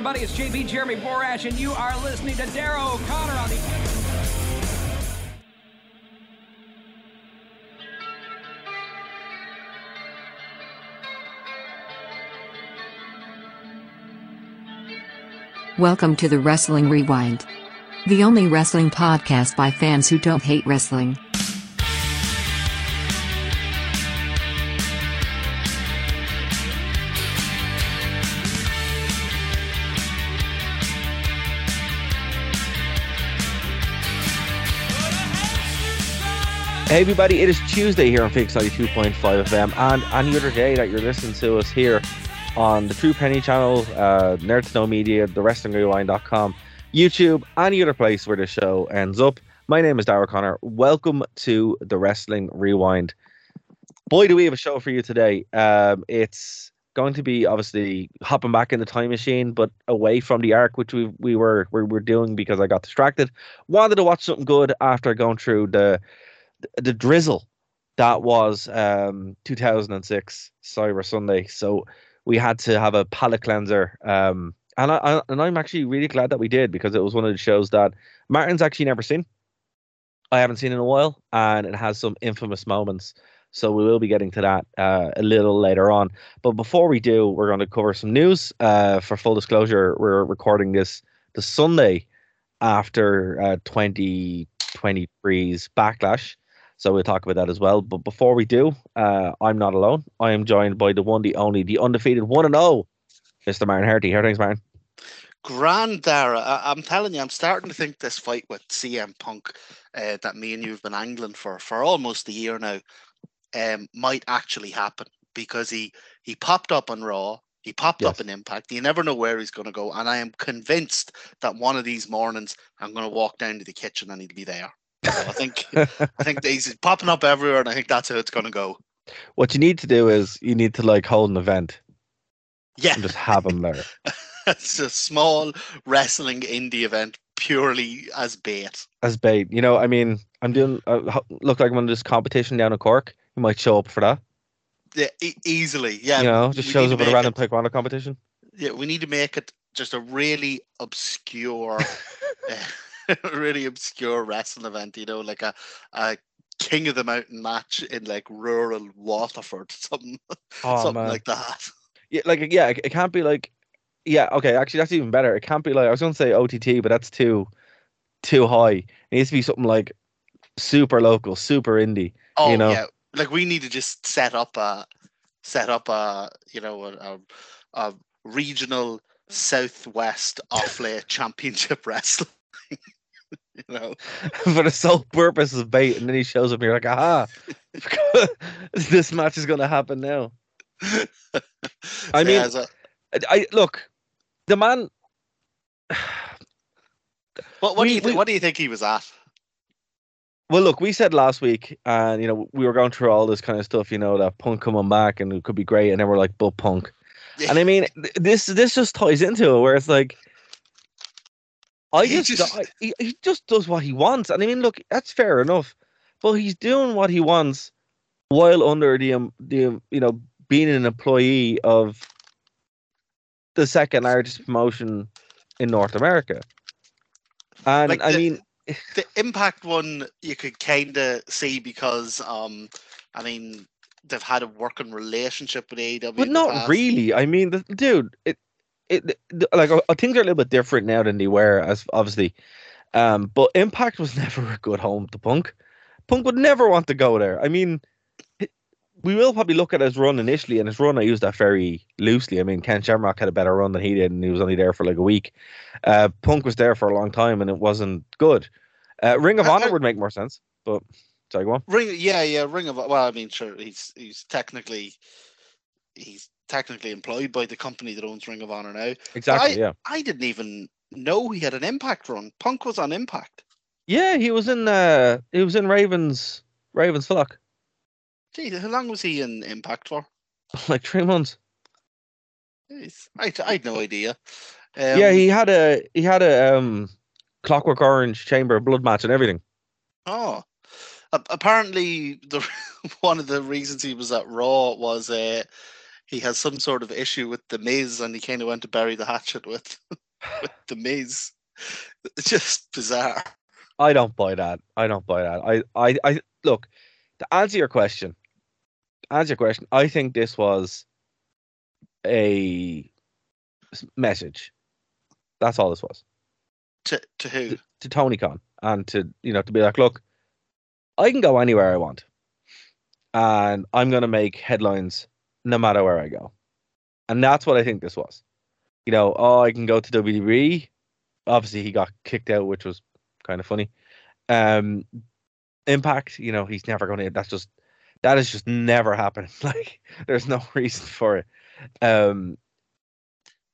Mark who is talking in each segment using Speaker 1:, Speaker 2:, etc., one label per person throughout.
Speaker 1: Everybody, it's JB Jeremy Borash, and you are listening to Darragh O'Connor on the.
Speaker 2: Welcome to the Wrestling Rewind. The only wrestling podcast by fans who don't hate wrestling.
Speaker 3: Hey everybody, it is Tuesday here on Phoenix 92.5 FM and any other day that you're listening to us here on the True Penny channel, uh, Nerd Know Media, the Wrestling WrestlingRewind.com, YouTube, any other place where the show ends up. My name is Darragh Connor. Welcome to the Wrestling Rewind. Boy, do we have a show for you today. Um, it's going to be obviously hopping back in the time machine, but away from the arc, which we we were we were doing because I got distracted. Wanted to watch something good after going through the the drizzle that was um 2006 Cyber Sunday. So we had to have a palate cleanser. Um, and I, I and I'm actually really glad that we did because it was one of the shows that Martin's actually never seen. I haven't seen in a while, and it has some infamous moments. So we will be getting to that uh, a little later on. But before we do, we're going to cover some news. Uh, for full disclosure, we're recording this the Sunday after uh, 2023's backlash. So we'll talk about that as well. But before we do, uh, I'm not alone. I am joined by the one, the only, the undefeated one and oh, Mr. Martin Herty. How are things, Martin?
Speaker 4: Grand Darragh, I- am telling you, I'm starting to think this fight with CM Punk uh, that me and you've been angling for for almost a year now um, might actually happen because he he popped up on Raw, he popped
Speaker 3: Yes.
Speaker 4: up in Impact. You never know where he's going to go, and I am convinced that one of these mornings I'm going to walk down to the kitchen and he'll be there. So I think I think he's popping up everywhere, and I think that's how it's going to go.
Speaker 3: what you need to do is you need to like hold an event
Speaker 4: Yeah,
Speaker 3: and just have him there.
Speaker 4: it's a small wrestling indie event purely as bait.
Speaker 3: as bait. You know, I mean, I'm doing uh, look like I'm on this competition down in Cork. You might show up for that.
Speaker 4: Yeah, e- easily. Yeah,
Speaker 3: you know, just shows up at a random
Speaker 4: it-
Speaker 3: taekwondo competition.
Speaker 4: Yeah, we need to make it just a really obscure, uh, really obscure wrestling event. You know, like a a King of the Mountain match in like rural Waterford, something,
Speaker 3: Oh
Speaker 4: something
Speaker 3: man,
Speaker 4: like that.
Speaker 3: yeah, like yeah, it, it can't be like yeah, okay, actually that's even better. It can't be like I was gonna say OTT, but that's too too high. It needs to be something like super local, super indie.
Speaker 4: Oh
Speaker 3: you know,
Speaker 4: yeah, like we need to just set up a set up a you know a, a, a regional Southwest Offaly Championship wrestling. you know,
Speaker 3: for the sole purpose of bait, and then he shows up you're like, aha, this match is gonna happen now. I mean,
Speaker 4: Yeah,
Speaker 3: I look, the man.
Speaker 4: what, what do you thi-
Speaker 3: we-
Speaker 4: what do you think he was at?
Speaker 3: Well, look, we said last week, and you know, we were going through all this kind of stuff, you know, that Punk coming back and it could be great, and then we're like, but Punk, and I mean, this this just ties into it, where it's like, I
Speaker 4: He
Speaker 3: just,
Speaker 4: just-
Speaker 3: I- he, he just does what he wants, and I mean, look, that's fair enough, but he's doing what he wants while under the um, the um, you know being an employee of the second largest promotion in North America, and
Speaker 4: Like
Speaker 3: I
Speaker 4: the-
Speaker 3: mean.
Speaker 4: the impact one you could kind of see because um i mean they've had a working relationship with AEW
Speaker 3: But not really. I mean, the, dude, it, it, like uh, things are a little bit different now than they were, as obviously. Um, but Impact was never a good home to Punk. Punk would never want to go there. I mean, we will probably look at his run initially, and his run I use that very loosely. I mean, Ken Shamrock had a better run than he did, and he was only there for like a week. Uh, Punk was there for a long time, and it wasn't good. Uh, Ring of
Speaker 4: I-
Speaker 3: Honor
Speaker 4: I-
Speaker 3: would make more sense, but sorry, go on.
Speaker 4: ring yeah yeah ring of well i mean sure he's he's technically he's technically employed by the company that owns Ring of Honor now.
Speaker 3: Exactly.
Speaker 4: I,
Speaker 3: yeah.
Speaker 4: I didn't even know he had an Impact run. Punk was on Impact.
Speaker 3: Yeah, he was in. Uh, he was in Ravens. Ravens flock.
Speaker 4: Gee, how long was he in Impact for?
Speaker 3: like three months.
Speaker 4: Jeez, I I had no idea. Um,
Speaker 3: yeah, he had a he had a um, Clockwork Orange Chamber blood match and everything.
Speaker 4: Oh, A- apparently the one of the reasons he was at Raw was uh, he has some sort of issue with the Miz, and he kind of went to bury the hatchet with with the Miz. It's just bizarre.
Speaker 3: I don't buy that. I don't buy that. I, I, I look to answer your question. to Answer your question. I think this was a message. That's all this was
Speaker 4: To to who?
Speaker 3: to Tony Khan and to you know to be like, look, I can go anywhere I want, and I'm gonna make headlines no matter where I go, and that's what I think this was. You know, oh, I can go to WWE. Obviously, he got kicked out, which was kind of funny. Um, Impact, you know, he's never gonna. That's just that is just never happening. Like, there's no reason for it. Um,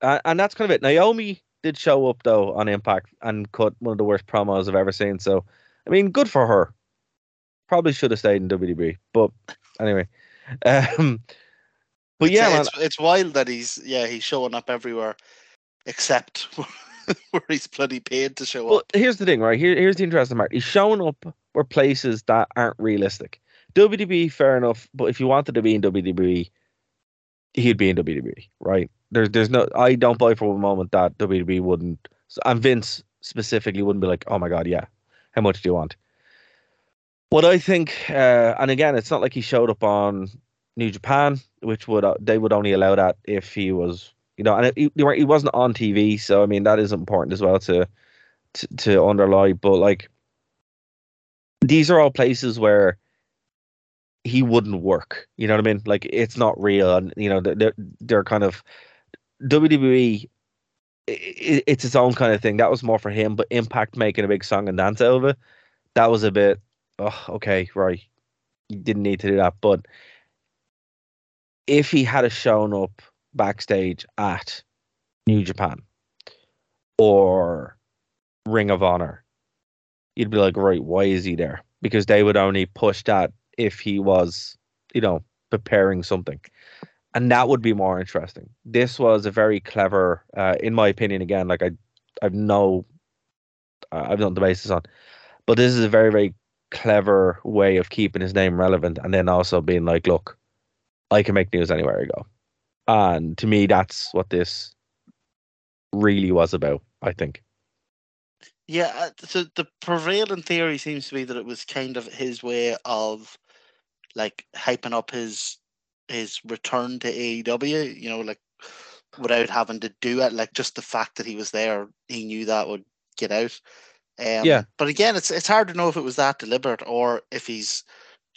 Speaker 3: and, and that's kind of it. Naomi did show up though on Impact and cut one of the worst promos I've ever seen. So, I mean, good for her. Probably should have stayed in WWE, but anyway. Um, but
Speaker 4: It's-
Speaker 3: yeah,
Speaker 4: it's, it's wild that he's yeah he's showing up everywhere, except where he's bloody paid to show
Speaker 3: Well,
Speaker 4: up.
Speaker 3: here's the thing, right? Here, here's the interesting part. He's showing up where places that aren't realistic. WWE, fair enough, but if you wanted to be in WWE, he'd be in WWE, right? There's, there's no. I don't buy for a moment that WWE wouldn't, and Vince specifically wouldn't be like, oh my god, yeah, how much do you want? What I think, uh, and again, it's not like he showed up on New Japan, which would uh, they would only allow that if he was, you know, and it, he, he wasn't on TV, so I mean that is important as well to to, to underlie. But like, these are all places where he wouldn't work. You know what I mean? Like it's not real, and you know they're they're kind of WWE. It's its own kind of thing. That was more for him, but Impact making a big song and dance it, that was a bit. Oh, okay, right. You didn't need to do that, but if he had a shown up backstage at New Japan or Ring of Honor, you'd be like, right, why is he there? Because they would only push that if he was, you know, preparing something. And that would be more interesting. This was a very clever, uh, in my opinion, again, like I, I've no, uh, I've done the basis on, but this is a very, very clever way of keeping his name relevant and then also being like, look, I can make news anywhere I go. And to me, that's what this really was about, I think.
Speaker 4: Yeah, uh, so the prevailing theory seems to be that it was kind of his way of like hyping up his his return to AEW. You know, like without having to do it, like just the fact that he was there, he knew that would get out. Um,
Speaker 3: Yeah.
Speaker 4: But again, it's it's hard to know if it was that deliberate or if he's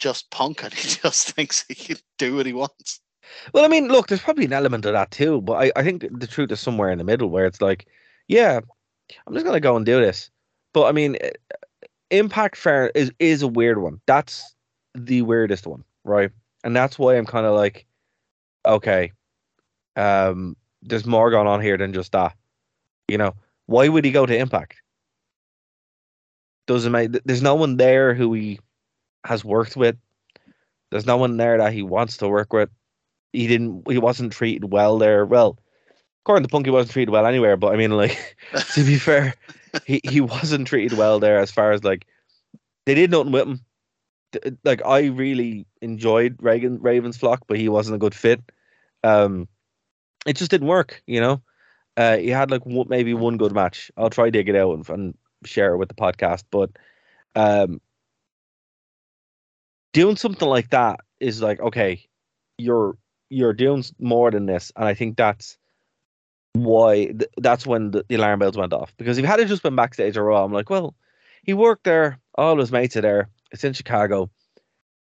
Speaker 4: just punk and he just thinks he can do what he wants.
Speaker 3: Well, I mean, look, there's probably an element of that too, but I, I think the truth is somewhere in the middle where it's like, yeah, I'm just gonna go and do this. But I mean, eh, Impact Fair is is a weird one. That's the weirdest one, right? And that's why I'm kind of like, okay, um, there's more going on here than just that. You know, why would he go to Impact? Doesn't make. There's no one there who he has worked with. There's no one there that he wants to work with he didn't he wasn't treated well there. Well, according to Punk, he wasn't treated well anywhere. But I mean, like to be fair, he, he wasn't treated well there as far as like they did nothing with him. Like I really enjoyed Reagan Ravens flock, but he wasn't a good fit. Um, it just didn't work, you know. Uh, he had like one, maybe one good match. I'll try to dig it out and, and share it with the podcast, but um, doing something like that is like okay, you're you're doing more than this, and I think that's why th- that's when the, the alarm bells went off. Because if he had it just been backstage or Raw, I'm like, well, he worked there, all his mates are there. It's in Chicago,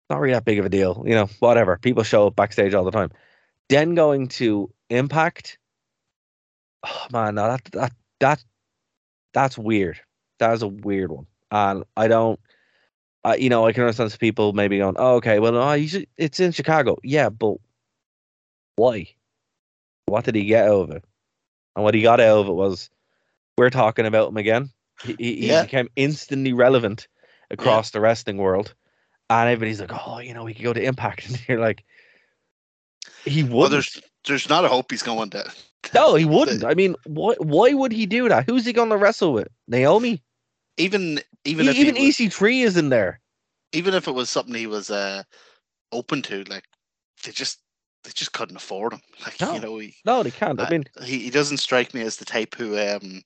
Speaker 3: not really that big of a deal, you know. Whatever, people show up backstage all the time. Then going to Impact, oh man, no, that that that that's weird. That is a weird one, and I don't. Uh, you know, I can understand some people maybe going, "Oh, okay, well, no, should, it's in Chicago." Yeah, but Why? What did he get out of it? And what he got out of it was we're talking about him again. He, he, he became instantly relevant across the wrestling world. And everybody's like, oh, you know, we could go to Impact. And you're like, he wouldn't.
Speaker 4: Well, there's there's not a hope he's going to.
Speaker 3: no, he wouldn't. I mean, why, why would he do that? Who's he going to wrestle with? Naomi?
Speaker 4: Even even if
Speaker 3: even
Speaker 4: he was,
Speaker 3: EC3 is in there.
Speaker 4: even if it was something he was uh, open to, like they just they just couldn't afford him. Like
Speaker 3: No.
Speaker 4: you know, he,
Speaker 3: No, they can't. I
Speaker 4: Uh,
Speaker 3: mean,
Speaker 4: he he doesn't strike me as the type who um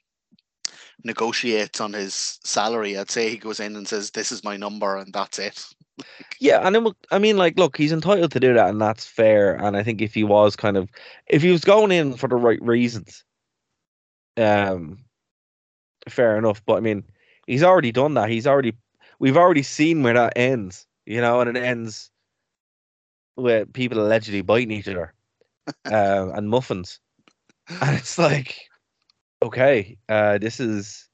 Speaker 4: negotiates on his salary. I'd say he goes in and says, "This is my number," and that's it.
Speaker 3: Yeah, and then, I mean, like, look, he's entitled to do that, and that's fair. And I think if he was kind of, if he was going in for the right reasons, um, fair enough. But I mean, he's already done that. He's already, we've already seen where that ends, you know, and it ends with people allegedly biting each other, uh, and muffins, and it's like, okay, uh, this is,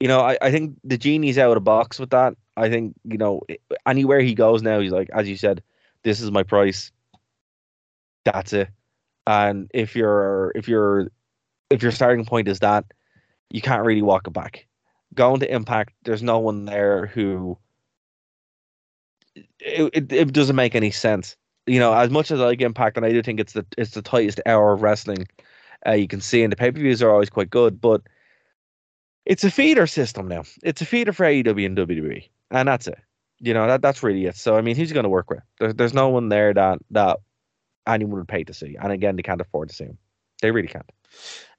Speaker 3: you know, I, I think the genie's out of the box with that. I think you know anywhere he goes now, he's like, as you said, this is my price. That's it. And if you're if you're if your starting point is that, you can't really walk it back. Going to Impact, there's no one there who. It, it, it doesn't make any sense. You know, as much as I like Impact, and I do think it's the it's the tightest hour of wrestling uh, you can see, and the pay per views are always quite good, but it's a feeder system now. It's a feeder for AEW and WWE, and that's it. You know that that's really it. So I mean, who's going to work with? There's there's no one there that that anyone would pay to see, and again, they can't afford to see him. They really can't.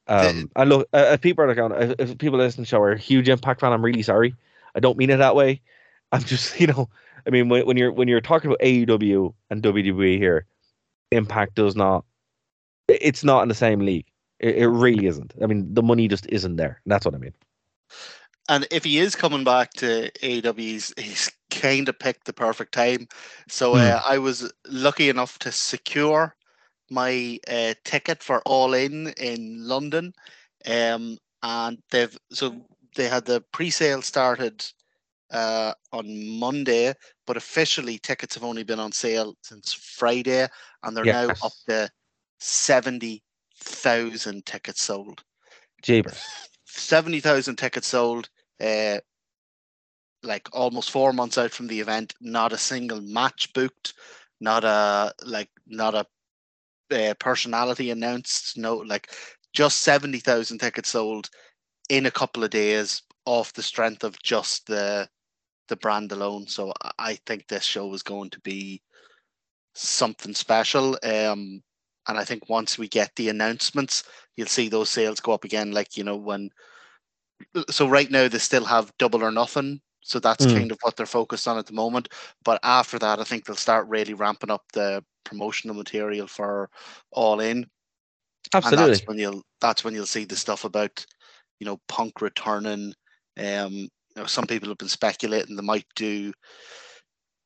Speaker 3: Um, and look, uh, if people are going, if, if people listening to the show are a huge Impact fan, I'm really sorry. I don't mean it that way. I'm just, you know, I mean, when, when you're when you're talking about AEW and WWE here, Impact does not. It's not in the same league. It, it really isn't. I mean, the money just isn't there. And that's what I mean.
Speaker 4: And if he is coming back to AEW, he's, he's kind of picked the perfect time. So
Speaker 3: Hmm.
Speaker 4: uh, I was lucky enough to secure my uh, ticket for All In in London, um, and they've so they had the pre-sale started uh, on Monday, but officially tickets have only been on sale since Friday, and they're now up to seventy thousand tickets sold.
Speaker 3: Jeebers.
Speaker 4: 70,000 tickets sold, uh, like almost four months out from the event, not a single match booked, not a, like, not a uh, personality announced, no, like, just 70,000 tickets sold in a couple of days off the strength of just the the brand alone. So I think this show is going to be something special. Um, and I think once we get the announcements, you'll see those sales go up again. Like you know when. So right now they still have double or nothing. So that's
Speaker 3: Mm.
Speaker 4: kind of what they're focused on at the moment. But after that, I think they'll start really ramping up the promotional material for All In and
Speaker 3: Absolutely.
Speaker 4: that's when you'll that's when you'll see the stuff about you know punk returning um you know some people have been speculating they might do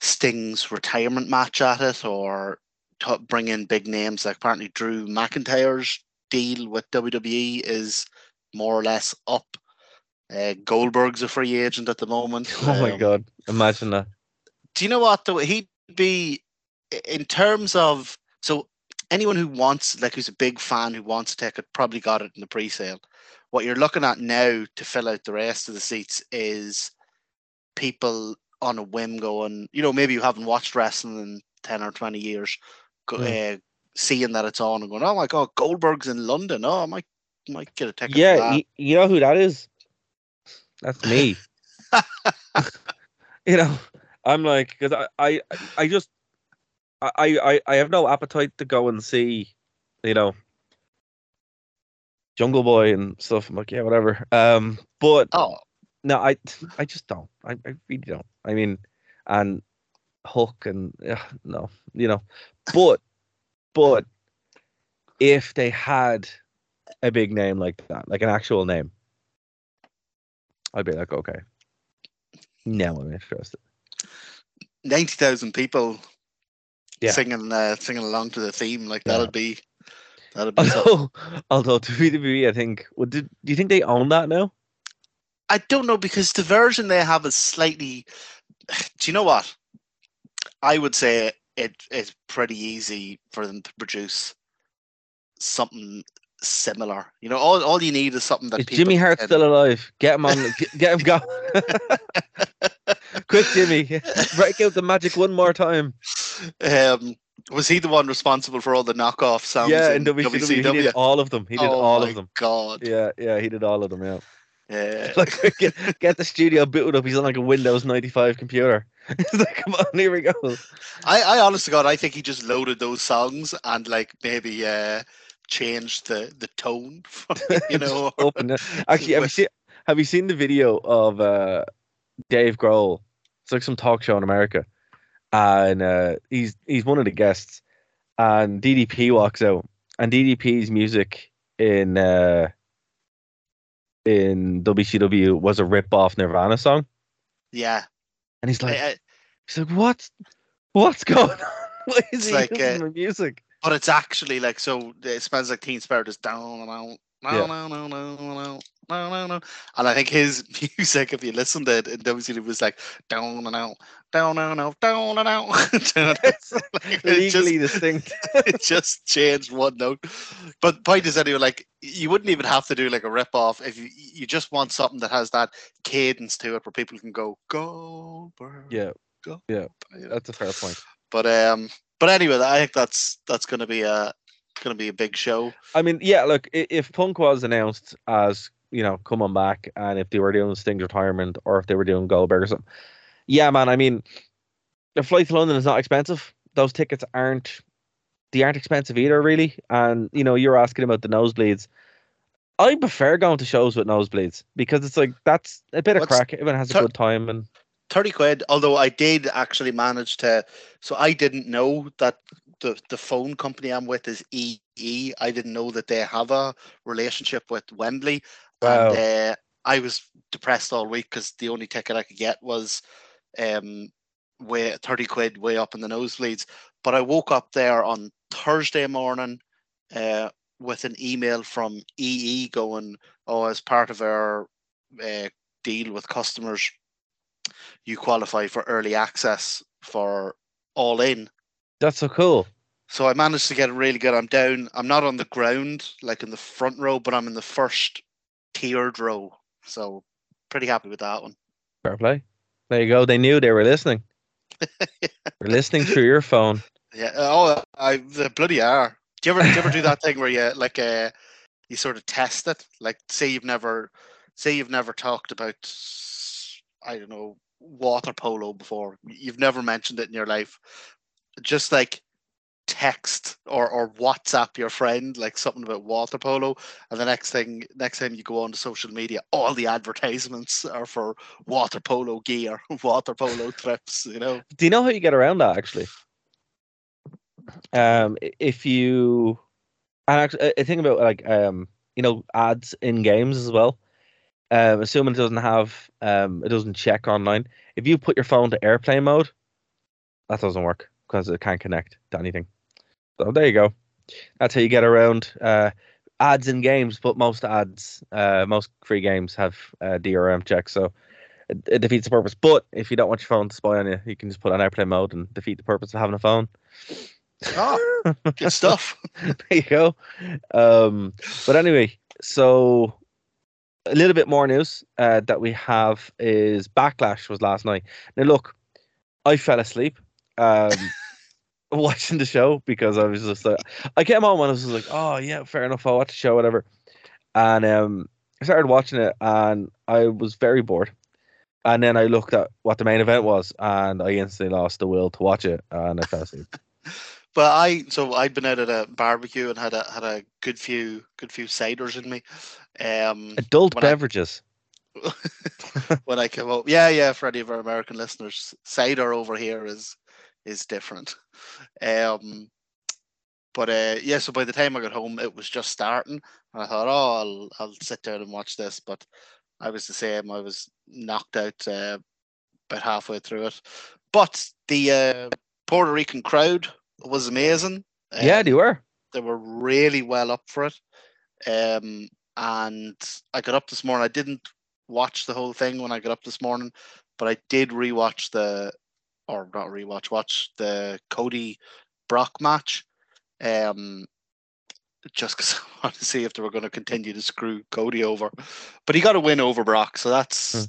Speaker 4: sting's retirement match at it or t- bring in big names like apparently drew mcintyre's deal with wwe is more or less up uh, goldberg's a free agent at the moment
Speaker 3: Oh my
Speaker 4: Um,
Speaker 3: god! Imagine that.
Speaker 4: do you know what though he'd be in terms of so anyone who wants like who's a big fan who wants a ticket probably got it in the pre-sale what you're looking at now to fill out the rest of the seats is people on a whim going you know maybe you haven't watched wrestling in 10 or 20 years go, uh, seeing that it's on and going oh my god goldberg's in london oh i might might get a ticket for
Speaker 3: Yeah, you know who that is? That's me. you know, I'm like, because I, I, I just, I, I, I have no appetite to go and see, you know, Jungle Boy and stuff. I'm like, yeah, whatever. Um, but
Speaker 4: oh
Speaker 3: no, I, I just don't. I, I really don't. I mean, and Hook and yeah, no, you know, but, but if they had a big name like that, like an actual name, I'd be like, okay, now I'm interested.
Speaker 4: 90,000 people
Speaker 3: Yeah.
Speaker 4: singing uh, singing along to the theme like
Speaker 3: Yeah.
Speaker 4: that'd be that'd be something.
Speaker 3: Although, although to WWE, I think, well, did, do you think they own that now?
Speaker 4: I don't know because the version they have is slightly. Do you know what? I would say it is pretty easy for them to produce. something similar. You know, all, all you need is something that
Speaker 3: Is
Speaker 4: people
Speaker 3: Jimmy Hart still alive? Get him on. Get, get him going. Quick, Jimmy. Break out the magic one more time.
Speaker 4: Um, was he the one responsible for all the knockoff sounds?
Speaker 3: yeah,
Speaker 4: in
Speaker 3: in WCW, he did all of them. He did
Speaker 4: oh
Speaker 3: all of them.
Speaker 4: God.
Speaker 3: Yeah, yeah, he did all of them. Yeah.
Speaker 4: Yeah.
Speaker 3: Like get, get the studio booted up. He's on like a Windows 95 computer. It's like, come on, here we go.
Speaker 4: I, I honestly God, I think he just loaded those songs and like maybe uh changed the the tone. From, you know,
Speaker 3: open it. Actually, have you seen have you seen the video of uh Dave Grohl? It's like some talk show in America, and uh, he's he's one of the guests, and DDP walks out, and DDP's music in uh in WCW was a rip off Nirvana song,
Speaker 4: yeah.
Speaker 3: and he's like,
Speaker 4: I- I-
Speaker 3: he's like, what's what's going on? Why is
Speaker 4: It's
Speaker 3: he
Speaker 4: like,
Speaker 3: using
Speaker 4: uh,
Speaker 3: my music?
Speaker 4: But it's actually like so it smells like Teen Spirit is down and out. No,
Speaker 3: Yeah.
Speaker 4: no, no, no, no, no, no, no. And I think his music, if you listen to it in WCW, was like down and out, down and out, down and out.
Speaker 3: It's
Speaker 4: Like, it just-
Speaker 3: legally distinct.
Speaker 4: it just changed one note. But point is anyway, like you wouldn't even have to do like a rip off if you you just want something that has that cadence to it where people can go Goldberg.
Speaker 3: Yeah,
Speaker 4: Go.
Speaker 3: yeah, that's a fair point.
Speaker 4: But um but anyway, I think that's that's gonna be a gonna be a big show.
Speaker 3: I mean, yeah, look, if Punk was announced as, you know, coming back and if they were doing Sting's retirement or if they were doing Goldberg or something, yeah, man, I mean, the flight to London is not expensive. Those tickets aren't, they aren't expensive either, really. And, you know, you're asking about the nosebleeds. I prefer going to shows with nosebleeds because it's like, that's a bit of crack. Everyone has a good time. And
Speaker 4: 30 quid, although I did actually manage to so I didn't know that the, the phone company I'm with is EE. I didn't know that they have a relationship with Wembley.
Speaker 3: Wow.
Speaker 4: And uh, I was depressed all week because the only ticket I could get was um way 30 quid way up in the nosebleeds. But I woke up there on Thursday morning uh, with an email from EE going, oh, as part of our uh, deal with customers, you qualify for early access for all in.
Speaker 3: that's so cool.
Speaker 4: So I managed to get really good. I'm down. I'm not on the ground like in the front row, but I'm in the first tiered row. So pretty happy with that one.
Speaker 3: Fair play. There you go. They knew they were listening. They're listening through your phone.
Speaker 4: Yeah. Oh, I the bloody are. Do you ever do you ever do that thing where you like uh you sort of test it? Like say you've never say you've never talked about I don't know water polo before. You've never mentioned it in your life. Just like text or or WhatsApp your friend like something about water polo, and the next thing next time you go on to social media, all the advertisements are for water polo gear, water polo trips. You know.
Speaker 3: Do you know how you get around that actually? Um, if you, and actually, I think about like um, you know, ads in games as well. Um, assuming it doesn't have um, it doesn't check online. If you put your phone to airplane mode, that doesn't work because it can't connect to anything. So there you go. That's how you get around uh, ads in games. But most ads, uh, most free games have uh, DRM checks, so it, it defeats the purpose. But if you don't want your phone to spy on you, you can just put on airplane mode and defeat the purpose of having a phone.
Speaker 4: Oh, good stuff.
Speaker 3: there you go. Um, but anyway, so a little bit more news uh, that we have is Backlash was last night. Now, look, I fell asleep um, watching the show because I was just like, I came on when I was like, oh, yeah, fair enough, I'll watch the show, whatever. And um, I started watching it and I was very bored. And then I looked at what the main event was and I instantly lost the will to watch it and I fell asleep.
Speaker 4: But I so I'd been out at a barbecue and had a had a good few good few ciders in me. Um,
Speaker 3: Adult
Speaker 4: When I-
Speaker 3: beverages.
Speaker 4: when I came up, yeah, yeah, for any of our American listeners, cider over here is is different. Um, but uh, yeah, so by the time I got home, it was just starting. And I thought, oh, I'll I'll sit down and watch this. But I was the same. I was knocked out uh, about halfway through it. But the uh, Puerto Rican crowd was amazing.
Speaker 3: Yeah,
Speaker 4: Um,
Speaker 3: they were.
Speaker 4: they were really well up for it. Um, and I got up this morning. I didn't watch the whole thing when I got up this morning, but I did rewatch the, or not rewatch, watch the Cody Brock match. Um, just because I want to see if they were going to continue to screw Cody over. But he got a win over Brock, so that's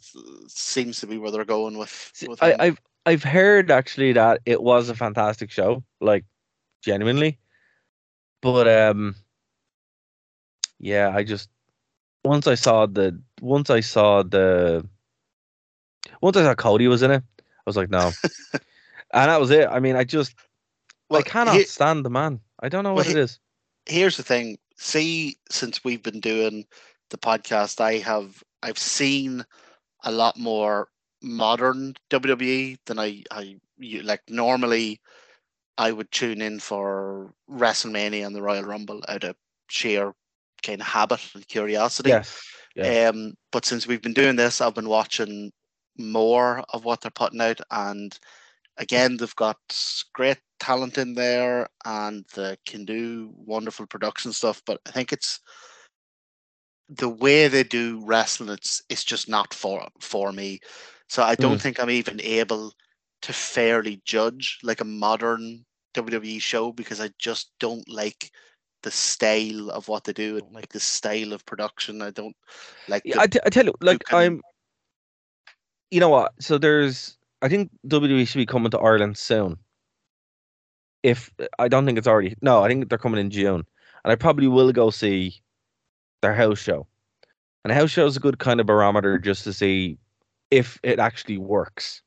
Speaker 4: seems to be where they're going with. With
Speaker 3: I,
Speaker 4: him.
Speaker 3: I've heard actually that it was a fantastic show, like genuinely. But um, yeah, I just once I saw the once I saw the once I saw Cody was in it, I was like, no, and that was it. I mean, I just
Speaker 4: Well,
Speaker 3: I cannot
Speaker 4: he-
Speaker 3: stand the man. I don't know
Speaker 4: well,
Speaker 3: what
Speaker 4: he-
Speaker 3: it is.
Speaker 4: here's the thing. See, since we've been doing the podcast, I have I've seen a lot more modern WWE than I I you- like normally. I would tune in for WrestleMania and the Royal Rumble out of sheer kind of habit and curiosity.
Speaker 3: Yes, yeah.
Speaker 4: Um, but since we've been doing this, I've been watching more of what they're putting out, and again, they've got great talent in there, and they can do wonderful production stuff. But I think it's the way they do wrestling. It's it's just not for for me. So I don't
Speaker 3: Mm.
Speaker 4: think I'm even able to fairly judge like a modern WWE show because I just don't like the style of what they do and like the style of production. I don't like.
Speaker 3: Yeah,
Speaker 4: the-
Speaker 3: I, t- I tell you, like I'm. You know what? So there's, I think WWE should be coming to Ireland soon. If I don't think it's already, no, I think they're coming in June, and I probably will go see their house show. And a house show is a good kind of barometer just to see if it actually works.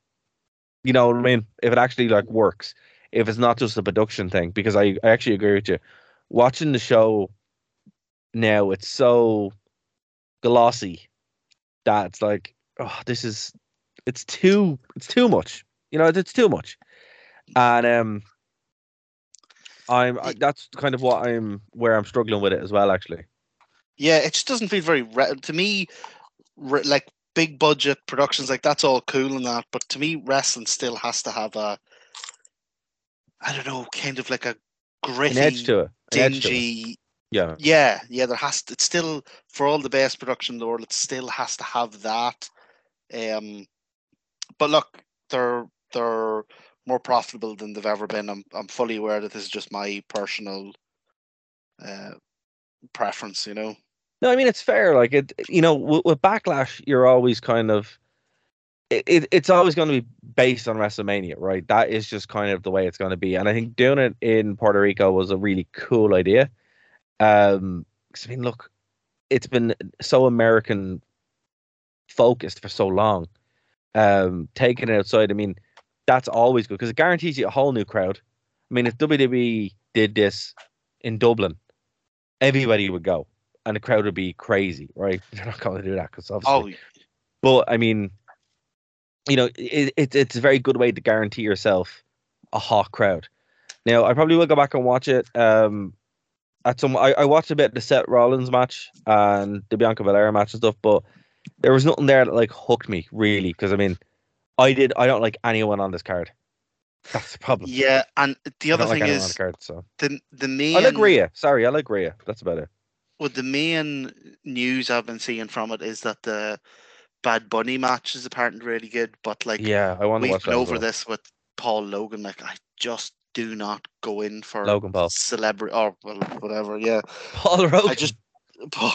Speaker 3: You know what I mean? If it actually like works, if it's not just a production thing. Because I, I actually agree with you. Watching the show now, it's so glossy that it's like, oh, this is it's too it's too much. You know, it's too much. And um I'm I, that's kind of what I'm where I'm struggling with it as well actually.
Speaker 4: Yeah, it just doesn't feel very re- to me. Re- like big budget productions, like that's all cool and that, but to me, wrestling still has to have a, I don't know, kind of like a gritty,
Speaker 3: An edge to it. An edge to it.
Speaker 4: dingy.
Speaker 3: Yeah.
Speaker 4: Yeah, yeah. There has to. It's still for all the best production in the world. It still has to have that. Um, but look, they're they're more profitable than they've ever been. I'm I'm fully aware that this is just my personal uh preference. You know.
Speaker 3: No, I mean it's fair. Like it, you know, with, with backlash, you're always kind of, it, it, it's always going to be based on WrestleMania, right? That is just kind of the way it's going to be. And I think doing it in Puerto Rico was a really cool idea. Um, I mean, look, it's been so American focused for so long. Um, taking it outside, I mean, that's always good because it guarantees you a whole new crowd. I mean, if WWE did this in Dublin, everybody would go and the crowd would be crazy, right? They're not going to do that because obviously.
Speaker 4: Oh,
Speaker 3: But I mean, you know, it, it, it's a very good way to guarantee yourself a hot crowd. Now, I probably will go back and watch it. Um, at some, I, I watched a bit of the Seth Rollins match and the Bianca Belair match and stuff, but there was nothing there that like hooked me really. Because I mean, I did. I don't like anyone on this card. That's the problem.
Speaker 4: yeah. And the other
Speaker 3: like
Speaker 4: thing
Speaker 3: the
Speaker 4: is the the main.
Speaker 3: I like Rhea. Sorry, I like Rhea. That's about it.
Speaker 4: Well, the main news I've been seeing from it is that the Bad Bunny match is apparently really good, but like
Speaker 3: Yeah, I want to
Speaker 4: we've
Speaker 3: watch
Speaker 4: been over
Speaker 3: well.
Speaker 4: this with Paul Logan. Like I just do not go in for
Speaker 3: Logan Paul.
Speaker 4: celebrity or well, whatever. Yeah,
Speaker 3: Paul Rogan.
Speaker 4: I just Paul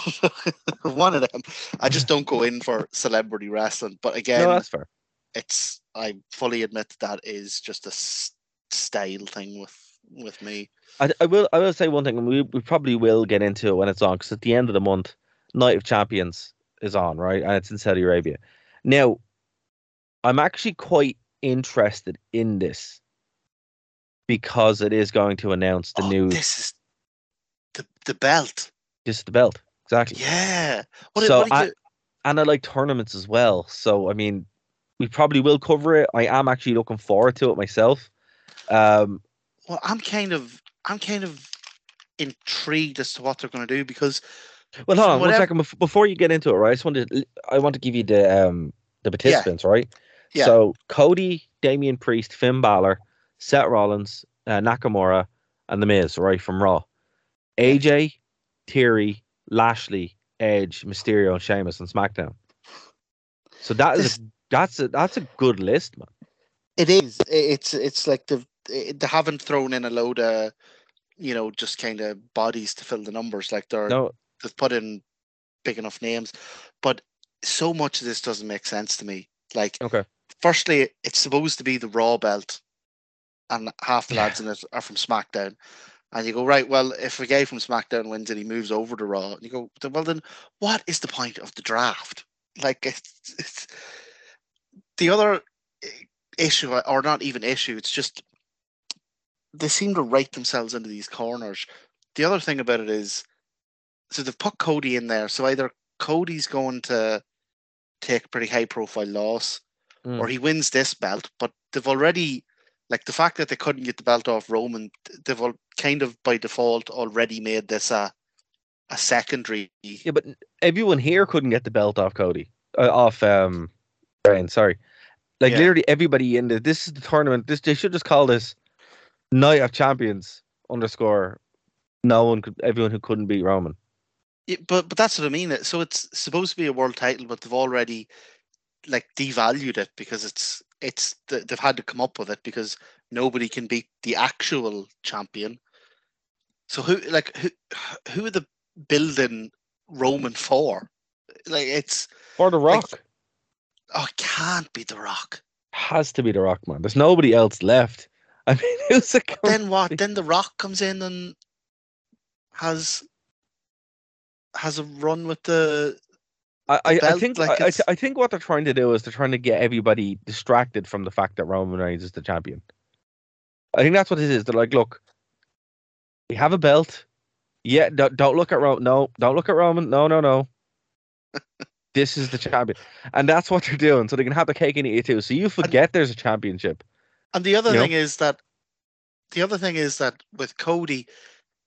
Speaker 4: one of them. I just don't go in for celebrity wrestling. But again,
Speaker 3: no, that's fair.
Speaker 4: it's I fully admit that is just a style thing with with me.
Speaker 3: I, I will I will say one thing, and we, we probably will get into it when it's on, because at the end of the month, Night of Champions is on, right? And it's in Saudi Arabia. Now, I'm actually quite interested in this because it is going to announce the
Speaker 4: Oh,
Speaker 3: new
Speaker 4: This is the the belt.
Speaker 3: This is the belt. Exactly.
Speaker 4: Yeah. What,
Speaker 3: So
Speaker 4: what
Speaker 3: I-
Speaker 4: you-
Speaker 3: And I like tournaments as well. So I mean, we probably will cover it. I am actually looking forward to it myself. Um
Speaker 4: well, I'm kind of I'm kind of intrigued as to what they're going to do because
Speaker 3: Well, hold on one
Speaker 4: Whatever-
Speaker 3: second bef- before you get into it, right? I just wanted to, I want to give you the um the participants, right?
Speaker 4: Yeah.
Speaker 3: So Cody, Damian Priest, Finn Balor, Seth Rollins, uh, Nakamura, and The Miz, right from Raw. AJ, Theory, Lashley, Edge, Mysterio, and Sheamus on SmackDown. So that is
Speaker 4: This-
Speaker 3: a, that's a that's a good list, man.
Speaker 4: it is it's it's like the they haven't thrown in a load of you know, just kind of bodies to fill the numbers. Like they're
Speaker 3: No,
Speaker 4: they've put in big enough names, but so much of this doesn't make sense to me. Like,
Speaker 3: Okay.
Speaker 4: firstly, it's supposed to be the Raw belt, and half the lads in it are from SmackDown. And you go, right, well, if a guy from SmackDown wins and he moves over to Raw, and you go, well, then what is the point of the draft? Like, it's, it's the other issue, or not even issue, it's just they seem to write themselves into these corners. The other thing about it is, so they've put Cody in there. So either Cody's going to take a pretty high profile loss,
Speaker 3: Mm.
Speaker 4: or he wins this belt. But they've already, like the fact that they couldn't get the belt off Roman, th- they've all kind of by default already made this a a secondary.
Speaker 3: Yeah, but everyone here couldn't get the belt off Cody, uh, off um, Brian. Sorry, like
Speaker 4: Yeah.
Speaker 3: literally everybody in the this is the tournament. This they should just call this Night of Champions underscore. No one could, everyone who couldn't beat Roman.
Speaker 4: Yeah, but but that's what I mean. So it's supposed to be a world title, but they've already like devalued it because it's it's they've had to come up with it because nobody can beat the actual champion. So who like who who are the building Roman for? Like it's
Speaker 3: for the
Speaker 4: Like-
Speaker 3: Rock
Speaker 4: oh it can't be the Rock.
Speaker 3: has to be the Rock, man. There's nobody else left. I mean, who's it?
Speaker 4: But then what? Then the Rock comes in and has has a run with the
Speaker 3: I, I, I think
Speaker 4: like
Speaker 3: I, I, I think what they're trying to do is they're trying to get everybody distracted from the fact that Roman Reigns is the champion. I think that's what it is. They're like, look, we have a belt. Yeah, don't, don't look at Roman. No, don't look at Roman. No, no, no. this is the champion, and that's what they're doing. So they can have the cake and eat it too. So you forget there's a championship.
Speaker 4: And the other
Speaker 3: know?
Speaker 4: thing is that the other thing is that with Cody,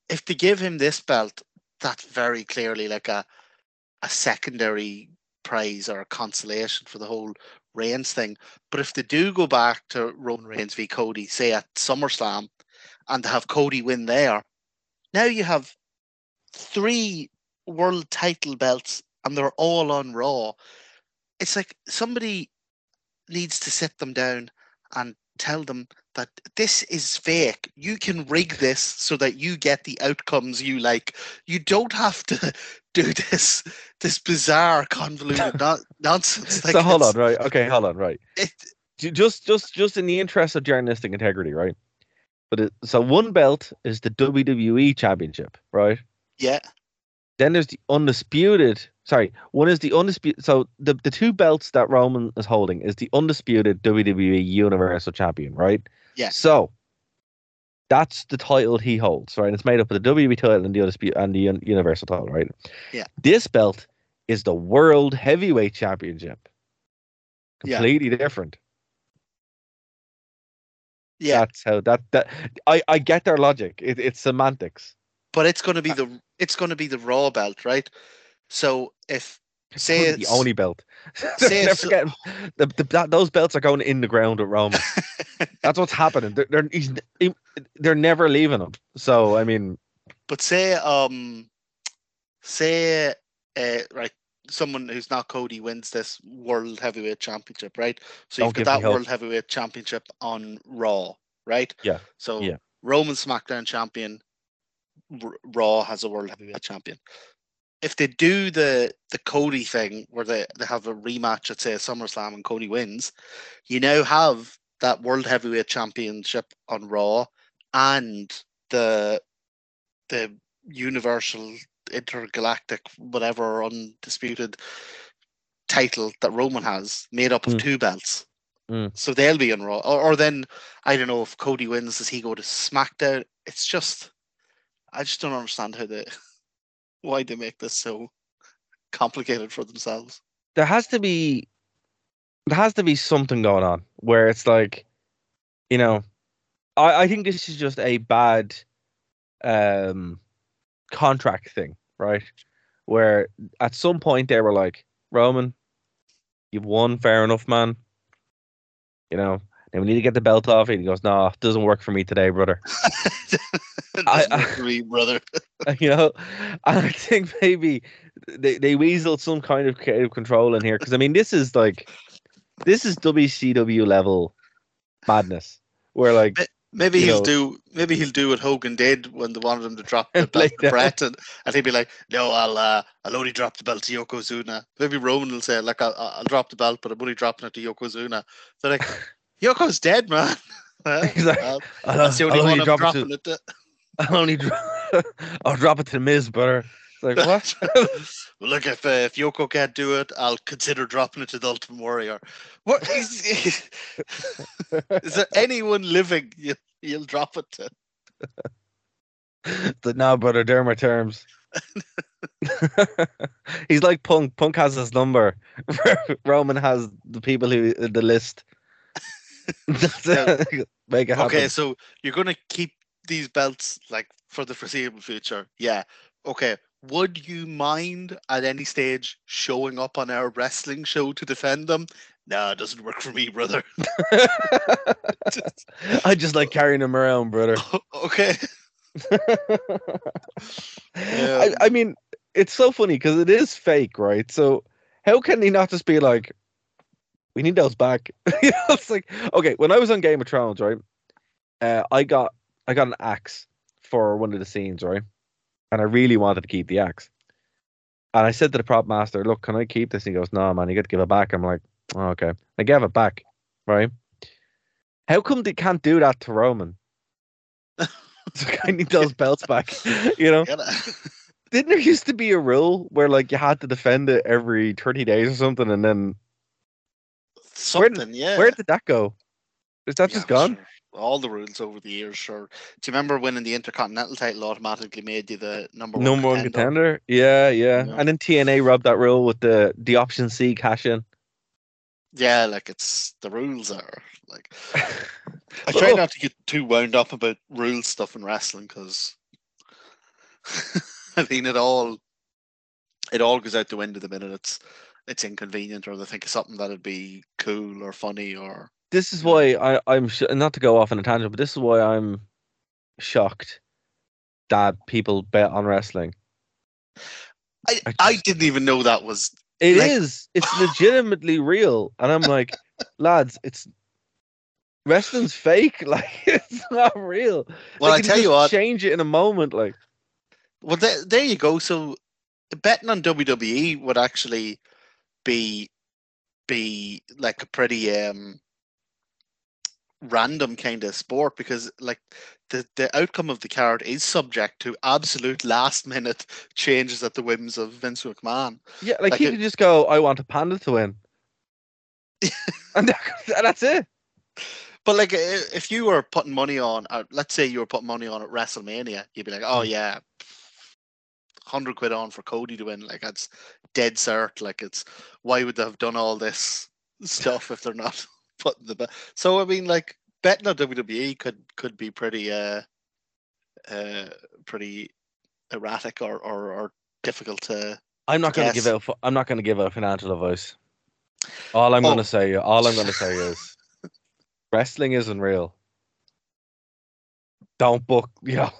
Speaker 4: if they give him this belt, that's very clearly like a a secondary prize or a consolation for the whole Reigns thing. But if they do go back to Roman Reigns v Cody, say at SummerSlam, and have Cody win there, now you have three world title belts and they're all on Raw. It's like somebody needs to sit them down and tell them that this is fake. You can rig this so that you get the outcomes you like. You don't have to do this this bizarre convoluted no- nonsense. Like
Speaker 3: so hold on, right? Okay, hold on, right.
Speaker 4: It,
Speaker 3: Just, just, just in the interest of journalistic integrity, right? But it, so one belt is the WWE Championship, right?
Speaker 4: yeah,
Speaker 3: Then there's the undisputed. Sorry, one is the undisputed. So the the two belts that Roman is holding is the undisputed WWE Universal Champion, right?
Speaker 4: Yeah.
Speaker 3: So that's the title he holds, right? And It's made up of the WWE title and the undisputed and the un- Universal title, right?
Speaker 4: Yeah.
Speaker 3: This belt is the World Heavyweight Championship.
Speaker 4: Yeah.
Speaker 3: Completely different.
Speaker 4: yeah.
Speaker 3: That's how that that I I get their logic. It, it's semantics.
Speaker 4: But it's going to be the it's going to be the Raw belt, right? So if
Speaker 3: It's
Speaker 4: Say
Speaker 3: probably the only belt.
Speaker 4: say
Speaker 3: they're forgetting the, the, that, those belts are going in the ground at Roman. That's what's happening. They're they're, he's, he- they're never leaving him. So I mean,
Speaker 4: But say um say uh right someone who's not Cody wins this world heavyweight championship, right? So you've got that world heavyweight championship on Raw, right?
Speaker 3: Yeah,
Speaker 4: So
Speaker 3: yeah.
Speaker 4: Roman SmackDown champion, Raw has a world heavyweight champion. If they do the the Cody thing where they, they have a rematch at say SummerSlam and Cody wins, you now have that world heavyweight championship on Raw and the the universal intergalactic whatever undisputed title that Roman has made up of
Speaker 3: Mm.
Speaker 4: two belts.
Speaker 3: Mm.
Speaker 4: So they'll be on Raw. Or, or then I don't know if Cody wins, does he go to SmackDown? It's just I just don't understand how they why they make this so complicated for themselves.
Speaker 3: there has to be there has to be something going on where it's like, you know, I I think this is just a bad um contract thing, right? Where at some point they were like, Roman, you've won, fair enough, man. You know, and we need to get the belt off. And he goes, No, it doesn't work for me today, brother. I-
Speaker 4: work for me, brother.
Speaker 3: you know, I think maybe they they weaseled some kind of creative control in here because I mean this is like this is WCW level madness where like
Speaker 4: But- Maybe
Speaker 3: you
Speaker 4: he'll
Speaker 3: know-
Speaker 4: do. Maybe he'll do what Hogan did when they wanted him to drop the belt to. Bret, and, and he'd be like, "No, I'll uh, I'll only drop the belt to Yokozuna." Maybe Roman will say, "Like I'll, I'll drop the belt, but I'm only dropping it to Yokozuna." They're like, "Yoko's dead, man."
Speaker 3: He's like,
Speaker 4: well,
Speaker 3: I'll,
Speaker 4: that's the only
Speaker 3: I'll
Speaker 4: one
Speaker 3: only
Speaker 4: I'm
Speaker 3: drop
Speaker 4: it to.
Speaker 3: I'll only dro- I'll drop it to the Miz, brother. It's like what?
Speaker 4: well, look, if uh, if Yoko can't do it, I'll consider dropping it to the Ultimate Warrior. What is, is there anyone living you, you'll drop it to?
Speaker 3: It's like, no, brother, they're my terms. He's like Punk. Punk has his number. Roman has the people who the list. Make it happen.
Speaker 4: Okay, so you're gonna keep these belts like for the foreseeable future. Yeah. Okay. Would you mind at any stage showing up on our wrestling show to defend them? Nah, it doesn't work for me, brother.
Speaker 3: I just like carrying them around, brother.
Speaker 4: okay.
Speaker 3: I, I um, mean, it's so funny because it is fake, right? So how can he not just be like, we need those back? you know, it's like okay. When I was on Game of Thrones, right, uh, I got I got an axe for one of the scenes, right, and I really wanted to keep the axe. And I said to the prop master, "Look, can I keep this?" And he goes, "No, man, you got to give it back." I'm like, oh, "Okay." I gave it back, right? How come they can't do that to Roman? I need those belts back, you know didn't there used to be a rule where like you had to defend it every 30 days or something and then
Speaker 4: Something, yeah.
Speaker 3: where did that go is that
Speaker 4: Yeah,
Speaker 3: just gone
Speaker 4: sure. All the rules over the years, sure. Do you remember winning the Intercontinental title automatically made you the number one
Speaker 3: number one
Speaker 4: contender?
Speaker 3: contender yeah, yeah
Speaker 4: Yeah.
Speaker 3: and then tna rubbed that rule with the the option c cash in
Speaker 4: Yeah, like it's the rules are like. I try
Speaker 3: oh.
Speaker 4: not to get too wound up about rule stuff in wrestling because I mean it all it all goes out the window the minute it's it's inconvenient or they think of something that'd be cool or funny or
Speaker 3: this is why I, i'm sh- not to go off on a tangent but this is why i'm shocked that people bet on wrestling
Speaker 4: I,
Speaker 3: I
Speaker 4: I didn't even know that was
Speaker 3: It is.
Speaker 4: Like-
Speaker 3: It's legitimately real. And I'm like, lads, it's wrestling's fake. Like it's not real.
Speaker 4: well I tell you what
Speaker 3: change it in a moment. Like
Speaker 4: well there, there you go so betting on WWE would actually be be like a pretty um random kind of sport because like the the outcome of the card is subject to absolute last minute changes at the whims of Vince McMahon.
Speaker 3: yeah, like,
Speaker 4: Like
Speaker 3: he
Speaker 4: it-
Speaker 3: could just go, I want a panda to win. and, that, and that's it.
Speaker 4: But like if you were putting money on uh, let's say you were putting money on at WrestleMania, you'd be like, Oh yeah, hundred quid on for Cody to win. Like that's dead cert. Like it's why would they have done all this stuff if they're not putting the bet? So I mean like betting on WWE could could be pretty uh uh pretty erratic or or, or difficult to
Speaker 3: I'm not gonna give
Speaker 4: Yes.
Speaker 3: out I'm not gonna give out financial advice. All I'm
Speaker 4: Oh.
Speaker 3: gonna say all I'm gonna say is wrestling isn't real. Don't book, you know.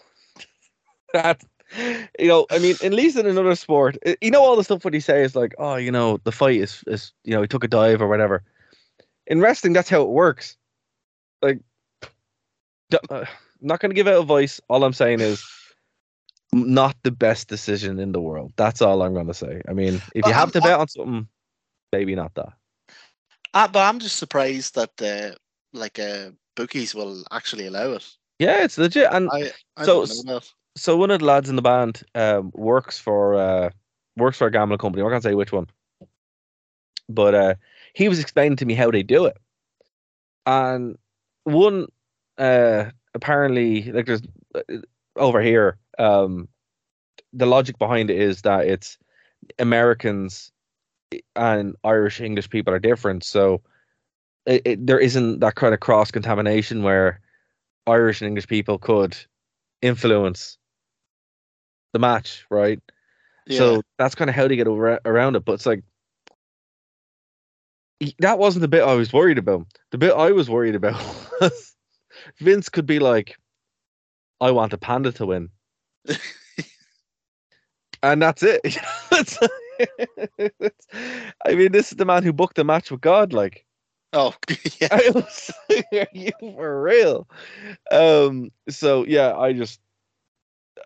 Speaker 3: that you know, I mean, at least in another sport, you know, all the stuff what he says, like, oh, you know, the fight is, is, you know, he took a dive or whatever. In wrestling, that's how it works. Like, uh, I'm not going to give out advice. All I'm saying is, not the best decision in the world. That's all I'm going to say. I mean, if you
Speaker 4: Well,
Speaker 3: have
Speaker 4: I'm-
Speaker 3: to bet on something, maybe not that.
Speaker 4: uh, but I'm just surprised that uh like uh bookies will actually allow it.
Speaker 3: Yeah, it's legit. And
Speaker 4: I, I
Speaker 3: So
Speaker 4: don't know that.
Speaker 3: So one of the lads in the band um, works for uh, works for a gambling company. I can't say which one, but uh, he was explaining to me how they do it. And one uh, apparently, like there's uh, over here, um, the logic behind it is that it's Americans and Irish English people are different, so it, it, there isn't that kind of cross contamination where Irish and English people could influence the match, right?
Speaker 4: Yeah.
Speaker 3: So that's kind of how they get over, around it. But it's like that wasn't the bit I was worried about. The bit I was worried about was Vince could be like, "I want a panda to win," and that's it. I mean, this is the man who booked the match with God. Like,
Speaker 4: Oh, yeah.
Speaker 3: I was are you for real? Um, so yeah, I just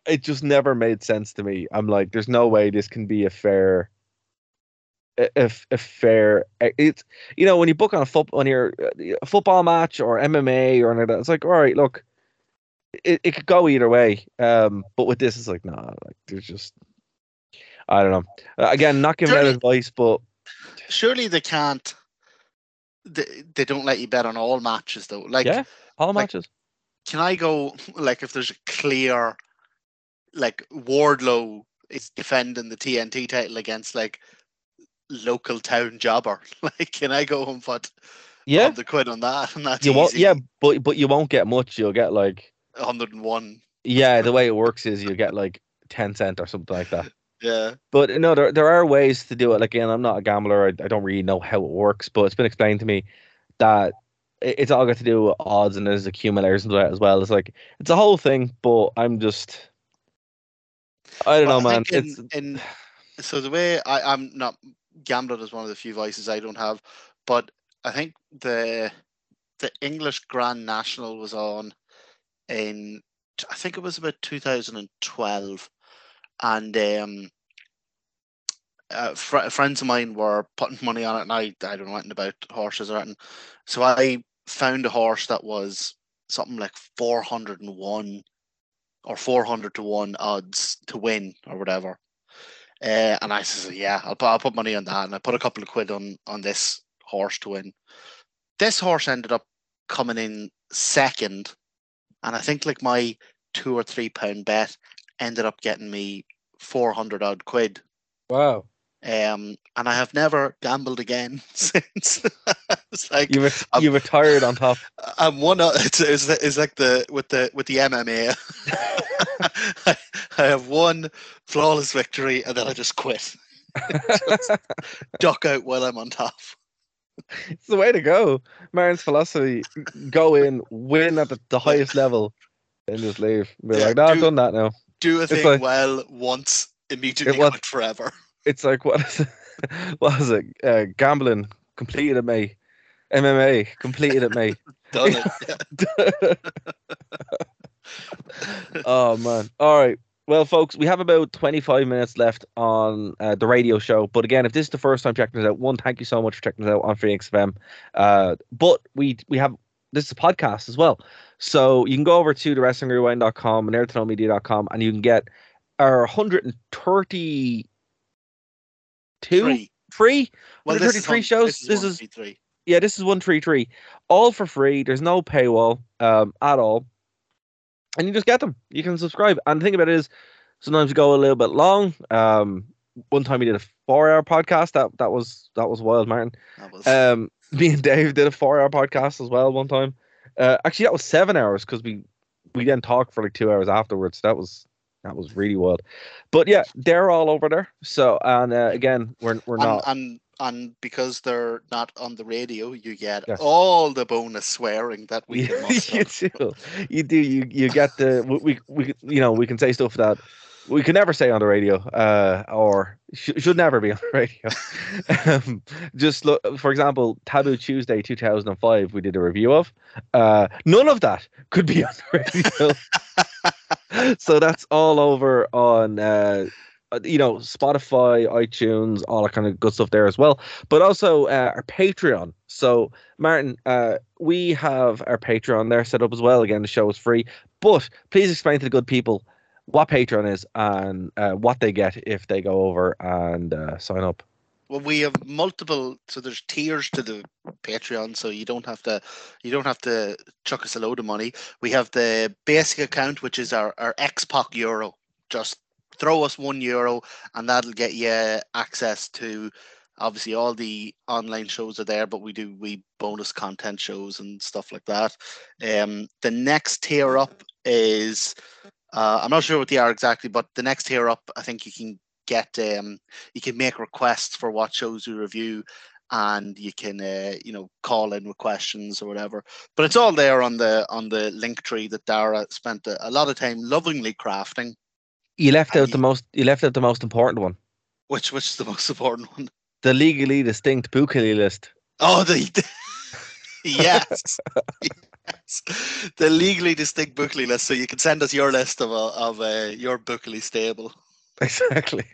Speaker 3: it just never made sense to me. I'm like, there's no way this can be a fair a, a, a fair it's you know when you book on a football when you're uh, a football match or MMA or anything it's like all right look it, it could go either way um but with this it's like nah like there's just I don't know Uh, again not giving out advice but
Speaker 4: Surely they can't. They, they don't let you bet on all matches though. Like,
Speaker 3: yeah all
Speaker 4: like-
Speaker 3: matches
Speaker 4: can I go like if there's a clear, like Wardlow is defending the TNT title against like local town jobber? Like, can I go and put
Speaker 3: yeah
Speaker 4: the quid on that? And that's
Speaker 3: you won't
Speaker 4: easy.
Speaker 3: yeah but but you won't get much you'll get like
Speaker 4: 101.
Speaker 3: Yeah, the way it works is you get like 10 cent or something like that.
Speaker 4: Yeah.
Speaker 3: But no, there, there are ways to do it. Like, again, I'm not a gambler. I, I don't really know how it works, but it's been explained to me that it- it's all got to do with odds and there's accumulators and that as well. It's like, it's a whole thing, but I'm just, I don't
Speaker 4: Well,
Speaker 3: know,
Speaker 4: I
Speaker 3: man.
Speaker 4: in, in so the way I, I'm not gambling is one of the few vices I don't have, but I think the the English Grand National was on in I think it was about 2012, and um, uh, fr- friends of mine were putting money on it, and I I don't know anything about horses or anything, so I found a horse that was something like 401 or 400 to 1 odds to win or whatever. Uh, and I said, yeah, I'll put, I'll put money on that. And I put a couple of quid on, on this horse to win. This horse ended up coming in second. And I think like my two or three pound bet ended up getting me 400 odd quid.
Speaker 3: wow.
Speaker 4: Um, and I have never gambled again since. It's like
Speaker 3: You,
Speaker 4: I'm-
Speaker 3: you retired on top.
Speaker 4: I'm one. Of, it's, it's, it's like the with the with the MMA. I, I have one flawless victory, and then I just quit. Duck out while I'm on top.
Speaker 3: it's the way to go. Martin's philosophy go in, win at the, the highest level, and just leave. Be
Speaker 4: Yeah,
Speaker 3: like, no, I've
Speaker 4: do-
Speaker 3: done that now.
Speaker 4: Do a thing
Speaker 3: like-
Speaker 4: well once, immediately
Speaker 3: It was-
Speaker 4: forever.
Speaker 3: it's like what is it? What is it? Uh, gambling completed at May. MMA completed at me.
Speaker 4: Done it.
Speaker 3: oh man. All right. Well, folks, we have about 25 minutes left on uh, the radio show. But again, if this is the first time checking us out, one, thank you so much for checking us out on Phoenix FM. Uh, but we we have this is a podcast as well. So you can go over to the wrestlingrewind.com and nerdtoknowmedia.com and you can get our 132
Speaker 4: Three.
Speaker 3: free
Speaker 4: Well, this is
Speaker 3: shows.
Speaker 4: This is,
Speaker 3: This is-
Speaker 4: three, three.
Speaker 3: Yeah, this is one three three, all for free. There's no paywall um at all, and you just get them. You can subscribe. And the thing about it is, sometimes we go a little bit long. Um, one time we did a four-hour podcast. That that was that was wild, Martin.
Speaker 4: That was,
Speaker 3: Um, me and Dave did a four-hour podcast as well one time. Uh, actually, that was seven hours because we we then talked for like two hours afterwards. That was that was really wild. But yeah, they're all over there. So and uh, again, we're we're
Speaker 4: and,
Speaker 3: not.
Speaker 4: and and because they're not on the radio, you get
Speaker 3: Yes.
Speaker 4: all the bonus swearing that we muster.
Speaker 3: you do. You do. You you get the we, we you know we can say stuff that we can never say on the radio, uh, or sh- should never be on the radio. um, just look, for example, Taboo Tuesday 2005, we did a review of. Uh, none of that could be on the radio. so that's all over on. Uh, you know, Spotify, iTunes, all that kind of good stuff there as well. But also uh, our Patreon. So, Martin, uh, we have our Patreon there set up as well. Again, the show is free. But please explain to the good people what Patreon is and uh, what they get if they go over and uh, sign up.
Speaker 4: Well, we have multiple, so there's tiers to the Patreon, so you don't have to, you don't have to chuck us a load of money. We have the basic account, which is our our Xpac Euro. Just throw us one euro, and that'll get you access to. Obviously, all the online shows are there, but we do we bonus content shows and stuff like that. Um, the next tier up is, uh, I'm not sure what they are exactly, but the next tier up, I think you can get um you can make requests for what shows we review and you can uh, you know call in with questions or whatever but it's all there on the on the link tree that Darragh spent a, a lot of time lovingly crafting
Speaker 3: You left out the most. You left out the most important one.
Speaker 4: which which is the most important one
Speaker 3: The legally distinct Bukali list.
Speaker 4: oh the yes. yes. The legally distinct Bookley list. So you can send us your list of uh, of uh, your Bookley stable.
Speaker 3: Exactly.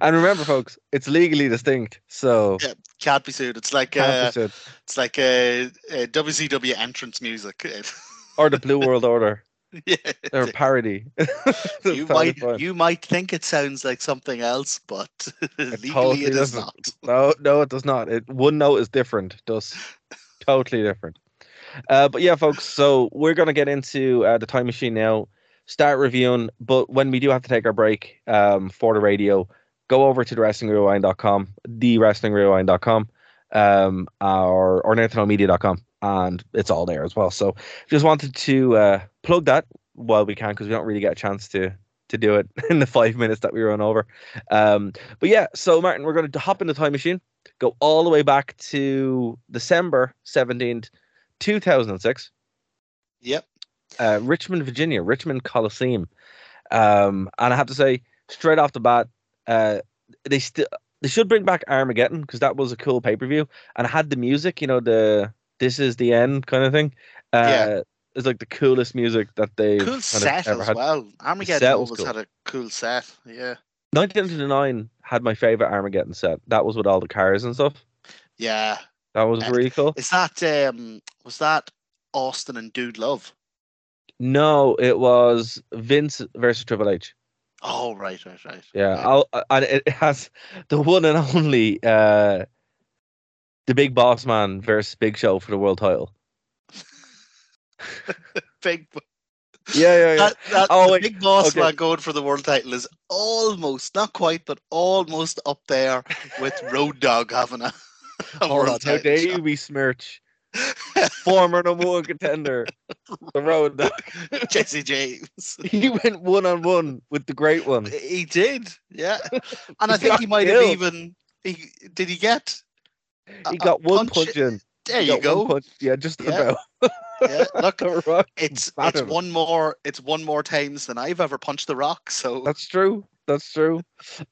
Speaker 3: and remember, folks, it's legally distinct, so
Speaker 4: Yeah, can't be sued. It's like uh, it's like uh, uh, WCW entrance music.
Speaker 3: or the Blue World Order
Speaker 4: yeah.
Speaker 3: or parody.
Speaker 4: You might you might think it sounds like something else, but legally
Speaker 3: totally
Speaker 4: it is
Speaker 3: doesn't.
Speaker 4: not.
Speaker 3: No, no, it does not. It one note is different. Does totally different. Uh, but yeah, folks. So we're gonna get into uh, the time machine now. Start reviewing, but when we do have to take our break um, for the radio, go over to the wrestlingrewind.com, thewrestlingrewind.com, um, or or nerdtoknowmedia.com, and it's all there as well. So just wanted to uh, plug that while we can because we don't really get a chance to to do it in the five minutes that we run over. Um, but yeah, so Martin, we're going to hop in the time machine, go all the way back to December 17th, 2006,
Speaker 4: Yep.
Speaker 3: uh, Richmond, Virginia, Richmond Coliseum. Um, and I have to say, straight off the bat, uh, they still they should bring back Armageddon because that was a cool pay per view and it had the music, you know, the "This is the end" kind of thing. Uh,
Speaker 4: Yeah.
Speaker 3: It's like the coolest music that they
Speaker 4: Cool set as well. Armageddon always
Speaker 3: cool.
Speaker 4: had a cool set. Yeah.
Speaker 3: 1999 had my favorite Armageddon set. That was with all the cars and stuff.
Speaker 4: Yeah.
Speaker 3: That was really cool.
Speaker 4: Is that um was that Austin and Dude Love?
Speaker 3: No, it was Vince versus Triple H.
Speaker 4: Oh right, right, right.
Speaker 3: Yeah, I'll, and it has the one and only uh, the Big Boss Man versus Big Show for the world title.
Speaker 4: Big
Speaker 3: Yeah, yeah, yeah.
Speaker 4: that, that
Speaker 3: Oh,
Speaker 4: the
Speaker 3: wait,
Speaker 4: big boss
Speaker 3: okay.
Speaker 4: man going for the world title is almost not quite, but almost up there with Road Dogg having a, a
Speaker 3: Hold on,
Speaker 4: world
Speaker 3: how
Speaker 4: title.
Speaker 3: dare
Speaker 4: shot.
Speaker 3: you besmirch former number one contender, the Road Dogg.
Speaker 4: Jesse James.
Speaker 3: He went one on one with the great one.
Speaker 4: He did, yeah. And I think he might have even. He did he get?
Speaker 3: He
Speaker 4: a
Speaker 3: got one
Speaker 4: punch-
Speaker 3: punch in.
Speaker 4: There you go.
Speaker 3: punch. Yeah, just
Speaker 4: Yeah.
Speaker 3: about.
Speaker 4: Yeah, look,
Speaker 3: Rock
Speaker 4: it's it's one more it's one more times than I've ever punched the rock. So
Speaker 3: That's true. That's true.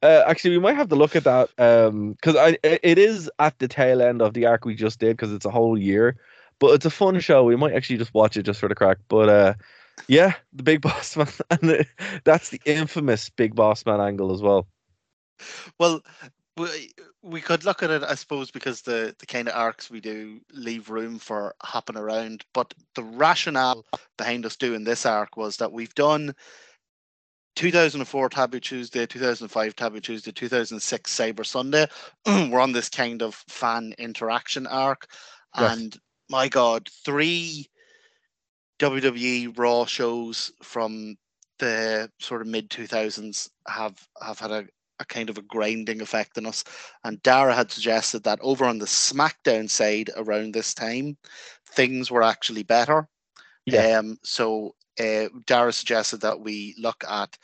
Speaker 3: Uh, actually, we might have to look at that because I it it is at the tail end of the arc we just did because it's a whole year, but it's a fun show. We might actually just watch it just for the crack. But uh, yeah, the Big Boss Man, and the, that's the infamous Big Boss Man angle as well.
Speaker 4: well, we we could look at it, I suppose, because the the kind of arcs we do leave room for hopping around. But the rationale behind us doing this arc was that we've done 2004 Taboo Tuesday, 2005 Taboo Tuesday, 2006 Cyber Sunday. We're on this kind of fan interaction arc,
Speaker 3: Yes.
Speaker 4: and my God, three WWE Raw shows from the sort of mid 2000s have have had a, a kind of a grinding effect on us. And Darragh had suggested that over on the SmackDown side around this time, things were actually better.
Speaker 3: Yeah.
Speaker 4: Um, so uh, Darragh suggested that we look at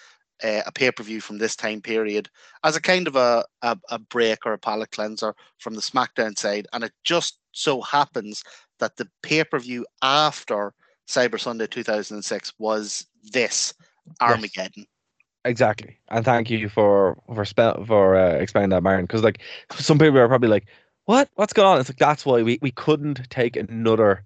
Speaker 4: uh, a pay per view from this time period as a kind of a, a, a break or a palate cleanser from the SmackDown side. And it just so happens that the pay per view after Cyber Sunday 2006 was this Armageddon.
Speaker 3: Exactly, and thank you for for spe- for uh, explaining that, Martin. Because like some people are probably like, "What? What's going on?" It's like that's why we, we couldn't take another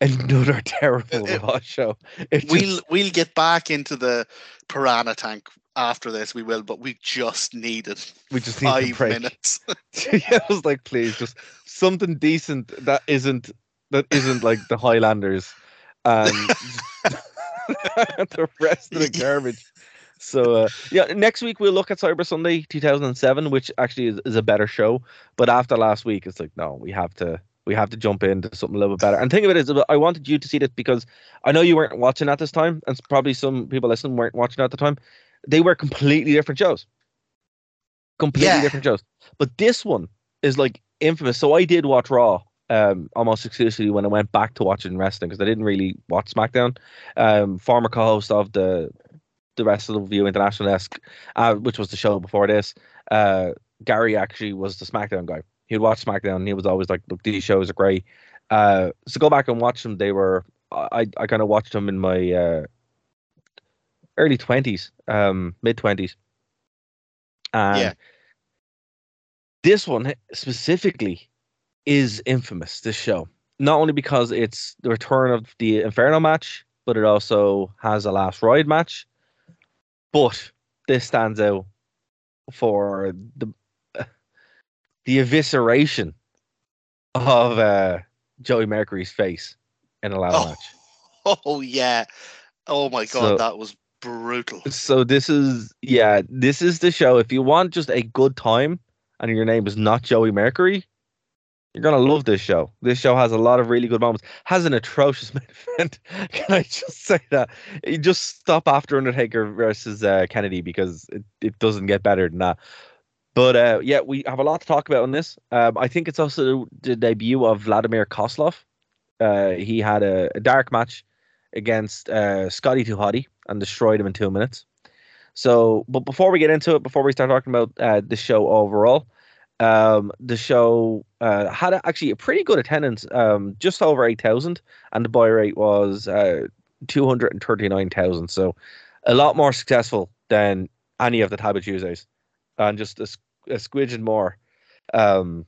Speaker 3: another terrible
Speaker 4: it-
Speaker 3: Raw show. It just-
Speaker 4: We'll we'll get back into the piranha tank after this. We will, but we just needed
Speaker 3: we just need
Speaker 4: five minutes.
Speaker 3: yeah, I was like, please, just something decent that isn't that isn't like the Highlanders and the rest of the garbage. So uh, yeah, next week we'll look at Cyber Sunday 2007, which actually is, is a better show. But after last week, it's like no, we have to we have to jump into something a little bit better. And think of it is, I wanted you to see this because I know you weren't watching at this time, and probably some people listening weren't watching at the time. They were completely different shows, completely
Speaker 4: Yeah.
Speaker 3: different shows. But this one is like infamous. So I did watch Raw um, almost exclusively when I went back to watching wrestling because I didn't really watch SmackDown. Um, former co-host of the the Wrestle View International Desk, uh, which was the show before this, uh, Gary actually was the SmackDown guy. He'd watch SmackDown and he was always like, "Look, these shows are great." Uh, so go back and watch them. They were I I kind of watched them in my uh, early twenties, um, mid twenties, and
Speaker 4: Yeah.
Speaker 3: this one specifically is infamous. This show, not only because it's the return of the Inferno match, but it also has a last ride match. But this stands out for the the evisceration of uh, Joey Mercury's face in a ladder
Speaker 4: Oh.
Speaker 3: match.
Speaker 4: Oh yeah. Oh my god,
Speaker 3: So-
Speaker 4: that was brutal.
Speaker 3: So this is yeah, this is the show. If you want just a good time and your name is not Joey Mercury, you're gonna love this show. This show has a lot of really good moments. Has an atrocious main event. Can I just say that? You just stop after Undertaker versus uh, Kennedy because it, it doesn't get better than that. But uh, yeah, we have a lot to talk about on this. Um, I think it's also the debut of Vladimir Kozlov. Uh, he had a, a dark match against uh, Scotty Hottie and destroyed him in two minutes. So, but before we get into it, before we start talking about uh, the show overall, um, the show uh, had a, actually a pretty good attendance, um, just over 8,000, and the buy rate was uh, 239,000. So, a lot more successful than any of the Taboo Tuesdays, and just a, a squidgen more um,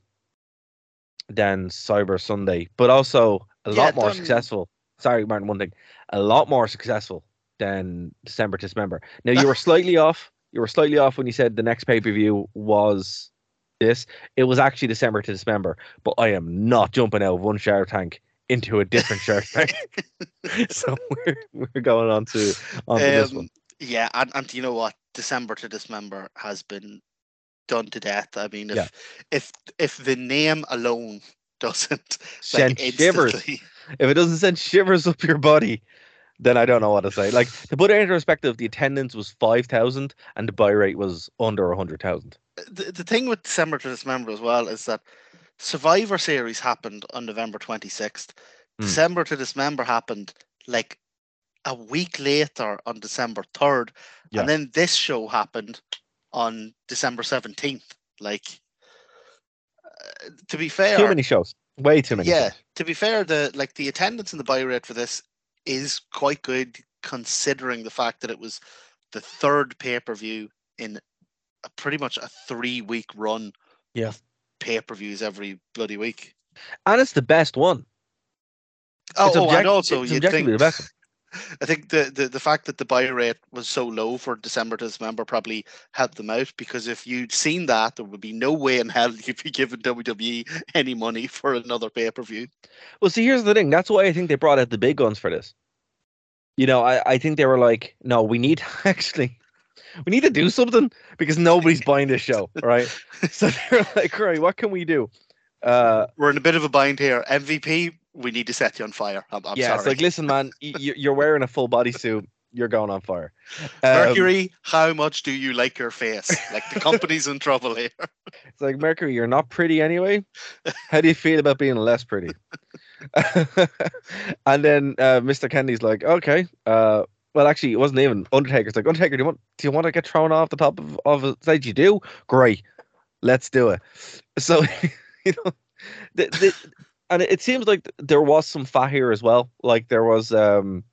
Speaker 3: than Cyber Sunday, but also a
Speaker 4: Yeah,
Speaker 3: lot more
Speaker 4: done-
Speaker 3: successful. Sorry, Martin, one thing, a lot more successful than December to Dismember. Now, you were slightly off. You were slightly off when you said the next pay per view was this. It was actually December to Dismember, but I am not jumping out of one Shark Tank into a different Shark Tank. so we're we're going on to on to this one.
Speaker 4: Um, yeah, and, and you know what? December to Dismember has been done to death. I mean, if
Speaker 3: Yeah.
Speaker 4: if if the name alone doesn't
Speaker 3: Send
Speaker 4: like,
Speaker 3: shivers. If it doesn't send shivers up your body, then I don't know what to say. Like to put it into perspective, the attendance was five thousand and the buy rate was under a hundred thousand.
Speaker 4: the, the thing with December to Dismember as well is that Survivor Series happened on November 26th.
Speaker 3: Hmm.
Speaker 4: December to Dismember happened like a week later on December 3rd.
Speaker 3: Yeah.
Speaker 4: And then this show happened on December 17th. Like, uh, to be fair,
Speaker 3: Too many shows. Way too many.
Speaker 4: yeah,
Speaker 3: shows.
Speaker 4: to be fair, the like the attendance and the buy rate for this is quite good considering the fact that it was the third pay per view in a, pretty much a three week run.
Speaker 3: Yeah.
Speaker 4: pay per views every bloody week.
Speaker 3: And it's the best one.
Speaker 4: Oh,
Speaker 3: It's
Speaker 4: oh
Speaker 3: object-
Speaker 4: and also you think
Speaker 3: the best
Speaker 4: I think the, the the fact that the buy rate was so low for December to Dismember probably helped them out because if you'd seen that, there would be no way in hell you'd be giving WWE any money for another pay per view.
Speaker 3: Well, see, here's the thing. That's why I think they brought out the big guns for this. You know, I, I think they were like, no, we need actually, we need to do something because nobody's buying this show, right? so they're like, right, what can we do? Uh,
Speaker 4: We're in a bit of a bind here. MVP, we need to set you on fire. I'm, I'm
Speaker 3: yeah,
Speaker 4: sorry.
Speaker 3: it's like, listen, man, you're wearing a full body suit. you're going on fire. Um,
Speaker 4: Mercury, how much do you like your face? Like the company's in trouble here.
Speaker 3: It's like Mercury, you're not pretty anyway. How do you feel about being less pretty? and then uh, Mr. Kennedy's like, okay. Uh, well, actually, it wasn't even Undertaker's like, Undertaker, do you want do you want to get thrown off the top of, of a stage? You do? Great. Let's do it. So, you know, the, the, and it seems like there was some fat here as well. Like there was, um,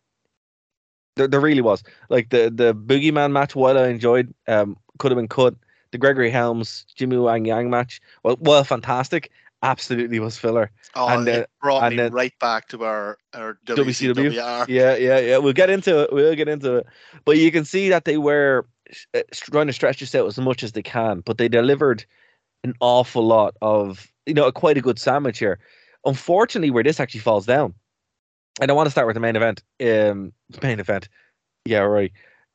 Speaker 3: there, there really was. Like the the Boogeyman match, while I enjoyed, um, could have been cut the Gregory Helms Jimmy Wang Yang match, well, well, fantastic. Absolutely was filler.
Speaker 4: Oh,
Speaker 3: And, uh,
Speaker 4: it brought
Speaker 3: and
Speaker 4: me
Speaker 3: then-
Speaker 4: right back to our, our
Speaker 3: WCW?
Speaker 4: WCWR.
Speaker 3: Yeah, yeah, yeah. We'll get into it. We'll get into it. But you can see that they were uh, trying to stretch this out as much as they can, but they delivered an awful lot of, you know, quite a good sandwich here. Unfortunately, where this actually falls down, and I want to start with the main event. Um, main event. Yeah, right.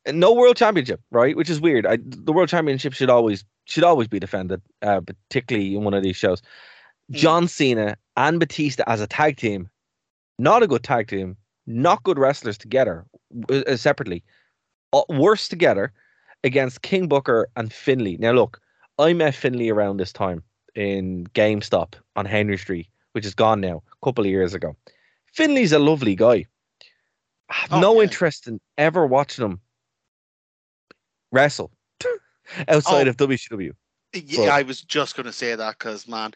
Speaker 3: No world championship, right? Which is weird. I, the world championship should always should always be defended, uh, particularly in one of these shows.
Speaker 4: Mm.
Speaker 3: John Cena and Batista as a tag team, not a good tag team, not good wrestlers together, uh, separately, uh, worse together against King Booker and Finlay. Now, look, I met Finlay around this time in GameStop on Henry Street, which is gone now, a couple of years ago. Finlay's a lovely guy. I have
Speaker 4: Oh,
Speaker 3: no
Speaker 4: yeah.
Speaker 3: interest in ever watching him wrestle outside
Speaker 4: Oh.
Speaker 3: of WCW.
Speaker 4: Yeah,
Speaker 3: But-
Speaker 4: I was just going to say that because, man,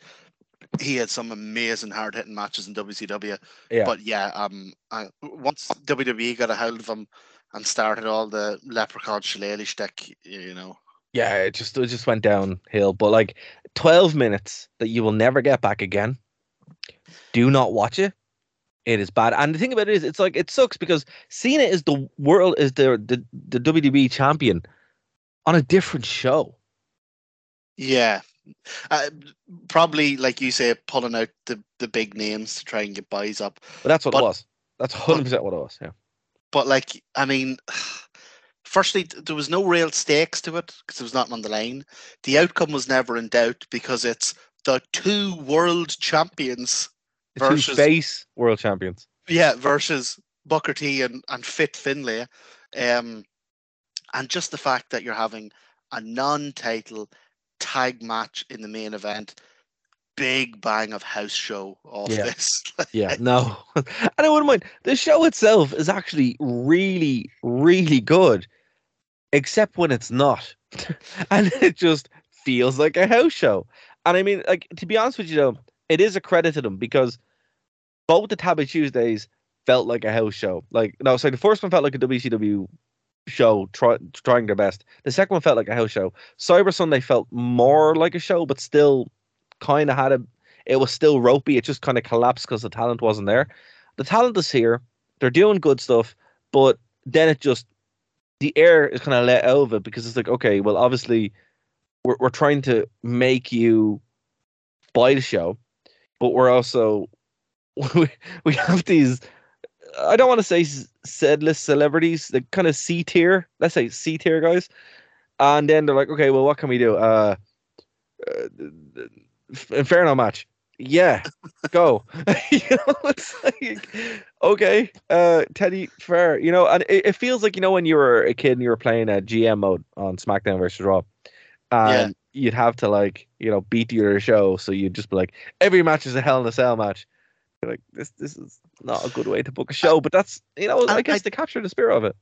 Speaker 4: he had some amazing hard hitting matches in WCW.
Speaker 3: Yeah.
Speaker 4: But yeah, um, I, once WWE got a hold of him and started all the leprechaun shillelagh shtick, you know.
Speaker 3: Yeah, it just it just went downhill. But like twelve minutes that you will never get back again Do not watch it. It is bad. And the thing about it is, it's like it sucks because Cena is the world is the the, the WWE champion on a different show.
Speaker 4: Yeah. Uh, probably, like you say, pulling out the, the big names to try and get buys up.
Speaker 3: But that's what
Speaker 4: But-
Speaker 3: it was. That's hundred percent what it was. Yeah.
Speaker 4: But, like, I mean, firstly, there was no real stakes to it because it was not on the line. The outcome was never in doubt because it's the two world champions
Speaker 3: Two
Speaker 4: Versus-
Speaker 3: face world champions.
Speaker 4: Yeah, versus Booker T and, and Fit Finlay. Um, and just the fact that you're having a non title tag match in the main event, big bang of house show off
Speaker 3: Yeah.
Speaker 4: this.
Speaker 3: Yeah, no. and I wouldn't mind. The show itself is actually really, really good, except when it's not. and it just feels like a house show. And I mean, like, to be honest with you, though, it is a credit to them because both the Taboo Tuesdays felt like a house show. Like, no, sorry, the first one felt like a WCW show try, trying their best. The second one felt like a house show. Cyber Sunday felt more like a show, but still kind of had a it was still ropey. It just kind of collapsed because the talent wasn't there. The talent is here. They're doing good stuff, but then it just the air is kind of let out of it because it's like, okay, well, obviously we're we're trying to make you buy the show, but we're also we, we have these. I don't want to say s- saidless celebrities, the kind of C tier, let's say C tier guys, and then they're like, okay, well, what can we do? Uh, uh Inferno match. Yeah, go. you know, it's like okay, uh, Teddy Fair. You know, and it, it feels like you know when you were a kid and you were playing a GM mode on SmackDown versus Raw, and you'd have to like you know beat your show, so you'd just be like every match is a Hell in a Cell match. You're like this, this is not a good way to book a show, but that's you know I,
Speaker 4: I-
Speaker 3: guess
Speaker 4: I-
Speaker 3: they capture the spirit of it.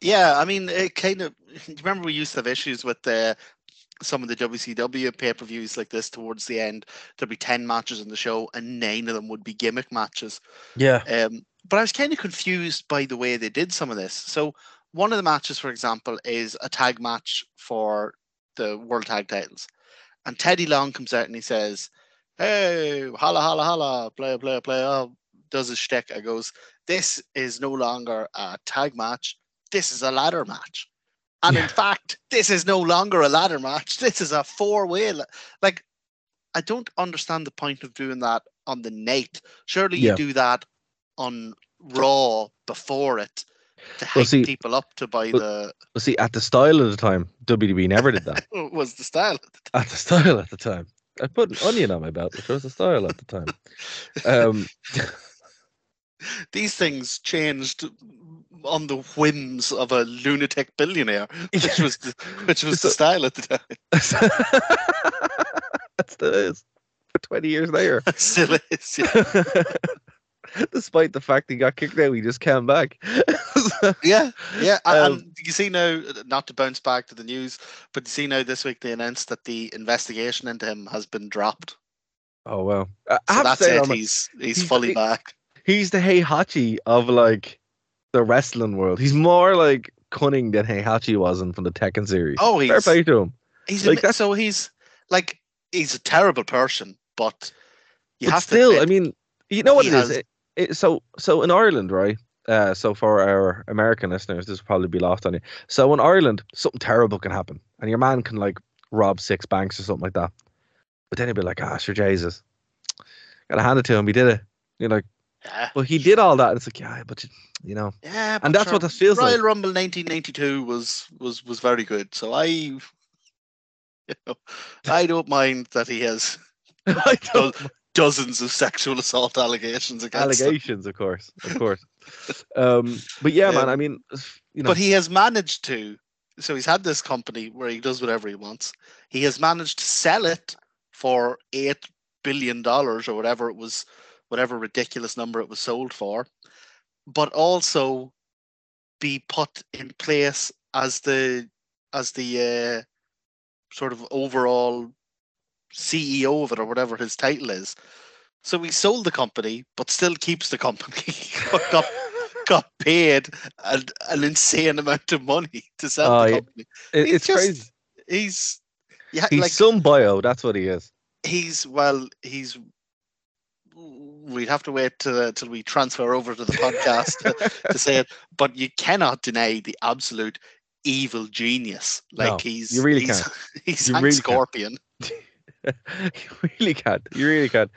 Speaker 4: Yeah, I mean, it kind of. Remember, we used to have issues with the some of the WCW pay per views like this towards the end. There'd be ten matches in the show, and nine of them would be gimmick matches.
Speaker 3: Yeah,
Speaker 4: Um, but I was kind of confused by the way they did some of this. So one of the matches, for example, is a tag match for the World Tag Titles, and Teddy Long comes out and he says, "Hey, holla, holla, holla, play, play, play." Oh, does his shtick. I goes, "This is no longer a tag match. This is a ladder match." And in fact, this is no longer a ladder match. This is a four-way. la- Like, I don't understand the point of doing that on the night. Surely
Speaker 3: Yeah.
Speaker 4: you do that on Raw before it to
Speaker 3: Well,
Speaker 4: hype
Speaker 3: see-
Speaker 4: people up to buy
Speaker 3: well-
Speaker 4: the
Speaker 3: well, see, at the style of the time, WWE never did that.
Speaker 4: was the style. at the time.
Speaker 3: at the style at the time. I put an onion on my belt, which was the style at the time. Um,
Speaker 4: These things changed on the whims of a lunatic billionaire, which was the, which was the style at the time.
Speaker 3: that still is. Twenty years later,
Speaker 4: Still is. yeah.
Speaker 3: despite the fact he got kicked out, he just came back.
Speaker 4: Yeah, yeah.
Speaker 3: Um,
Speaker 4: and you see now, not to bounce back to the news, but you see now this week they announced that the investigation into him has been dropped.
Speaker 3: oh well,
Speaker 4: So that's it.
Speaker 3: man,
Speaker 4: He's he's
Speaker 3: he's-
Speaker 4: fully
Speaker 3: he-
Speaker 4: back.
Speaker 3: he's the Heihachi of like the wrestling world. He's more like cunning than Heihachi was in from the Tekken series.
Speaker 4: Oh,
Speaker 3: Fair
Speaker 4: he's
Speaker 3: play to him.
Speaker 4: he's
Speaker 3: like, that's-
Speaker 4: so he's like he's a terrible person, but you
Speaker 3: but
Speaker 4: have
Speaker 3: still,
Speaker 4: to.
Speaker 3: I mean, you know what it is.
Speaker 4: has-
Speaker 3: It, it, so, so in Ireland, right? Uh, so for our American listeners, this will probably be lost on you. So in Ireland, something terrible can happen, and your man can like rob six banks or something like that. But then he'd be like, "Ah, sure, Jesus, gotta hand it to him. He did it." You're like,
Speaker 4: yeah,
Speaker 3: "Well, he did all that." And it's like, "Yeah, but you- you know."
Speaker 4: yeah,
Speaker 3: And that's
Speaker 4: sure,
Speaker 3: what this feels
Speaker 4: Royal
Speaker 3: like.
Speaker 4: Royal Rumble 1992 was was was very good. So I, you know, I don't mind that he has
Speaker 3: I don't
Speaker 4: dozens of sexual assault allegations against
Speaker 3: allegations, of course, of course. um, but yeah, man.
Speaker 4: Um,
Speaker 3: I mean, you know,
Speaker 4: But he has managed to. So he's had this company where he does whatever he wants. He has managed to sell it for eight billion dollars or whatever it was, whatever ridiculous number it was sold for, but also be put in place as the as the uh, sort of overall CEO of it or whatever his title is. So he sold the company, but still keeps the company. got got paid an, an insane amount of money to sell
Speaker 3: Oh,
Speaker 4: the
Speaker 3: ah,
Speaker 4: company.
Speaker 3: it-
Speaker 4: he's
Speaker 3: it's
Speaker 4: just-
Speaker 3: crazy.
Speaker 4: He's yeah,
Speaker 3: He's
Speaker 4: like
Speaker 3: some bio. That's what he is.
Speaker 4: he's well, he's we'd have to wait till, uh, till we transfer over to the podcast to, to say it. But you cannot deny the absolute evil genius. Like
Speaker 3: No,
Speaker 4: he's
Speaker 3: you really
Speaker 4: he's,
Speaker 3: can't.
Speaker 4: he's
Speaker 3: You really.
Speaker 4: Scorpion.
Speaker 3: you really can't. You really can't.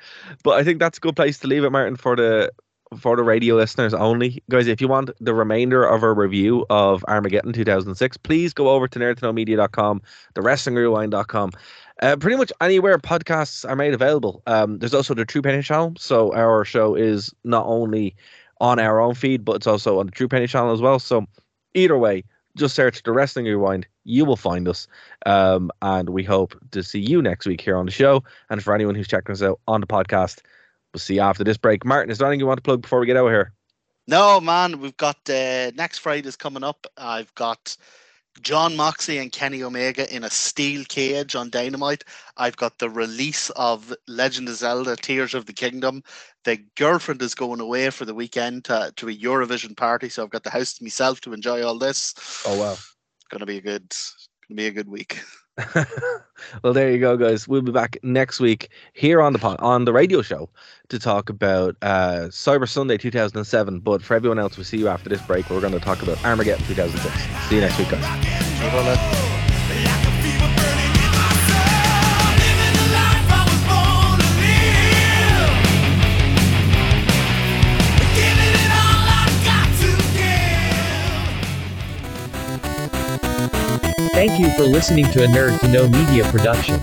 Speaker 3: But I think that's a good place to leave it, Martin, for the for the radio listeners only. Guys, if you want the remainder of our review of Armageddon 2006, please go over to nerdtoknowmedia.com, thewrestlingrewind.com. Uh, pretty much anywhere podcasts are made available. Um, there's also the True Penny channel. So our show is not only on our own feed, but it's also on the True Penny channel as well. So either way, just search the Wrestling Rewind. You will find us. Um, and we hope to see you next week here on the show. And for anyone who's checking us out on the podcast, we'll see you after this break. Martin, is there anything you want to plug before we get out of here?
Speaker 4: No, man, we've got uh, next Friday's coming up. I've got Jon Moxley and Kenny Omega in a steel cage on Dynamite. I've got the release of Legend of Zelda Tears of the Kingdom. The girlfriend is going away for the weekend to, to a Eurovision party, so I've got the house to myself to enjoy all this.
Speaker 3: Oh, wow.
Speaker 4: Gonna be a good gonna be a good week.
Speaker 3: well, there you go, guys. We'll be back next week here on the pod, on the radio show to talk about uh, Cyber Sunday 2007. But for everyone else, we'll see you after this break. We're going to talk about Armageddon 2006. See you next week, guys.
Speaker 5: Thank you for listening to a Nerd to Know Media production.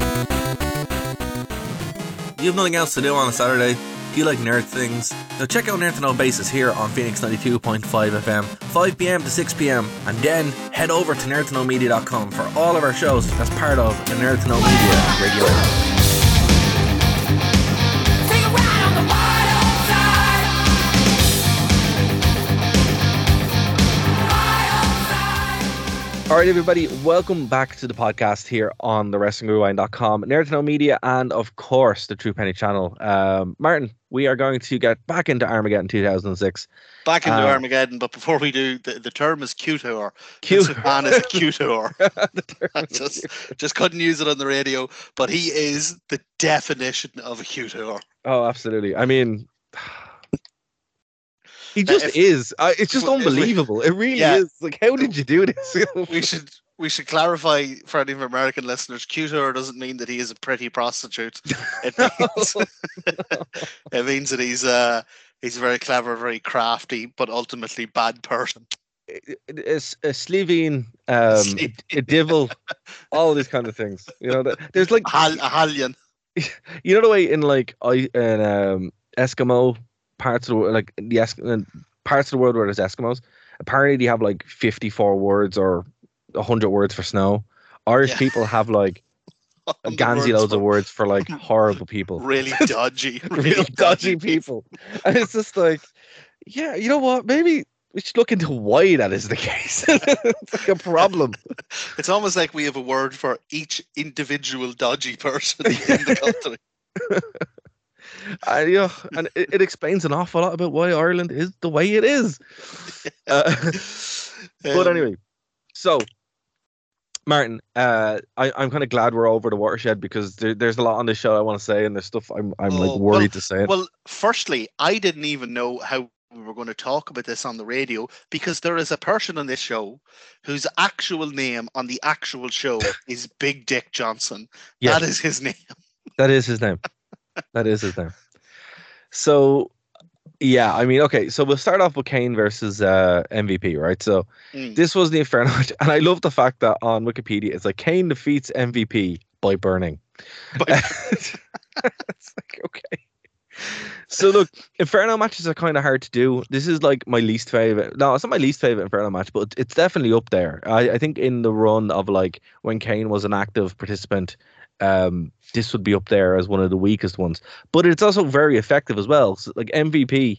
Speaker 6: You have nothing else to do on a Saturday? Do you like nerd things? Now check out Nerd to Know Basis here on Phoenix 92.5 FM, 5pm to 6pm, and then head over to nerdtoknowmedia.com for all of our shows as part of the Nerd to Know Media radio.
Speaker 3: All right, everybody, welcome back to the podcast here on the WrestlingRewind.com, Nerd to Know Media, and of course the True Penny channel. Um, Martin, we are going to get back into Armageddon 2006.
Speaker 4: Back into
Speaker 3: Uh,
Speaker 4: Armageddon, but before we do, the, the term is cutor.
Speaker 3: Cute.
Speaker 4: Vince McMahon is a cutor.
Speaker 3: The term
Speaker 4: I
Speaker 3: is
Speaker 4: just just couldn't use it on the radio, but he is the definition of a cutor.
Speaker 3: Oh, absolutely. I mean, he just
Speaker 4: if-
Speaker 3: is. Uh, it's just
Speaker 4: if we-
Speaker 3: unbelievable. It really
Speaker 4: Yeah.
Speaker 3: is. Like, how did you do this?
Speaker 4: We should we should clarify for any of American listeners, cutor doesn't mean that he is a pretty prostitute. It means, it means that he's uh he's very clever, very crafty, but ultimately bad person.
Speaker 3: It's a Slovene, um,
Speaker 4: Slovene.
Speaker 3: a devil, all these kind of things. You know, there's like
Speaker 4: A, hal- a Hallion.
Speaker 3: you know the way in like I in um Eskimo parts of the world, like the Esk- uh, parts of the world where there's Eskimos. Apparently, they have like 54 words or 100 words for snow. Irish
Speaker 4: Yeah.
Speaker 3: people have like gansy loads of words for like horrible people,
Speaker 4: Really dodgy.
Speaker 3: really dodgy people, and it's just like, yeah, you know what? Maybe we should look into why that is the case. it's like a problem.
Speaker 4: It's almost like we have a word for each individual dodgy person in the country.
Speaker 3: I, you know, and it, it explains an awful lot about why Ireland is the way it is. Uh, but
Speaker 4: Um,
Speaker 3: anyway, so Martin, uh, I, I'm kind of glad we're over the watershed because there, there's a lot on this show I want to say, and there's stuff I'm I'm
Speaker 4: Oh,
Speaker 3: like
Speaker 4: well-
Speaker 3: worried to say it.
Speaker 4: Well, firstly, I didn't even know how we were going to talk about this on the radio because there is a person on this show whose actual name on the actual show is Big Dick Johnson.
Speaker 3: Yeah.
Speaker 4: That is his name.
Speaker 3: That is his name. That is his name. So, yeah, I mean, okay, so we'll start off with Kane versus uh, MVP, right? So
Speaker 4: Mm.
Speaker 3: this was the Inferno match, and I love the fact that on Wikipedia it's like Kane defeats MVP by burning.
Speaker 4: By-
Speaker 3: it's like okay. So look, Inferno matches are kind of hard to do. This is like my least favorite. No, it's not my least favorite Inferno match, but it's definitely up there. I, I think in the run of like when Kane was an active participant, um, this would be up there as one of the weakest ones. But it's also very effective as well. So, like MVP,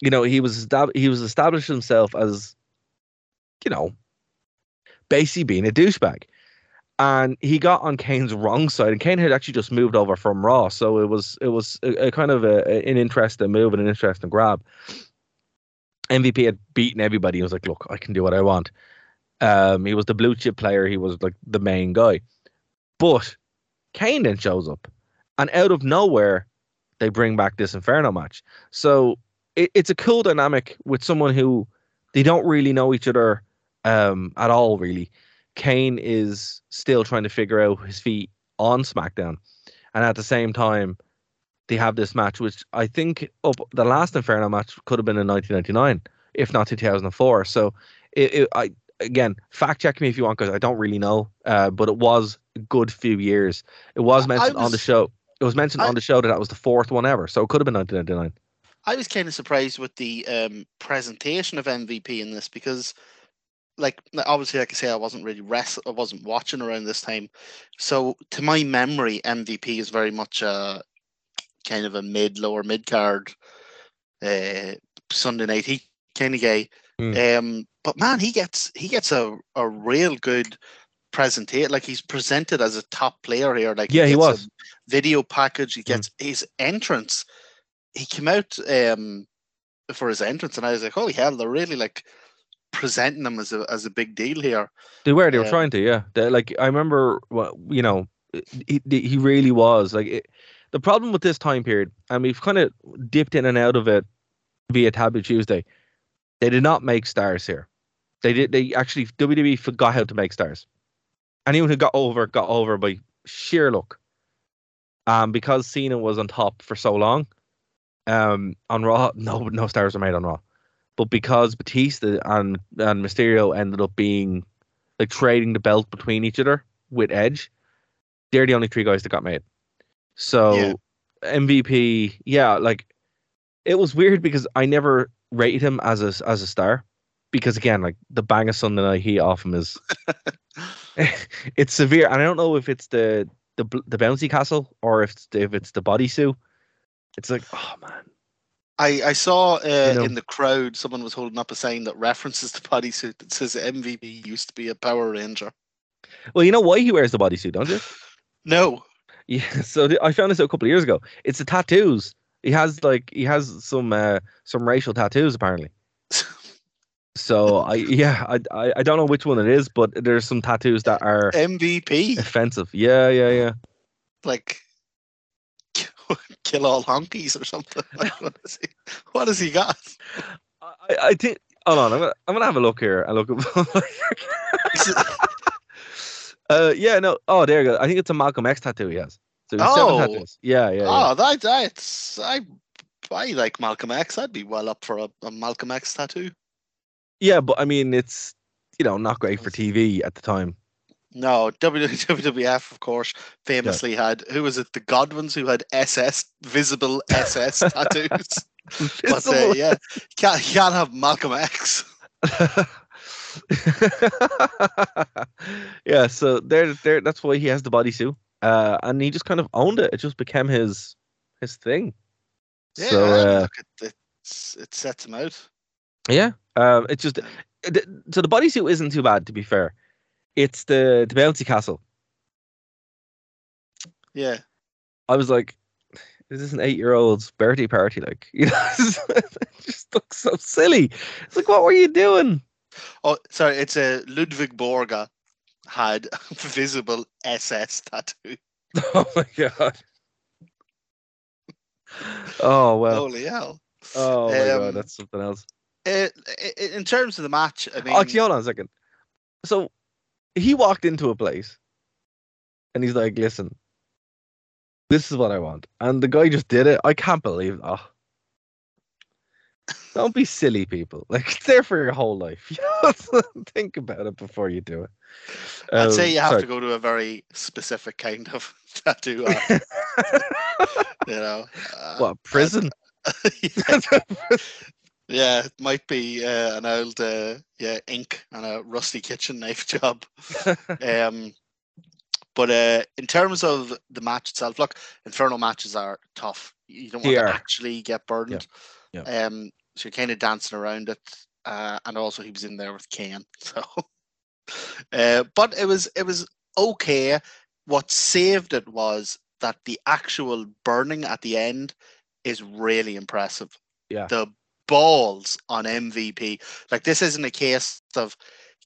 Speaker 3: you know, he was he was established himself as, you know, basically being a douchebag and he got on Kane's wrong side, and Kane had actually just moved over from Raw, so it was it was a, a kind of a, a- an interesting move and an interesting grab. MVP had beaten everybody. He was like, "Look, I can do what I want." Um, he was the blue chip player. He was like the main guy, but Kane then shows up, and out of nowhere, they bring back this Inferno match. So it, it's a cool dynamic with someone who they don't really know each other um, at all. Really, Kane is still trying to figure out his feet on SmackDown, and at the same time, they have this match, which I think up the last Inferno match could have been in 1999, if not 2004. So it, it I again fact check me if you want because I don't really know, uh, but it was good few years. It was mentioned was, on the show. It was mentioned I, on the show that that was the fourth one ever, so it could have been 1999.
Speaker 4: I was kind of surprised with the um, presentation of MVP in this because, like, obviously, like I say, I wasn't really rest, I wasn't watching around this time. So, to my memory, MVP is very much a kind of a mid, lower mid card uh, Sunday night heat kind of guy. Mm. Um, but man, he gets he gets a, a real good presentation. Like he's presented as a top player here. Like
Speaker 3: yeah, he, he was
Speaker 4: video package. He hmm. gets mm. his entrance he came out um, for his entrance, and I was like, "Holy hell!" They're really like presenting him as a as a big deal here.
Speaker 3: They were. They were um, trying to. Yeah. They, like I remember, well, you know, he he really was like. It, the problem with this time period, and we've kind of dipped in and out of it via Taboo Tuesday. They did not make stars here. They did. They actually WWE forgot how to make stars. Anyone who got over got over by sheer luck. Um, because Cena was on top for so long, um, on Raw, no, no stars were made on Raw, but because Batista and and Mysterio ended up being like trading the belt between each other with Edge, they're the only three guys that got made. So yeah. MVP, yeah, like it was weird because I never rated him as a as a star because again, like the bang of Sunday Night Heat off him is it's severe, and I don't know if it's the the the bouncy castle or if it's, if it's the bodysuit it's like, oh man.
Speaker 4: I, I saw uh, you know, in the crowd someone was holding up a sign that references the bodysuit that says MVP used to be a Power Ranger.
Speaker 3: Well, you know why he wears the bodysuit, don't you?
Speaker 4: no.
Speaker 3: Yeah, so I found this out a couple of years ago. It's the tattoos. He has like he has some uh, some racial tattoos apparently. So I yeah I, I I don't know which one it is, but there's some tattoos that are
Speaker 4: MVP
Speaker 3: offensive. Yeah, yeah, yeah.
Speaker 4: Like kill all honkies or something. Like, what, is he, what has he got?
Speaker 3: I, I think. Hold on, I'm gonna I'm gonna have a look here I look. uh, yeah, no. Oh, there you go. I think it's a Malcolm X tattoo he has. So oh, seven tattoos. Yeah, yeah. Oh,
Speaker 4: yeah. that that's I I like Malcolm X. I'd be well up for a, a Malcolm X tattoo.
Speaker 3: Yeah, but I mean, it's you know not great for TV at the time.
Speaker 4: No, WWF, of course, famously yeah. had who was it? The Godwins who had SS visible SS tattoos. but uh, yeah, you can't, you can't have Malcolm X.
Speaker 3: yeah, so there, there. That's why he has the bodysuit, uh, and he just kind of owned it. It just became his his thing.
Speaker 4: Yeah, so, uh, look, it, it sets him out.
Speaker 3: Yeah, um, it's just so the bodysuit isn't too bad, to be fair. It's the the bouncy castle.
Speaker 4: Yeah.
Speaker 3: I was like, this is an eight year old's birthday party. Like, you know, it just looks so silly. It's like, what were you doing?
Speaker 4: Oh, sorry. It's a Ludwig Borga had visible SS tattoo.
Speaker 3: Oh my god. Oh well.
Speaker 4: Holy hell.
Speaker 3: Oh my um, god, that's something else.
Speaker 4: Uh, in terms of the match, I mean,
Speaker 3: actually, hold on a second. So he walked into a place and he's like, listen, this is what I want. And the guy just did it. I can't believe that. Don't be silly, people. Like it's there for your whole life. You know, think about it before you do it.
Speaker 4: I'd say um, you have sorry. to go to a very specific kind of tattoo. Uh, you know,
Speaker 3: uh, what prison?
Speaker 4: yeah. Yeah, it might be uh, an old uh, yeah ink and a rusty kitchen knife job. um, but uh, in terms of the match itself, look, Inferno matches are tough. You don't want to actually get burned. Yeah. yeah. Um, so you're kind of dancing around it, uh, and also he was in there with Kane. So, uh, but it was it was okay. What saved it was that the actual burning at the end is really impressive.
Speaker 3: Yeah.
Speaker 4: The balls on MVP. Like this isn't a case of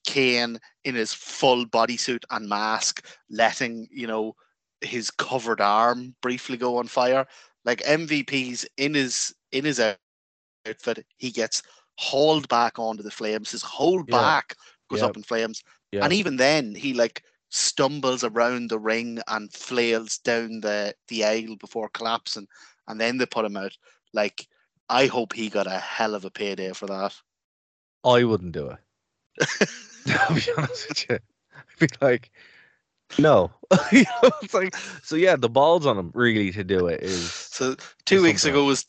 Speaker 4: Kane in his full bodysuit and mask letting, you know, his covered arm briefly go on fire. Like MVP's in his in his outfit, he gets hauled back onto the flames. His whole
Speaker 3: Yeah.
Speaker 4: back goes
Speaker 3: Yeah.
Speaker 4: up in flames,
Speaker 3: Yeah.
Speaker 4: and even then, he like stumbles around the ring and flails down the the aisle before collapsing, and then they put him out. Like, I hope he got a hell of a payday for that.
Speaker 3: I wouldn't do it. I'll be honest with you. I'd be like, no. you know, it's like, so yeah, the balls on him really to do it is.
Speaker 4: So two weeks ago was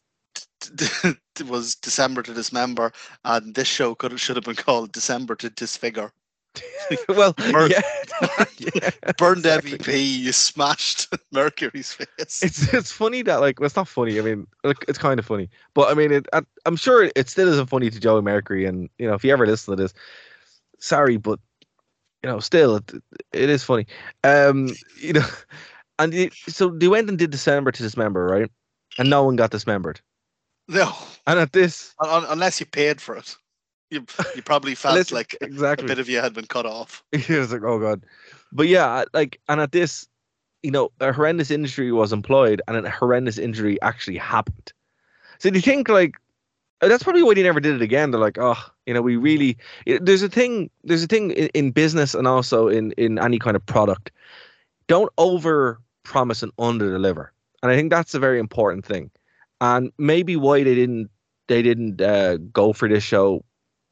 Speaker 4: was December to Dismember, and this show could should have been called December to Disfigure.
Speaker 3: well, yeah, yeah,
Speaker 4: Burned
Speaker 3: exactly.
Speaker 4: MVP, you smashed Mercury's face.
Speaker 3: It's it's funny that like well, it's not funny. I mean, like, it's kind of funny, but I mean, it, I, I'm sure it still isn't funny to Joey Mercury. And you know, if you ever listen to this, sorry, but you know, still it, it is funny. Um, you know, and it, so they went and did December to dismember, right? And no one got dismembered.
Speaker 4: no,
Speaker 3: And at this,
Speaker 4: un- un- unless you paid for it, you you probably felt
Speaker 3: Unless-
Speaker 4: like a bit of you had been cut off.
Speaker 3: it was like, oh god. But yeah, like, and at this, you know, a horrendous injury was employed, and a horrendous injury actually happened. So do you think like that's probably why they never did it again? They're like, oh, you know, we really. it- There's a thing. There's a thing in, in business and also in in any kind of product. Don't over promise and under deliver, and I think that's a very important thing. And maybe why they didn't they didn't uh, go for this show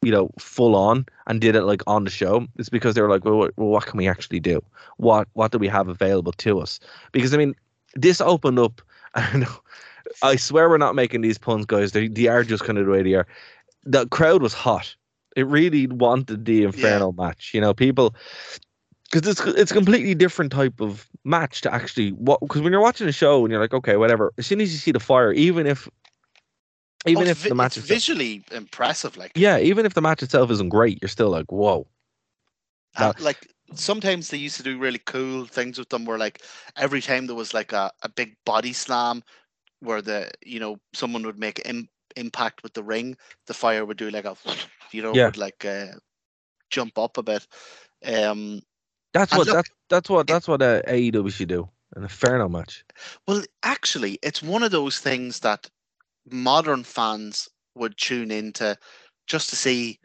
Speaker 3: you know, full on and did it like on the show, it's because they were like, well, what, well, what can we actually do? What what do we have available to us? Because I mean, this opened up. I know. I swear we're not making these puns, guys. They, they are just kind of the way they are. The crowd was hot. It really wanted the Inferno match. You know, people because it's it's a completely different type of match to actually what because when you're watching a show and you're like, okay, whatever. As soon as you see the fire, even if even
Speaker 4: Oh,
Speaker 3: if
Speaker 4: vi-
Speaker 3: the match itself,
Speaker 4: visually impressive, like
Speaker 3: yeah, even if the match itself isn't great, you're still like, whoa.
Speaker 4: Uh, like sometimes they used to do really cool things with them where like every time there was like a, a big body slam where the you know someone would make Im- impact with the ring the fire would do like a you know
Speaker 3: Yeah.
Speaker 4: would like uh, jump up a bit um
Speaker 3: That's what
Speaker 4: look,
Speaker 3: that's that's what that's what uh, AEW should do. in An Inferno match.
Speaker 4: well actually it's one of those things that modern fans would tune into just to see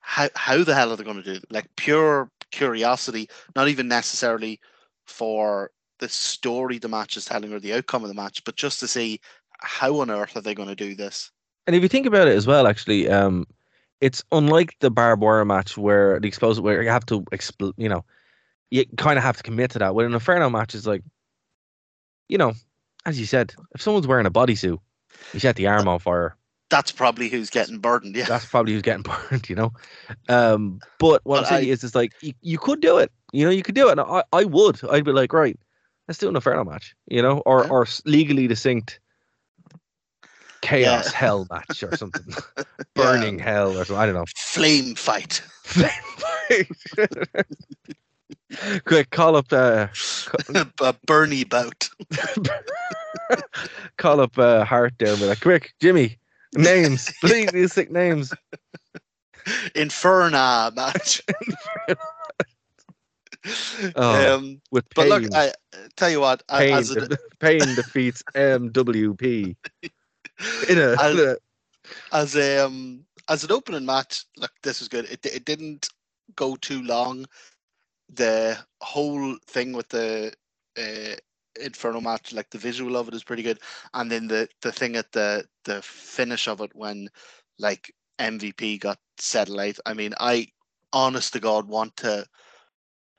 Speaker 4: how how the hell are they going to do it? like pure curiosity not even necessarily for the story the match is telling or the outcome of the match but just to see how on earth are they going to do this
Speaker 3: And if you think about it as well, actually, um, it's unlike the barbed wire match where the explosive where you have to expl- you know, you kind of have to commit to that. When an Inferno match is like, you know, as you said, if someone's wearing a bodysuit, you set the arm on fire.
Speaker 4: that's probably who's getting burdened yeah
Speaker 3: That's probably who's getting burned, you know. Um, but what I'm saying
Speaker 4: I-
Speaker 3: is, it's like you, you could do it. You know, you could do it. And I, I would. I'd be like, right, let's do an Inferno match. You know, or
Speaker 4: Yeah.
Speaker 3: or legally distinct chaos
Speaker 4: Yeah.
Speaker 3: hell match or something, burning hell or something. I don't know.
Speaker 4: flame fight
Speaker 3: Quick, call up uh,
Speaker 4: a bernie bout
Speaker 3: call up uh, Hart there. and Be like, quick, Jimmy, names, please, these sick names.
Speaker 4: inferna match
Speaker 3: Oh,
Speaker 4: um
Speaker 3: With
Speaker 4: but look i tell you what
Speaker 3: Kane,
Speaker 4: as a,
Speaker 3: Kane defeats MVP in a, in a
Speaker 4: as a um as an opening match, look, this was good. It it didn't go too long. The whole thing with the uh, Inferno match, like the visual of it, is pretty good. And then the the thing at the the finish of it when like MVP got satellite. I mean, I honest to God want to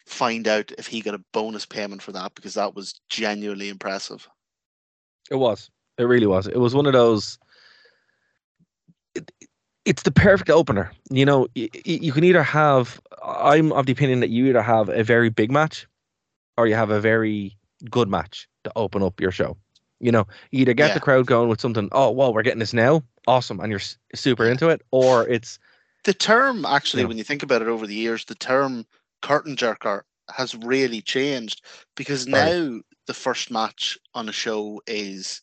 Speaker 4: find out if he got a bonus payment for that because that was genuinely impressive.
Speaker 3: It was. It really was. It was one of those. It, it's the perfect opener. You know, y- y- you can either have. I'm of the opinion that you either have a very big match, or you have a very good match to open up your show. You know, either get
Speaker 4: Yeah.
Speaker 3: the crowd going with something. Oh, well, we're getting this now. Awesome, and you're super into it, or it's
Speaker 4: the term actually
Speaker 3: Yeah.
Speaker 4: when you think about it over the years the term curtain jerker has really changed because
Speaker 3: Right.
Speaker 4: now the first match on a show is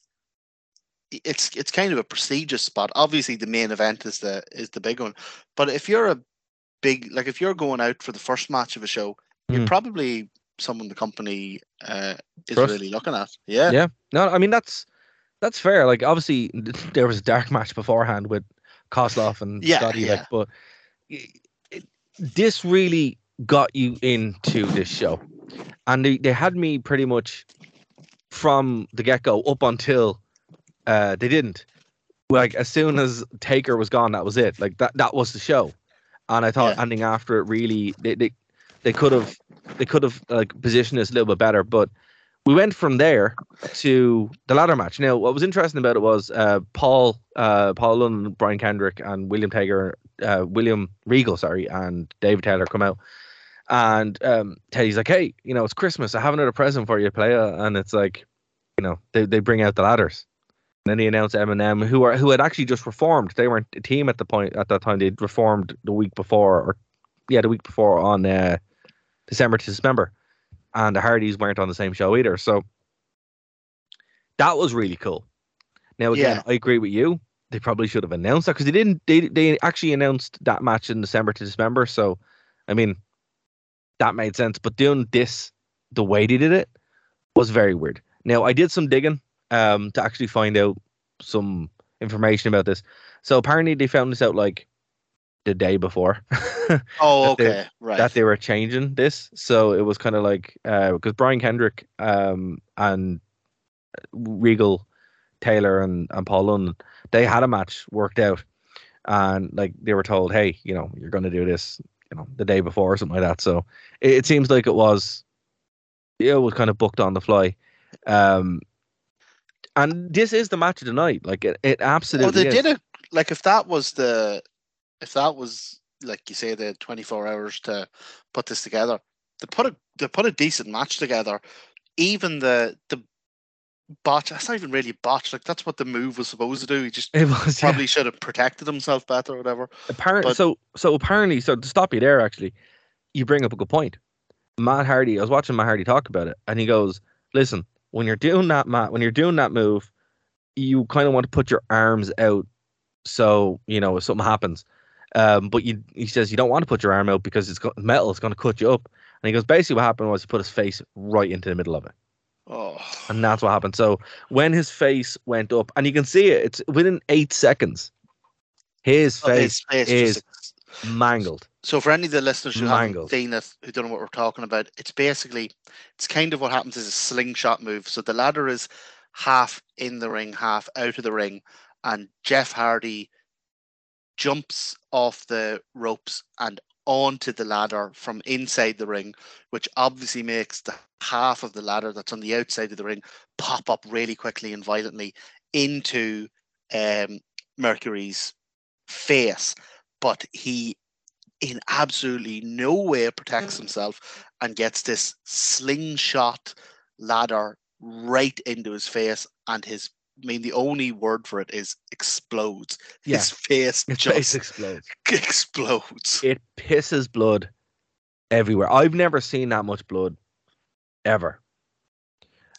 Speaker 4: it's it's kind of a prestigious spot obviously the main event is the is the big one but if you're a big like if you're going out for the first match of a show you're
Speaker 3: Mm.
Speaker 4: probably someone the company uh, is
Speaker 3: Trust.
Speaker 4: really looking at yeah
Speaker 3: yeah. No, I mean that's That's fair. Like obviously there was a dark match beforehand with Kozlov and
Speaker 4: Yeah,
Speaker 3: Scotty,
Speaker 4: yeah.
Speaker 3: like, but it, this really got you into this show, and they, they had me pretty much from the get go up until uh, they didn't. Like as soon as Taker was gone, that was it. Like that that was the show, and I thought
Speaker 4: Yeah.
Speaker 3: ending after it really they they, they could have they could have like positioned us a little bit better, but we went from there to the ladder match. Now, what was interesting about it was uh, Paul, uh, Paul London, Brian Kendrick, and William Tager, uh, William Regal, sorry, and David Taylor come out, and um, Teddy's like, "Hey, you know, it's Christmas. I have another present for you, player." And it's like, you know, they they bring out the ladders. And then he announced MNM, who are who had actually just reformed. They weren't a team at the point at that time. They'd reformed the week before, or yeah, the week before on uh, December to Dismember and the Hardys weren't on the same show either. So that was really cool. Now again,
Speaker 4: Yeah.
Speaker 3: I agree with you. They probably should have announced that because they didn't. They they actually announced that match in December to Dismember. So, I mean, that made sense. But doing this the way they did it was very weird. Now I did some digging um to actually find out some information about this. So apparently they found this out like the day before.
Speaker 4: Oh,
Speaker 3: that they-
Speaker 4: okay, right.
Speaker 3: that they were changing this. So it was kind of like because Brian Kendrick um, and Regal Taylor and, and Paul London they had a match worked out, and like they were told, hey, you know, you're going to do this, you know, the day before or something like that. So it, it seems like it was, it was kind of booked on the fly. Um, and this is the match of the night. Like it, it absolutely.
Speaker 4: Oh, they
Speaker 3: is.
Speaker 4: did it. Like if that was the, if that was like you say, they had 24 hours to put this together. They put a they put a decent match together. Even the the botch. That's not even really botch. Like that's what the move was supposed to do. He just
Speaker 3: It was yeah.
Speaker 4: probably should have protected himself better or whatever.
Speaker 3: Apparently, so so apparently, so to stop you there, actually, you bring up a good point. Matt Hardy, I was watching Matt Hardy talk about it, and he goes, "Listen, when you're doing that, Matt, when you're doing that move, you kind of want to put your arms out, so you know if something happens. Um, but you, he says you don't want to put your arm out because it's got metal, it's going to cut you up. And he goes, basically, what happened was he put his face right into the middle of it.
Speaker 4: Oh,
Speaker 3: And that's what happened. So when his face went up, and you can see it, it's within eight seconds, his
Speaker 4: oh, his
Speaker 3: face
Speaker 4: face
Speaker 3: is
Speaker 4: just
Speaker 3: mangled.
Speaker 4: So for any of the listeners who
Speaker 3: Mangled.
Speaker 4: haven't seen it, who don't know what we're talking about, it's basically it's kind of what happens is a slingshot move. So the ladder is half in the ring, half out of the ring, and Jeff Hardy jumps off the ropes and onto the ladder from inside the ring, which obviously makes the half of the ladder that's on the outside of the ring pop up really quickly and violently into um, Mercury's face. But he in absolutely no way protects himself and gets this slingshot ladder right into his face and his I mean the only word for it is explodes.
Speaker 3: Yeah.
Speaker 4: His face
Speaker 3: His
Speaker 4: just
Speaker 3: face explodes.
Speaker 4: explodes.
Speaker 3: It pisses blood everywhere. I've never seen that much blood ever.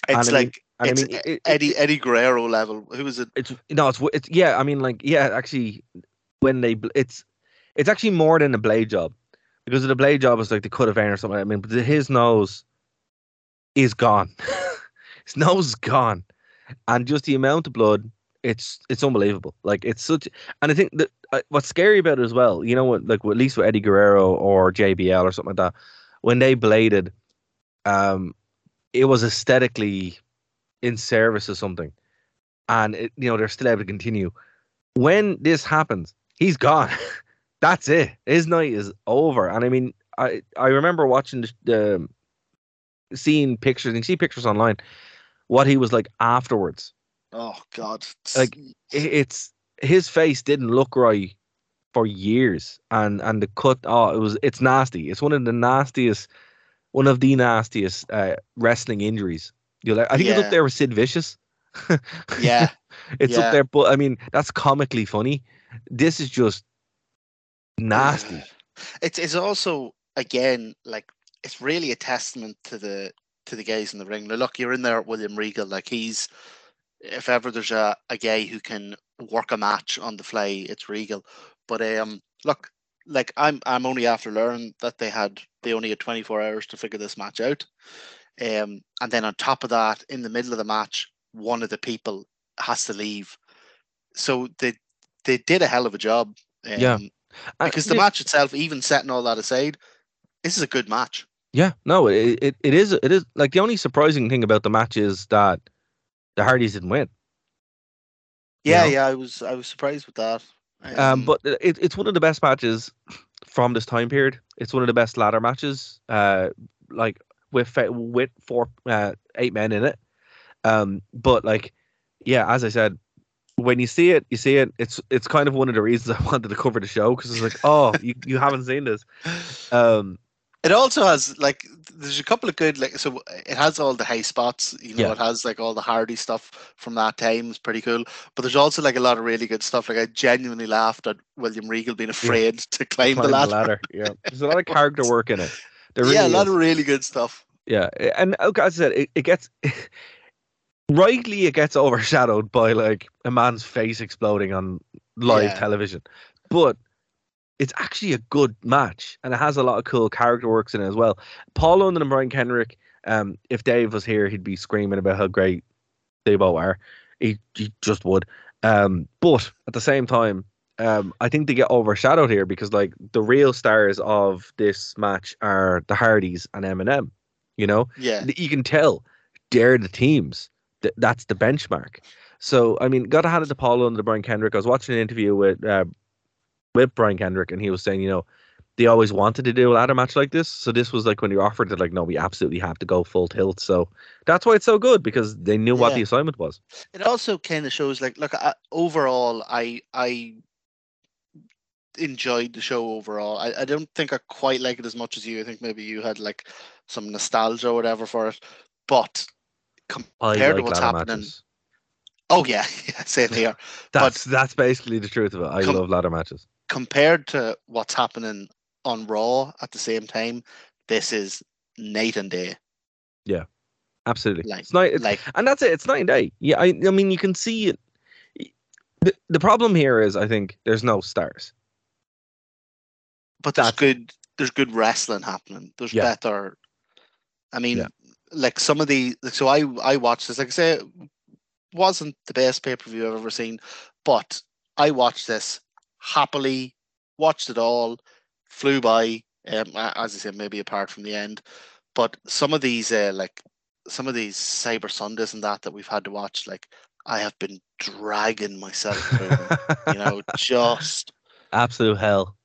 Speaker 4: It's
Speaker 3: I mean-
Speaker 4: like
Speaker 3: and I
Speaker 4: it's
Speaker 3: mean, it- it-
Speaker 4: Eddie Eddie Guerrero level. Who was it?
Speaker 3: It's no, it's it's yeah. I mean, like yeah, actually, when they it's it's actually more than a blade job because the blade job is like the cut of vein or something. I mean, but his nose is gone. his nose is gone, and just the amount of blood. It's it's unbelievable. Like it's such, and I think that uh, what's scary about it as well. You know what? Like at least with Eddie Guerrero or JBL or something like that, when they bladed, um, it was aesthetically in service of something and it, you know they're still able to continue. When this happens, he's gone. That's it. His night is over. And I mean, I I remember watching the, the seeing pictures. You see pictures online. What he was like afterwards.
Speaker 4: Oh God.
Speaker 3: Like it, it's his face didn't look right for years, and and the cut. Oh, it was it's nasty. It's one of the nastiest, one of the nastiest uh, wrestling injuries. You like? I think it's
Speaker 4: Yeah.
Speaker 3: up there with Sid Vicious.
Speaker 4: yeah.
Speaker 3: It's
Speaker 4: Yeah.
Speaker 3: up there, but I mean that's comically funny. This is just nasty.
Speaker 4: It's it's also again like it's really a testament to the to the guys in the ring. Now, look, you're in there with William Regal. Like he's if ever there's a, a guy who can work a match on the fly, it's Regal. But um look, like I'm I'm only after learning that they had they only had 24 hours to figure this match out. Um and then on top of that, in the middle of the match, one of the people has to leave. So they they did a hell of a job. Um,
Speaker 3: Yeah.
Speaker 4: Because the match itself, even setting all that aside, this is a good match.
Speaker 3: Yeah, no, it, it it is it is like the only surprising thing about the match is that the Hardys didn't win. You
Speaker 4: Yeah,
Speaker 3: know?
Speaker 4: yeah, I was I was surprised with that.
Speaker 3: Um, but it, it's one of the best matches from this time period. It's one of the best ladder matches. Uh, like with with four uh eight men in it. Um, but like, yeah, as I said, when you see it, you see it. It's it's kind of one of the reasons I wanted to cover the show because it's like, oh, you, you haven't seen this. Um,
Speaker 4: It also has like there's a couple of good like so it has all the high spots, you know,
Speaker 3: Yeah.
Speaker 4: it has like all the Hardy stuff from that time. It's pretty cool. But there's also like a lot of really good stuff. Like I genuinely laughed at William Regal being afraid to climb,
Speaker 3: climb
Speaker 4: the ladder.
Speaker 3: Yeah, there's a lot of character work in it. There
Speaker 4: yeah, a lot
Speaker 3: is.
Speaker 4: of really good stuff.
Speaker 3: Yeah, and oh, okay, as I said, it, it gets rightly it gets overshadowed by like a man's face exploding on live
Speaker 4: Yeah.
Speaker 3: television, but it's actually a good match and it has a lot of cool character works in it as well. Paul London and Brian Kendrick, Um, if Dave was here, he'd be screaming about how great they both are. He, he just would. Um, but at the same time, um, I think they get overshadowed here because like the real stars of this match are the Hardys and MNM. You know,
Speaker 4: Yeah.
Speaker 3: you can tell they're the teams. Th- That's the benchmark. So I mean, got to hand it to Paul London, to Brian Kendrick. I was watching an interview with uh, with Brian Kendrick, and he was saying, you know, they always wanted to do a ladder match like this. So this was like when you offered it, like, no, we absolutely have to go full tilt. So that's why it's so good because they knew what the assignment was.
Speaker 4: It also kind of shows like look I, overall I I enjoyed the show overall. I, I don't think I quite like it as much as you. I think maybe you had like some nostalgia or whatever for it. But compared to what's happening,
Speaker 3: matches.
Speaker 4: oh yeah, yeah, same here.
Speaker 3: That's that's basically the truth of it. I
Speaker 4: Com-
Speaker 3: love ladder matches.
Speaker 4: Compared to what's happening on Raw at the same time, this is night and day.
Speaker 3: Yeah, absolutely.
Speaker 4: Like-
Speaker 3: it's night, it's,
Speaker 4: like-
Speaker 3: and that's it. It's night and day. Yeah, I, I mean, you can see it. The, the problem here is, I think, there's no stars.
Speaker 4: But there's
Speaker 3: That's-
Speaker 4: good there's good wrestling happening. There's
Speaker 3: Yeah.
Speaker 4: better I mean
Speaker 3: Yeah.
Speaker 4: like some of the like, so I I watched this like I say it wasn't the best pay per view I've ever seen, but I watched this happily, watched it all, flew by. Um, as I said, maybe apart from the end, but some of these uh, like some of these Cyber Sundays and that that we've had to watch, like I have been dragging myself through, you know, just
Speaker 3: Absolute hell.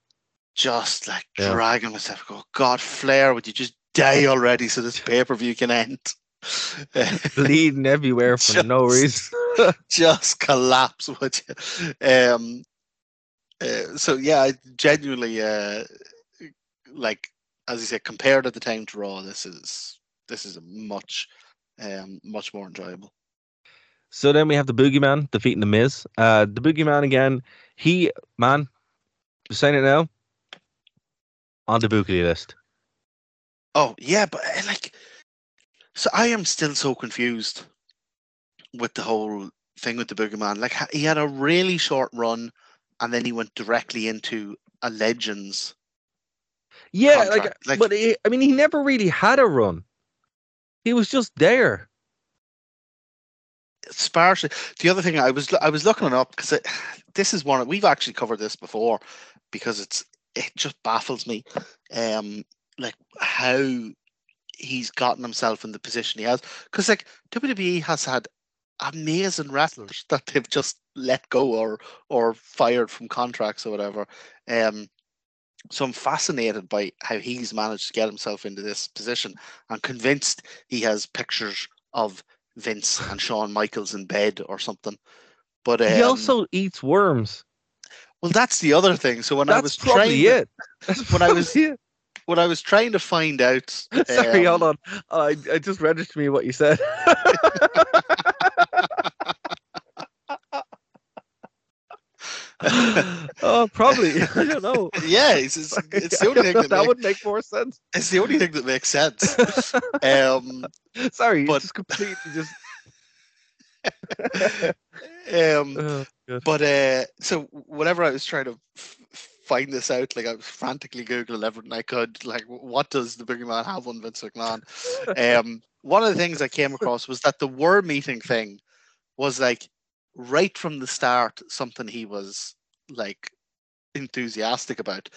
Speaker 4: just like
Speaker 3: Yeah.
Speaker 4: dragging myself. Go, God, Flair, would you just die already so this pay per view can end?
Speaker 3: Bleeding everywhere for no reason.
Speaker 4: just collapse, would you? Um, uh, so yeah, I genuinely, uh, like as you said, compared at the time to Raw, this is this is a much, um, much more enjoyable.
Speaker 3: So then we have the Boogeyman defeating the Miz. Uh, the Boogeyman again. He man, just saying it now. On the bookie list.
Speaker 4: Oh yeah, but uh, like, so I am still so confused with the whole thing with the Boogeyman. Like he had a really short run, and then he went directly into a Legends.
Speaker 3: Yeah, like,
Speaker 4: like-
Speaker 3: but he, I mean, he never really had a run. He was just there.
Speaker 4: Sparsely. The other thing I was I was looking it up because this is one we've actually covered this before because it's it just baffles me, um, like how he's gotten himself in the position he has. Because like WWE has had amazing wrestlers that they've just let go or or fired from contracts or whatever. Um, so I'm fascinated by how he's managed to get himself into this position. I'm convinced he has pictures of Vince and Shawn Michaels in bed or something. But um,
Speaker 3: he also eats worms.
Speaker 4: well, that's the other thing. So when I was
Speaker 3: probably
Speaker 4: trying,
Speaker 3: it. That's
Speaker 4: when I was-
Speaker 3: it.
Speaker 4: when I was trying to find out,
Speaker 3: Sorry,
Speaker 4: um,
Speaker 3: hold on. I I just registered me what you said. oh, probably. I don't know.
Speaker 4: Yeah, it's, it's, it's the only thing that,
Speaker 3: that
Speaker 4: make-
Speaker 3: would make more sense.
Speaker 4: it's the only thing that makes sense. um,
Speaker 3: Sorry,
Speaker 4: but-
Speaker 3: just completely just.
Speaker 4: um,
Speaker 3: Oh,
Speaker 4: But uh, so whenever I was trying to f- find this out, like I was frantically googling everything I could. Like, what does the Boogeyman have on Vince McMahon? um, one of the things I came across was that the War meeting thing was like right from the start something he was like enthusiastic about.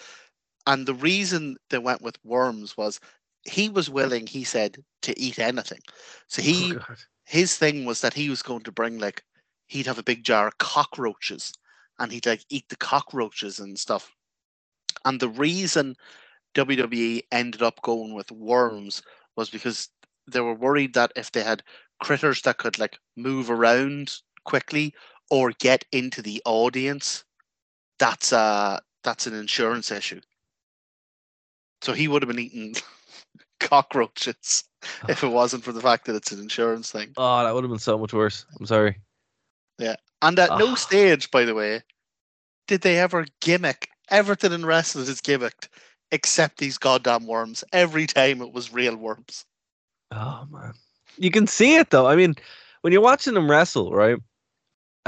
Speaker 4: And the reason they went with worms was he was willing, he said, to eat anything. So he
Speaker 3: Oh,
Speaker 4: his thing was that he was going to bring like he'd have a big jar of cockroaches and he'd like eat the cockroaches and stuff. And the reason WWE ended up going with worms was because they were worried that if they had critters that could like move around quickly or get into the audience, that's uh that's an insurance issue. So he would have been eating cockroaches if it wasn't for the fact that it's an insurance thing.
Speaker 3: Oh, that would have been so much worse. I'm sorry.
Speaker 4: Yeah, and at no
Speaker 3: Ah.
Speaker 4: stage, by the way, did they ever gimmick everything in wrestling is gimmicked except these goddamn worms. Every time it was real worms.
Speaker 3: Oh man, you can see it though. I mean, when you're watching them wrestle, right?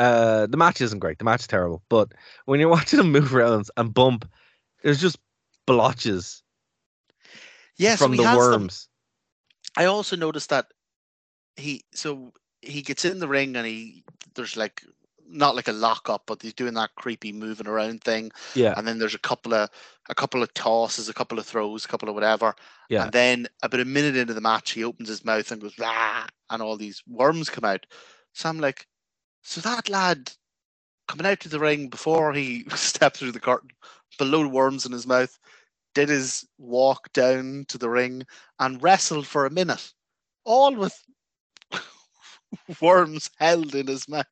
Speaker 3: Uh, the match isn't great. The match is terrible. But when you're watching them move around and bump, there's just blotches
Speaker 4: Yes,
Speaker 3: from the worms.
Speaker 4: I also noticed that he so he gets in the ring and he there's like not like a lock up, but he's doing that creepy moving around thing.
Speaker 3: Yeah,
Speaker 4: And then there's a couple of a couple of tosses, a couple of throws, a couple of whatever.
Speaker 3: yeah.
Speaker 4: And then about a minute into the match, he opens his mouth and goes, Rah! and all these worms come out. So I'm like, so that lad coming out to the ring before he stepped through the curtain, below worms in his mouth, did his walk down to the ring and wrestled for a minute, all with worms held in his mouth.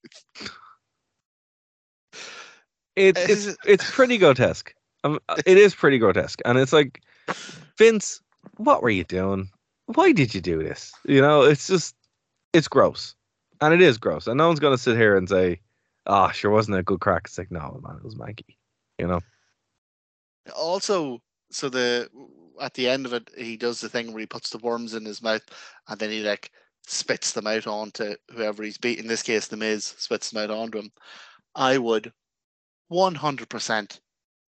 Speaker 3: It's it's it's pretty grotesque. Um, it is pretty grotesque, and it's like, Vince, what were you doing? Why did you do this? You know, it's just, it's gross, and it is gross, and no one's gonna sit here and say, "Ah, sure wasn't a good crack." It's like, no, man, it was manky. You know,
Speaker 4: Also, so the at the end of it, he does the thing where he puts the worms in his mouth and then he like spits them out onto whoever he's beat. In this case, the Miz spits them out onto him. I would 100%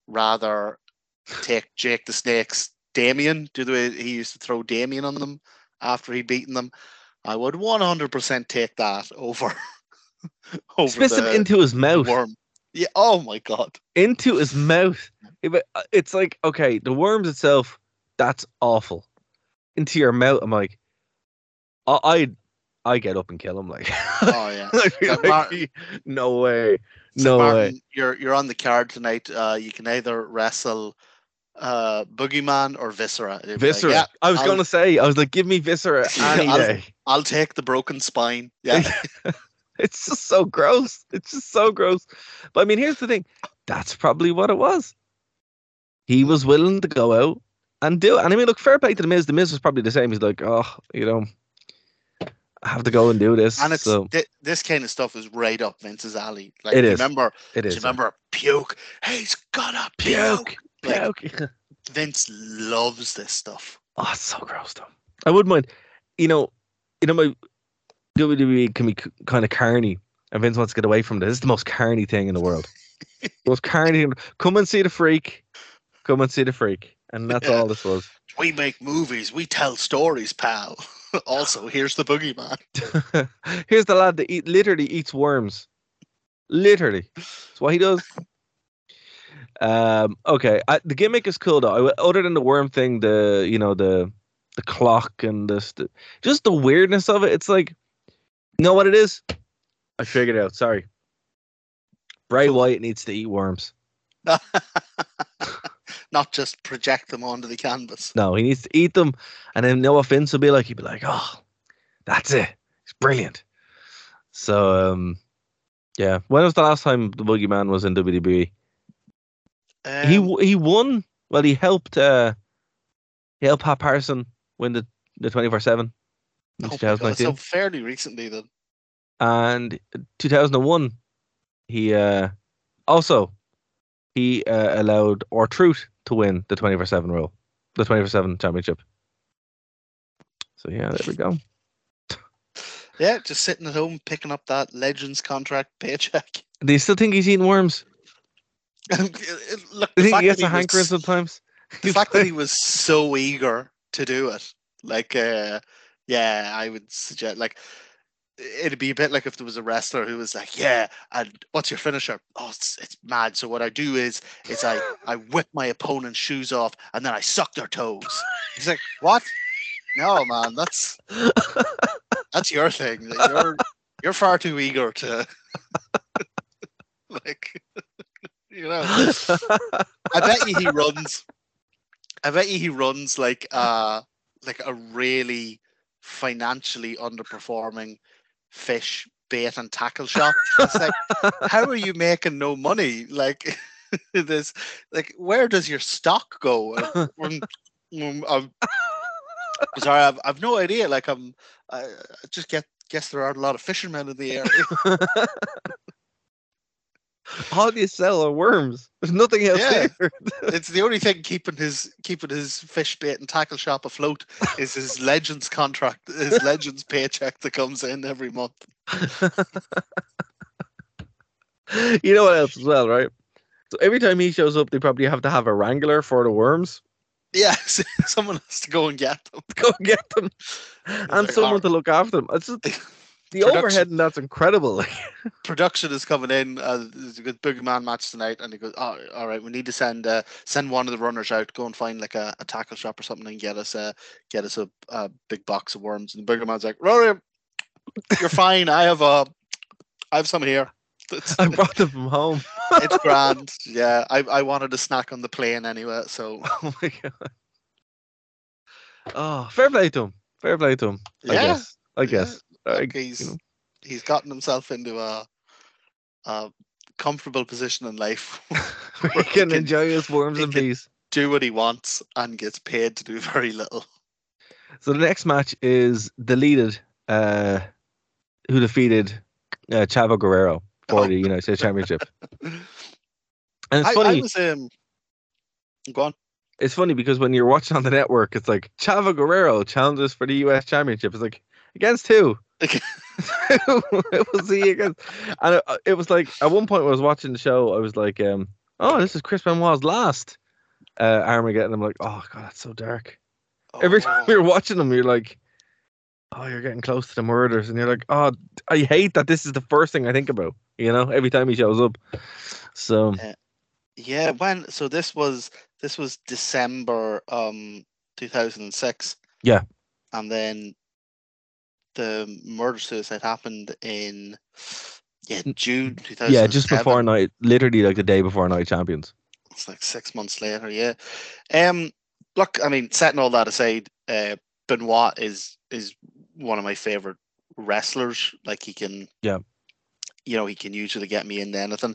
Speaker 4: rather take Jake the Snake's Damien, do the way he used to throw Damien on them after he'd beaten them. I would 100% take that over over
Speaker 3: spits them into his mouth.
Speaker 4: worm. Yeah. Oh my god.
Speaker 3: into his mouth. Uh, It's like okay, the worms itself, that's awful. Into your mouth, I'm like, I I I get up and kill him. Like,
Speaker 4: Oh yeah. Like,
Speaker 3: like,
Speaker 4: Mar-
Speaker 3: no way,
Speaker 4: So
Speaker 3: no
Speaker 4: Martin,
Speaker 3: way.
Speaker 4: You're you're on the card tonight. Uh, you can either wrestle uh, Boogeyman or Viscera. They'd like,
Speaker 3: Viscera.
Speaker 4: yeah,
Speaker 3: I was
Speaker 4: I'll-
Speaker 3: gonna say, I was like, give me Viscera any
Speaker 4: I'll-
Speaker 3: day.
Speaker 4: I'll take the broken spine. Yeah.
Speaker 3: It's just so gross. It's just so gross. But I mean, here's the thing. That's probably what it was. He was willing to go out and do it. And I mean, look, fair play to the Miz. The Miz was probably the same. He's like, oh, you know, I have to go and do this.
Speaker 4: and it's
Speaker 3: so
Speaker 4: thi- this kind of stuff is right up Vince's alley. Like,
Speaker 3: It is.
Speaker 4: Remember?
Speaker 3: it
Speaker 4: you remember puke? He's gonna puke.
Speaker 3: Puke.
Speaker 4: Like,
Speaker 3: Puke.
Speaker 4: Vince loves this stuff.
Speaker 3: Oh, it's so gross, though. I wouldn't mind. You know, you know, my WWE can be kind of carny, and Vince wants to get away from this. This is the most carny thing in the world. most carny. Come and see the freak. Come and see the freak, and that's
Speaker 4: Yeah.
Speaker 3: all this was.
Speaker 4: We make movies. We tell stories, pal. also, here's the Boogeyman.
Speaker 3: Here's the lad that eat literally eats worms. Literally, that's what he does. Um. Okay. I, the gimmick is cool though. I, other than the worm thing, the you know the the clock and this, the, just the weirdness of it. It's like, you know what it is? I figured it out. Sorry. Bray Wyatt needs to eat worms.
Speaker 4: Not just project them onto the canvas.
Speaker 3: No, he needs to eat them, and then Noah Vince will be like, he'd be like, oh, that's it. It's brilliant. So, um, yeah. When was the last time the Boogeyman was in WWE? He
Speaker 4: Um,
Speaker 3: he won. Well, he helped. uh He helped Pat Patterson win the the twenty four seven
Speaker 4: oh God, so fairly recently then.
Speaker 3: and two thousand and one. He uh also he uh, allowed R-Truth to win the twenty four seven role, the twenty four seven championship. So yeah, there we go.
Speaker 4: Yeah, just sitting at home picking up that Legends contract paycheck.
Speaker 3: Do you still think he's eating worms?
Speaker 4: Look, the fact,
Speaker 3: he gets
Speaker 4: that
Speaker 3: a
Speaker 4: he,
Speaker 3: hankering
Speaker 4: was,
Speaker 3: sometimes?
Speaker 4: the fact that he was so eager to do it, like, uh, yeah, I would suggest, like, it'd be a bit like if there was a wrestler who was like, "Yeah, and what's your finisher?" Oh, it's, it's mad. So what I do is, is I I whip my opponent's shoes off and then I suck their toes. He's like, "What? No, man, that's that's your thing. You're you're far too eager to like, you know." I bet you he runs. I bet you he runs like uh like a really financially underperforming fish bait and tackle shop. It's like, how are you making no money? Like this, like where does your stock go? Uh, um, I'm, sorry, I've, I've no idea. Like I'm, I, I just get guess there are a lot of fishermen in the area.
Speaker 3: How do you sell are worms? There's nothing else
Speaker 4: Yeah.
Speaker 3: here.
Speaker 4: it's the only thing keeping his keeping his fish bait and tackle shop afloat is his legends contract, his legends paycheck that comes in every month.
Speaker 3: you know what else as well, right? So every time he shows up, they probably have to have a wrangler for the worms.
Speaker 4: Yes, someone has to go and get them.
Speaker 3: Go and get them, and
Speaker 4: like,
Speaker 3: someone to look after them. It's just, the
Speaker 4: Production-
Speaker 3: overhead, and that's incredible.
Speaker 4: Production is coming in. Uh, there's a good big man match tonight, and he goes, "Oh, all right, we need to send uh, send one of the runners out, go and find like a, a tackle shop or something, and get us a get us a, a big box of worms." And the bigger man's like, "Rory, you're fine. I have a, I have some here. It's,
Speaker 3: I brought them from home.
Speaker 4: it's grand. Yeah, I I wanted a snack on the plane anyway, so
Speaker 3: Oh my god. Oh, fair play to him. Fair play to him. I
Speaker 4: Yeah,
Speaker 3: guess. I
Speaker 4: yeah.
Speaker 3: guess.
Speaker 4: Like,
Speaker 3: you
Speaker 4: he's
Speaker 3: know.
Speaker 4: he's gotten himself into a a comfortable position in life.
Speaker 3: he can
Speaker 4: can-
Speaker 3: enjoy his worms in peace.
Speaker 4: do what he wants and gets paid to do very little.
Speaker 3: So the next match is deleted. Uh, who defeated uh, Chavo Guerrero for
Speaker 4: Oh.
Speaker 3: the United States Championship? And it's
Speaker 4: I,
Speaker 3: funny.
Speaker 4: I was um go on.
Speaker 3: It's funny because when you're watching on the network, it's like Chavo Guerrero challenges for the U.S. Championship. It's like against who? It was he against, and it, it was like at one point when I was watching the show, I was like, um, "Oh, this is Chris Benoit's last uh, Armageddon." I'm like, "Oh God, that's so dark." Every time
Speaker 4: Oh,
Speaker 3: you're watching them, you're like, "Oh, you're getting close to the murders," and you're like, "Oh, I hate that this is the first thing I think about." You know, every time he shows up. So
Speaker 4: yeah, when so this was this was December um 2006.
Speaker 3: Yeah.
Speaker 4: And then the murder suicide happened in yeah, June 2007.
Speaker 3: yeah, just before night, literally like the day before Night Champions.
Speaker 4: It's like six months later, yeah. Um, look, I mean, setting all that aside, uh, Benoit is is one of my favorite wrestlers. Like he can,
Speaker 3: Yeah.
Speaker 4: you know, he can usually get me into anything.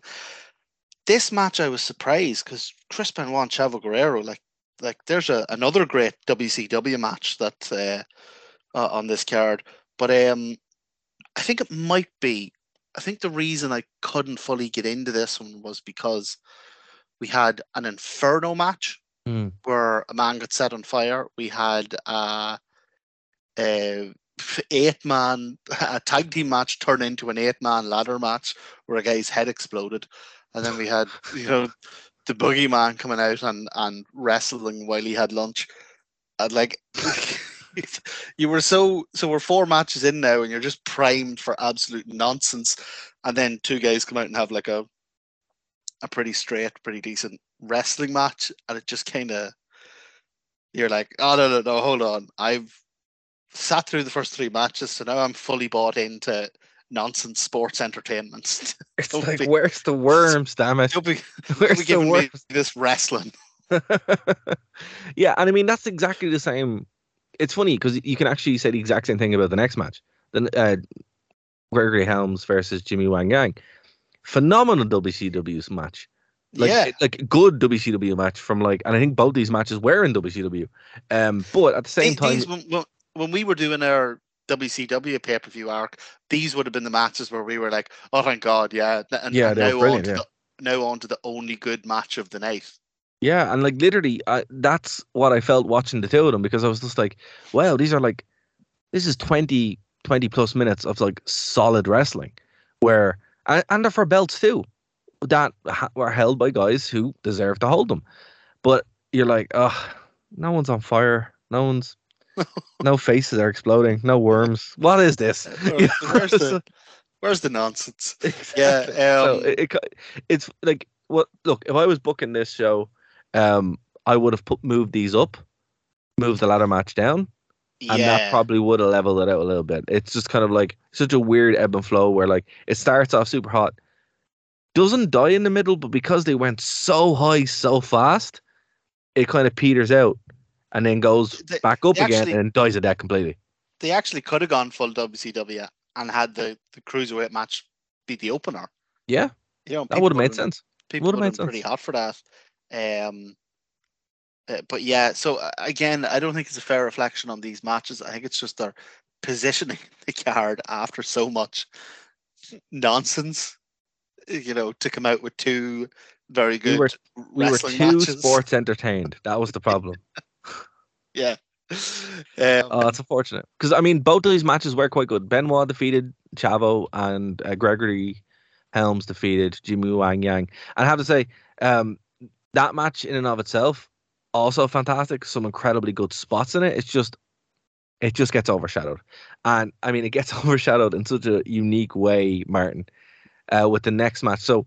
Speaker 4: This match, I was surprised because Chris Benoit and Chavo Guerrero, like, like there's a another great WCW match that uh, uh, on this card, but um, I think it might be. I think the reason I couldn't fully get into this one was because we had an Inferno match
Speaker 3: Hmm.
Speaker 4: where a man got set on fire. We had uh, a eight man a tag team match turn into an eight man ladder match where a guy's head exploded, and then we had you know the boogeyman coming out and and wrestling while he had lunch, and like. you were so so we're four matches in now and you're just primed for absolute nonsense and then two guys come out and have like a a pretty straight pretty decent wrestling match and it just kind of you're like oh no no no hold on i've sat through the first three matches so now i'm fully bought into nonsense sports entertainment
Speaker 3: It's
Speaker 4: Don't
Speaker 3: like,
Speaker 4: be-
Speaker 3: where's the worms? Damn it!
Speaker 4: you'll be,
Speaker 3: Where's
Speaker 4: be
Speaker 3: the worms?
Speaker 4: this wrestling
Speaker 3: yeah, and I mean that's exactly the same. It's funny because you can actually say the exact same thing about the next match. Then uh, Gregory Helms versus Jimmy Wang Yang, phenomenal WCW match. Like,
Speaker 4: yeah
Speaker 3: like good WCW match from like, and I think both these matches were in WCW. Um, but at the same
Speaker 4: The-
Speaker 3: time,
Speaker 4: these, when, when, we were doing our WCW pay per view arc, these would have been the matches where we were like, "Oh, thank God, yeah!" And,
Speaker 3: Yeah,
Speaker 4: and now on to
Speaker 3: yeah.
Speaker 4: the, now on to the only good match of the night.
Speaker 3: Yeah, and like literally, I, that's what I felt watching the two of them because I was just like, wow, these are like, this is 20, 20 plus minutes of like solid wrestling, where and, and they're for belts too, that ha- were held by guys who deserve to hold them. But you're like, oh, no one's on fire, no one's, no faces are exploding. No worms. What is this? You know,
Speaker 4: where's, the, where's the nonsense?
Speaker 3: Exactly.
Speaker 4: Yeah,
Speaker 3: so
Speaker 4: um,
Speaker 3: it, it, it's like what? Look, if I was booking this show, um, I would have put moved these up, moved the ladder match down, and
Speaker 4: yeah.
Speaker 3: that probably would have leveled it out a little bit. It's just kind of like such a weird ebb and flow where like it starts off super hot, doesn't die in the middle, but because they went so high so fast, it kind of peters out and then goes
Speaker 4: They-
Speaker 3: back up again
Speaker 4: actually-
Speaker 3: and dies a that completely.
Speaker 4: they actually could have gone full WCW and had the, the cruiserweight match be the opener.
Speaker 3: Yeah,
Speaker 4: You know,
Speaker 3: that would have made sense.
Speaker 4: People would have been pretty hot for that. Um, uh, but yeah, so uh, again, I don't think it's a fair reflection on these matches. I think it's just their positioning the card after so much nonsense. You know, to come out with two very good
Speaker 3: We were we were too
Speaker 4: matches.
Speaker 3: sports entertained. That was the problem.
Speaker 4: Yeah. Um,
Speaker 3: Oh, it's unfortunate because I mean both of these matches were quite good. Benoit defeated Chavo and uh, Gregory Helms defeated Jimmy Wang Yang. And I have to say, um, that match in and of itself also fantastic. Some incredibly good spots in it. It's just it just gets overshadowed, and I mean it gets overshadowed in such a unique way, Martin, uh, with the next match. So.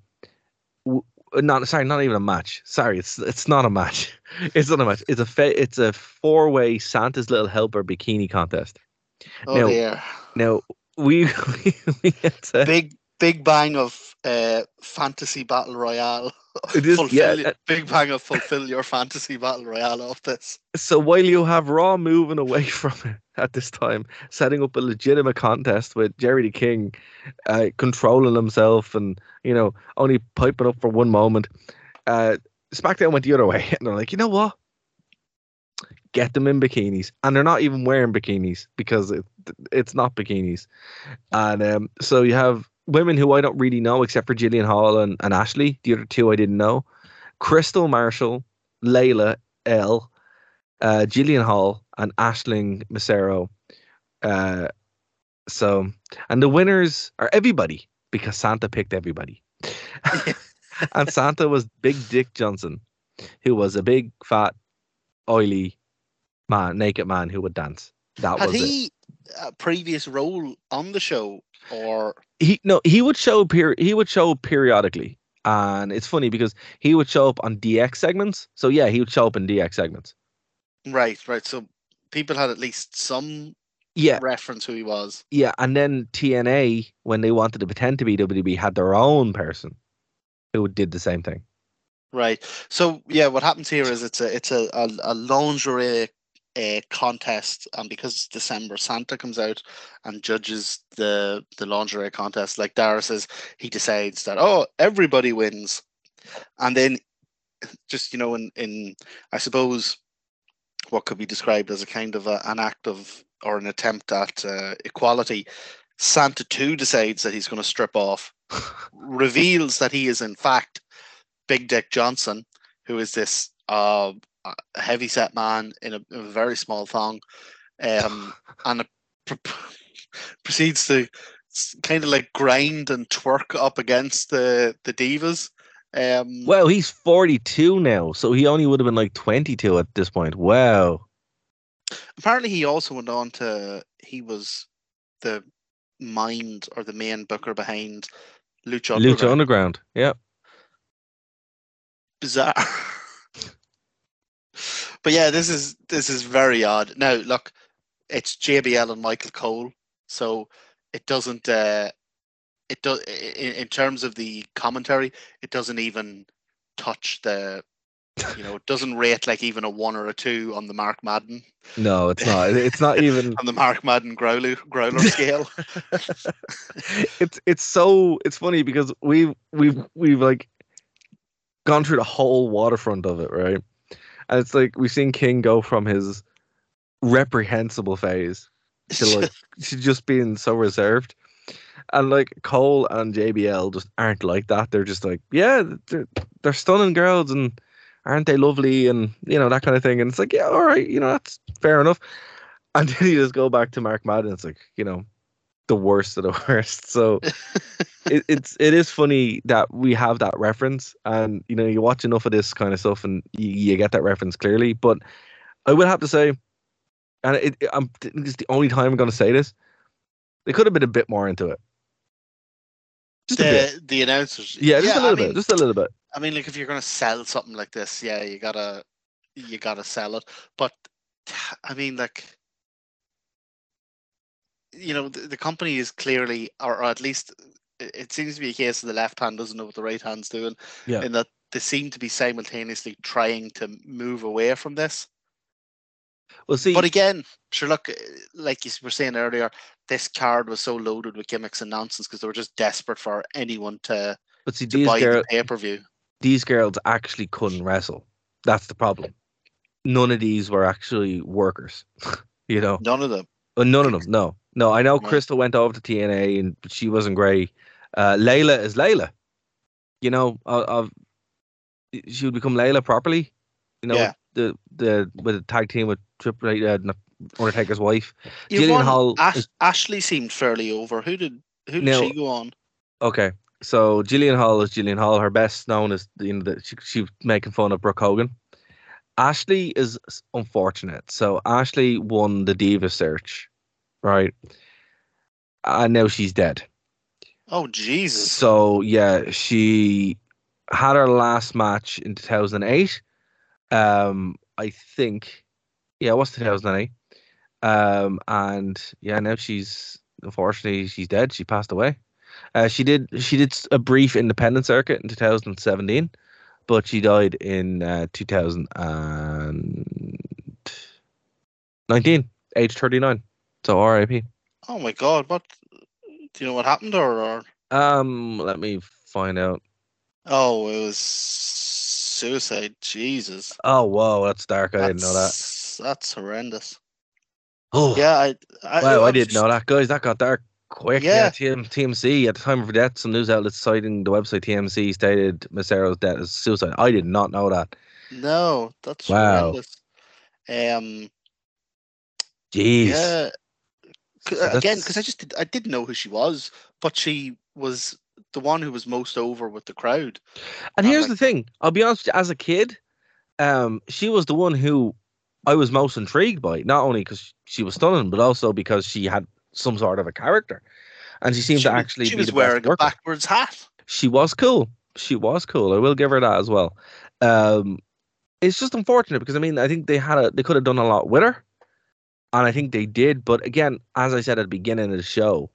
Speaker 3: W- not sorry, not even a match. Sorry, it's it's not a match. It's not a match. It's a fa- it's a four way Santa's Little Helper bikini contest.
Speaker 4: oh
Speaker 3: now-
Speaker 4: dear.
Speaker 3: Now we we, we to,
Speaker 4: Big big bang of uh, fantasy battle royale.
Speaker 3: It is- yeah,
Speaker 4: Fulfill-
Speaker 3: uh,
Speaker 4: big bang of fulfill your fantasy battle royale off this.
Speaker 3: so while you have Raw moving away from it at this time, setting up a legitimate contest with Jerry the King, uh, controlling himself and you know only piping up for one moment, uh, SmackDown went the other way and they're like, you know what? Get them in bikinis, and they're not even wearing bikinis because it, it's not bikinis, and um, so you have women who I don't really know except for Jillian Hall and, and Ashley. The other two I didn't know. Crystal Marshall, Layla El, uh, Jillian Hall, and Ashley Massaro. Uh, so, and the winners are everybody because Santa picked everybody. and Santa was Big Dick Johnson, who was a big, fat, oily man, naked man who would dance. That
Speaker 4: Had
Speaker 3: was it.
Speaker 4: he a previous role on the show, or
Speaker 3: he no he would show per he would show periodically and it's funny because he would show up on dx segments so yeah he would show up in dx segments
Speaker 4: right, right? So people had at least some
Speaker 3: yeah
Speaker 4: reference who he was.
Speaker 3: yeah and then tna when they wanted to pretend to be wwe had their own person who did the same thing
Speaker 4: Right. So yeah, what happens here is it's a it's a a, a lingerie uh, contest, and because it's December, Santa comes out and judges the the lingerie contest. Like Darragh says, he decides that oh everybody wins, and then just you know in in I suppose what could be described as a kind of a, an act of or an attempt at uh, equality. Santa too decides that he's going to strip off, reveals that he is in fact Big Dick Johnson, who is this uh, heavy set man in a, a very small thong, um, and pr- proceeds to kind of like grind and twerk up against the the divas. Um,
Speaker 3: well he's 42 now so he only would have been like 22 at this point wow
Speaker 4: apparently, he also went on to he was the mind or the main booker behind Lucha Underground.
Speaker 3: lucha
Speaker 4: Underground.
Speaker 3: underground yeah
Speaker 4: bizarre. but yeah, this is this is very odd. Now, look, it's JBL and Michael Cole, so it doesn't. Uh, it does in, in terms of the commentary. It doesn't even touch the. You know, it doesn't rate like even a one or a two on the Mark Madden
Speaker 3: no it's not it's not even
Speaker 4: on the Mark Madden growler growler scale.
Speaker 3: it's it's so it's funny because we've we've we've like gone through the whole waterfront of it, right? And it's like we've seen King go from his reprehensible phase to like to just being so reserved. And like Cole and JBL just aren't like that. They're just like, yeah, they're, they're stunning girls and aren't they lovely and you know that kind of thing. And it's like, yeah, all right, you know that's fair enough. And then you just go back to Mark Madden. It's like, you know, the worst of the worst. So it, it's it is funny that we have that reference, and you know you watch enough of this kind of stuff, and you, you get that reference clearly. But I would have to say, and it, I'm it's the only time I'm going to say this. They could have been a bit more into it. Just a bit.
Speaker 4: The the announcers.
Speaker 3: Yeah, just a little
Speaker 4: mean,
Speaker 3: bit. Just a little bit.
Speaker 4: I mean, like if you're gonna sell something like this, yeah, you gotta you gotta sell it. But I mean, like you know, the, the company is clearly, or, or at least it, seems to be a case of the left hand doesn't know what the right hand's doing.
Speaker 3: Yeah.
Speaker 4: In that they seem to be simultaneously trying to move away from this.
Speaker 3: Well, see,
Speaker 4: But again, sure, look, like you were saying earlier, this card was so loaded with gimmicks and nonsense because they were just desperate for anyone to,
Speaker 3: but see,
Speaker 4: to buy
Speaker 3: girls,
Speaker 4: the pay per view.
Speaker 3: these girls actually couldn't wrestle. That's the problem. None of these were actually workers. you know,
Speaker 4: None of them.
Speaker 3: Uh, none of them. No, no. I know
Speaker 4: No.
Speaker 3: Crystal went over to TNA and but she wasn't great. Uh, Layla is Layla. You know, of, of she would become Layla properly. You know,
Speaker 4: Yeah.
Speaker 3: the the with the tag team with Triple H, uh, Undertaker's wife.
Speaker 4: You
Speaker 3: Jillian
Speaker 4: won-
Speaker 3: Hall
Speaker 4: Ash-
Speaker 3: is-
Speaker 4: Ashley seemed fairly over. Who did who did
Speaker 3: Now-
Speaker 4: she go on?
Speaker 3: Okay, so Jillian Hall is Jillian Hall. Her best known is you know that she she was making fun of Brooke Hogan. Ashley is unfortunate. So Ashley won the Diva search, right? And now she's dead.
Speaker 4: Oh Jesus!
Speaker 3: So yeah, she had her last match in 2008. Um, I think, yeah, it was 2008. Um, and yeah, now she's unfortunately she's dead. She passed away. Uh, she did she did a brief independent circuit in 2017, but she died in uh, 2019, age 39. So R.I.P.
Speaker 4: oh my God! What do you know? What happened to her? Or
Speaker 3: Um, let me find out.
Speaker 4: oh, it was suicide. Jesus!
Speaker 3: Oh, whoa, that's dark. I didn't know that.
Speaker 4: That's- That's horrendous.
Speaker 3: Oh,
Speaker 4: Yeah, I. I
Speaker 3: Wow, I
Speaker 4: I'm
Speaker 3: didn't
Speaker 4: just-
Speaker 3: know that, guys. That got dark quick. Yeah,
Speaker 4: Yeah.
Speaker 3: TM, TMZ at the time of her death, some news outlets citing the website TMC stated Massaro's death as suicide. I did not know that.
Speaker 4: No, that's
Speaker 3: Wow.
Speaker 4: horrendous. Um.
Speaker 3: Jeez.
Speaker 4: Yeah. Again, because I just did, I didn't know who she was, but she was the one who was most over with the crowd.
Speaker 3: And here's
Speaker 4: like-
Speaker 3: the thing. I'll be honest. with you, As a kid, um, she was the one who I was most intrigued by. Not only because she was stunning, but also because she had some sort of a character, and she seemed
Speaker 4: she
Speaker 3: to
Speaker 4: was,
Speaker 3: actually
Speaker 4: she
Speaker 3: be
Speaker 4: was wearing a backwards hat.
Speaker 3: she was cool. She was cool. I will give her that as well. Um, it's just unfortunate because I mean I think they had a they could have done a lot with her, and I think they did. But again, as I said at the beginning of the show,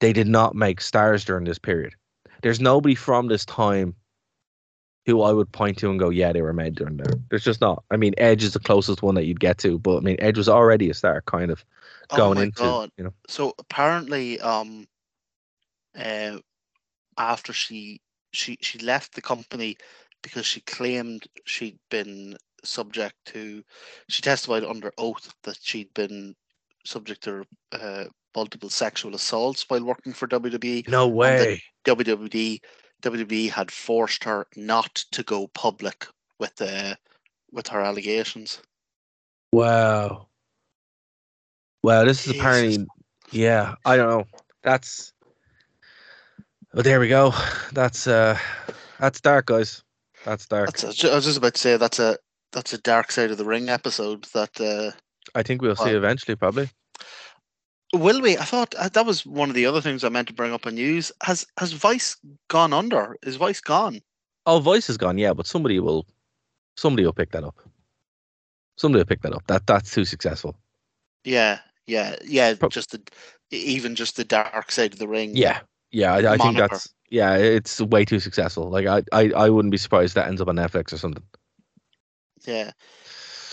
Speaker 3: they did not make stars during this period. There's nobody from this time who I would point to and go, yeah, they were made during there. There's just not. I mean, Edge is the closest one that you'd get to, but I mean, Edge was already a star, kind of going
Speaker 4: my
Speaker 3: into
Speaker 4: God.
Speaker 3: you know.
Speaker 4: So apparently, um, uh, after she she she left the company because she claimed she'd been subject to. She testified under oath that she'd been subject to uh, multiple sexual assaults while working for WWE.
Speaker 3: No way.
Speaker 4: WWE WWE had forced her not to go public with uh, with her allegations.
Speaker 3: Wow. Wow, this is apparently yeah, I don't know. That's Well there we go. That's uh that's dark guys. That's dark.
Speaker 4: That's a, I was just about to say that's a that's a dark side of the ring episode. That uh,
Speaker 3: I think we'll see eventually probably.
Speaker 4: will we? I thought uh, that was one of the other things I meant to bring up on news. Has has Vice gone under? Is Vice gone?
Speaker 3: Oh Vice is gone, yeah, but somebody will somebody will pick that up. Somebody will pick that up. That that's too successful.
Speaker 4: Yeah, yeah, yeah. Just the even just the dark side of the ring.
Speaker 3: Yeah. Yeah, I, I think that's yeah, it's way too successful. Like I, I I wouldn't be surprised if that ends up on Netflix or something.
Speaker 4: yeah.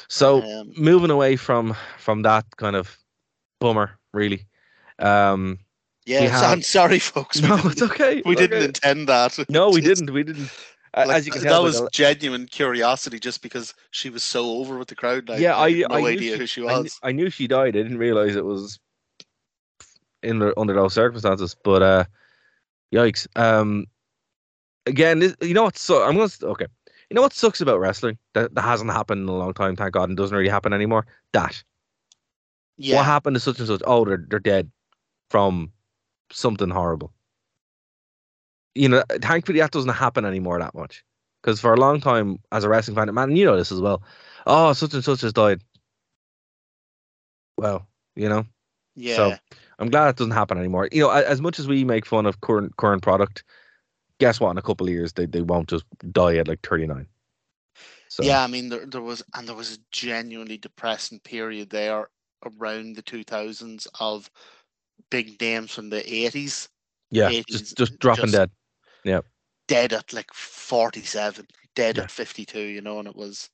Speaker 3: So
Speaker 4: Um,
Speaker 3: moving away from from that kind of bummer, really. Um
Speaker 4: yeah.
Speaker 3: have-
Speaker 4: I'm sorry, folks. We
Speaker 3: No, it's okay.
Speaker 4: We
Speaker 3: it's
Speaker 4: didn't
Speaker 3: okay.
Speaker 4: intend that.
Speaker 3: No, we didn't. We didn't.
Speaker 4: Like,
Speaker 3: As you can
Speaker 4: that
Speaker 3: tell, by
Speaker 4: was
Speaker 3: the-
Speaker 4: genuine curiosity, just because she was so over with the crowd. I,
Speaker 3: yeah,
Speaker 4: I,
Speaker 3: I,
Speaker 4: no
Speaker 3: I knew
Speaker 4: idea who she
Speaker 3: I knew,
Speaker 4: was.
Speaker 3: I knew she died. I didn't realize it was in the, under those circumstances. But uh, yikes. Um, again, this, you know what? So I'm gonna okay. You know what sucks about wrestling that, that hasn't happened in a long time. Thank God, and doesn't really happen anymore. That
Speaker 4: yeah,
Speaker 3: what happened to such and such? Oh, they're they're dead from something horrible. You know, thankfully that doesn't happen anymore that much. Because for a long time, as a wrestling fan, man, you know this as well. Oh, such and such has died. well, you know.
Speaker 4: Yeah.
Speaker 3: So I'm glad it doesn't happen anymore. You know, as much as we make fun of current current product, guess what? In a couple of years, they, they won't just die at like 39. So
Speaker 4: Yeah, I mean there there was and there was a genuinely depressing period there around the two thousands of big names from the eighties
Speaker 3: yeah,
Speaker 4: 80s,
Speaker 3: just just dropping
Speaker 4: just-
Speaker 3: dead.
Speaker 4: Dead at like forty seven, dead
Speaker 3: Yeah.
Speaker 4: at fifty two, you know, and it was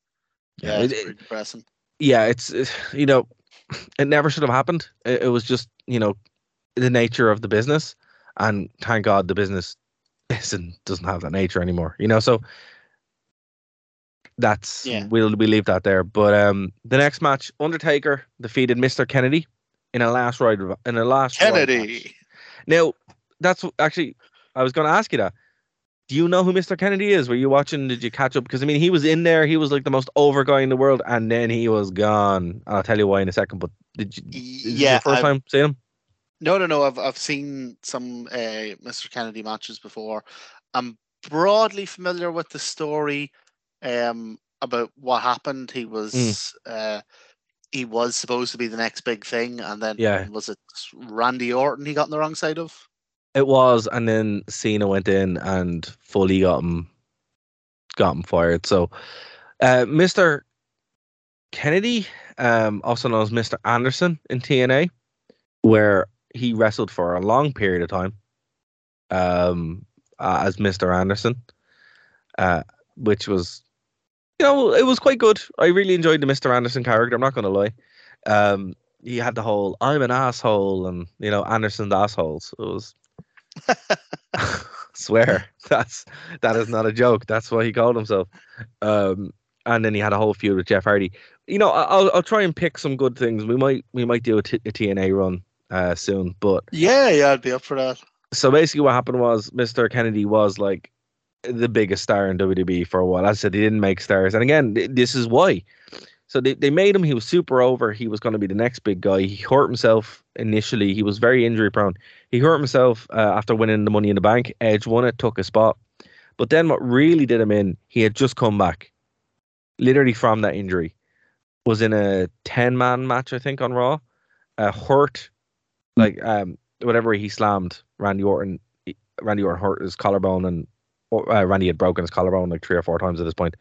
Speaker 3: Yeah,
Speaker 4: yeah,
Speaker 3: it- it-
Speaker 4: depressing.
Speaker 3: yeah, it's it, you know, it never should have happened. It, it was just you know, the nature of the business, and thank God the business isn't doesn't have that nature anymore. You know, so that's
Speaker 4: Yeah.
Speaker 3: we'll we leave that there. But um, the next match, Undertaker defeated Mr. Kennedy in a last ride in a last.
Speaker 4: Kennedy.
Speaker 3: Now, that's actually I was going to ask you that. Do you know who Mr. Kennedy is? Were you watching? Did you catch up? Because I mean, he was in there. He was like the most over guy in the world, and then he was gone. I'll tell you why in a second. But did you?
Speaker 4: Yeah,
Speaker 3: 1st
Speaker 4: I've-
Speaker 3: time seeing him?
Speaker 4: No, no, no. I've I've seen some uh, Mr. Kennedy matches before. I'm broadly familiar with the story um, about what happened. He was
Speaker 3: Mm.
Speaker 4: uh, he was supposed to be the next big thing, and then
Speaker 3: Yeah.
Speaker 4: was it Randy Orton he got on the wrong side of?
Speaker 3: It was, and then Cena went in and fully got him, got him fired. So, uh, Mr. Kennedy, um, also known as Mr. Anderson in TNA, where he wrestled for a long period of time, um, uh, as Mr. Anderson, uh, which was, you know, it was quite good. I really enjoyed the Mr. Anderson character. I'm not going to lie. Um, he had the whole "I'm an asshole" and you know Anderson's assholes. It was swear that's that is not a joke. That's what he called himself. Um, and then he had a whole feud with Jeff Hardy. You know, I'll I'll try and pick some good things. We might we might do a, t- a TNA run uh, soon. But
Speaker 4: Yeah, yeah, I'd be up for that.
Speaker 3: so basically, what happened was Mr. Kennedy was like the biggest star in WWE for a while. As I said, he didn't make stars, and again, this is why. So they, they made him. He was super over. He was going to be the next big guy. He hurt himself initially. He was very injury prone. He hurt himself uh, after winning the Money in the Bank. Edge won it, took a spot. But then what really did him in, he had just come back, literally from that injury. Was in a ten man match, I think, on Raw. Uh, hurt, like um, whatever he slammed Randy Orton. Randy Orton hurt his collarbone, and uh, Randy had broken his collarbone like three or four times at this point.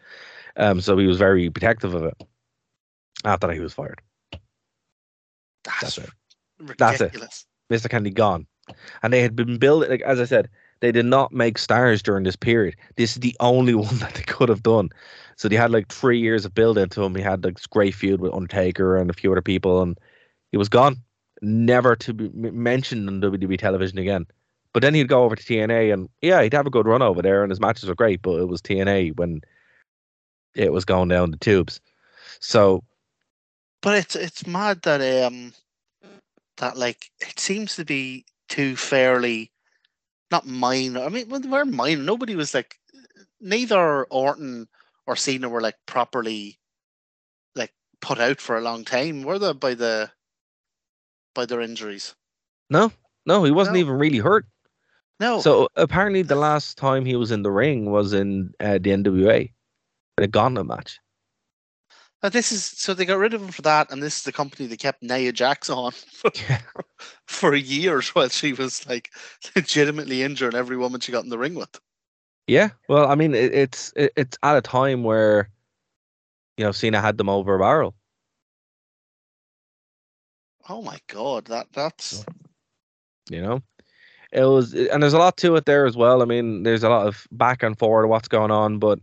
Speaker 3: Um, so he was very protective of it. After that, he was fired.
Speaker 4: That's,
Speaker 3: That's it.
Speaker 4: ridiculous.
Speaker 3: That's it. Mr. Kennedy gone. And they had been building, like as I said, they did not make stars during this period. This is the only one that they could have done. So they had like three years of build into him. He had like this great feud with Undertaker and a few other people, and he was gone, never to be mentioned on WWE television again. But then he'd go over to TNA, and yeah, he'd have a good run over there, and his matches were great. But it was TNA when it was going down the tubes. So
Speaker 4: But it's it's mad that um that like it seems to be too fairly not minor. I mean, when they were minor, nobody was like neither Orton or Cena were like properly like put out for a long time, were they? By the by their injuries.
Speaker 3: no, no, he wasn't
Speaker 4: No.
Speaker 3: even really hurt.
Speaker 4: No.
Speaker 3: So apparently, the last time he was in the ring was in uh, the NWA, the Gauntlet match.
Speaker 4: Uh, this is so they got rid of him for that, and this is the company that kept Nia Jax on for,
Speaker 3: Yeah.
Speaker 4: for years while she was like legitimately injuring every woman she got in the ring with.
Speaker 3: Yeah, well, I mean, it, it's it, it's at a time where, you know, Cena had them over a barrel.
Speaker 4: Oh my god, that that's
Speaker 3: You know, it was, and there's a lot to it there as well. I mean, there's a lot of back and forward of what's going on, but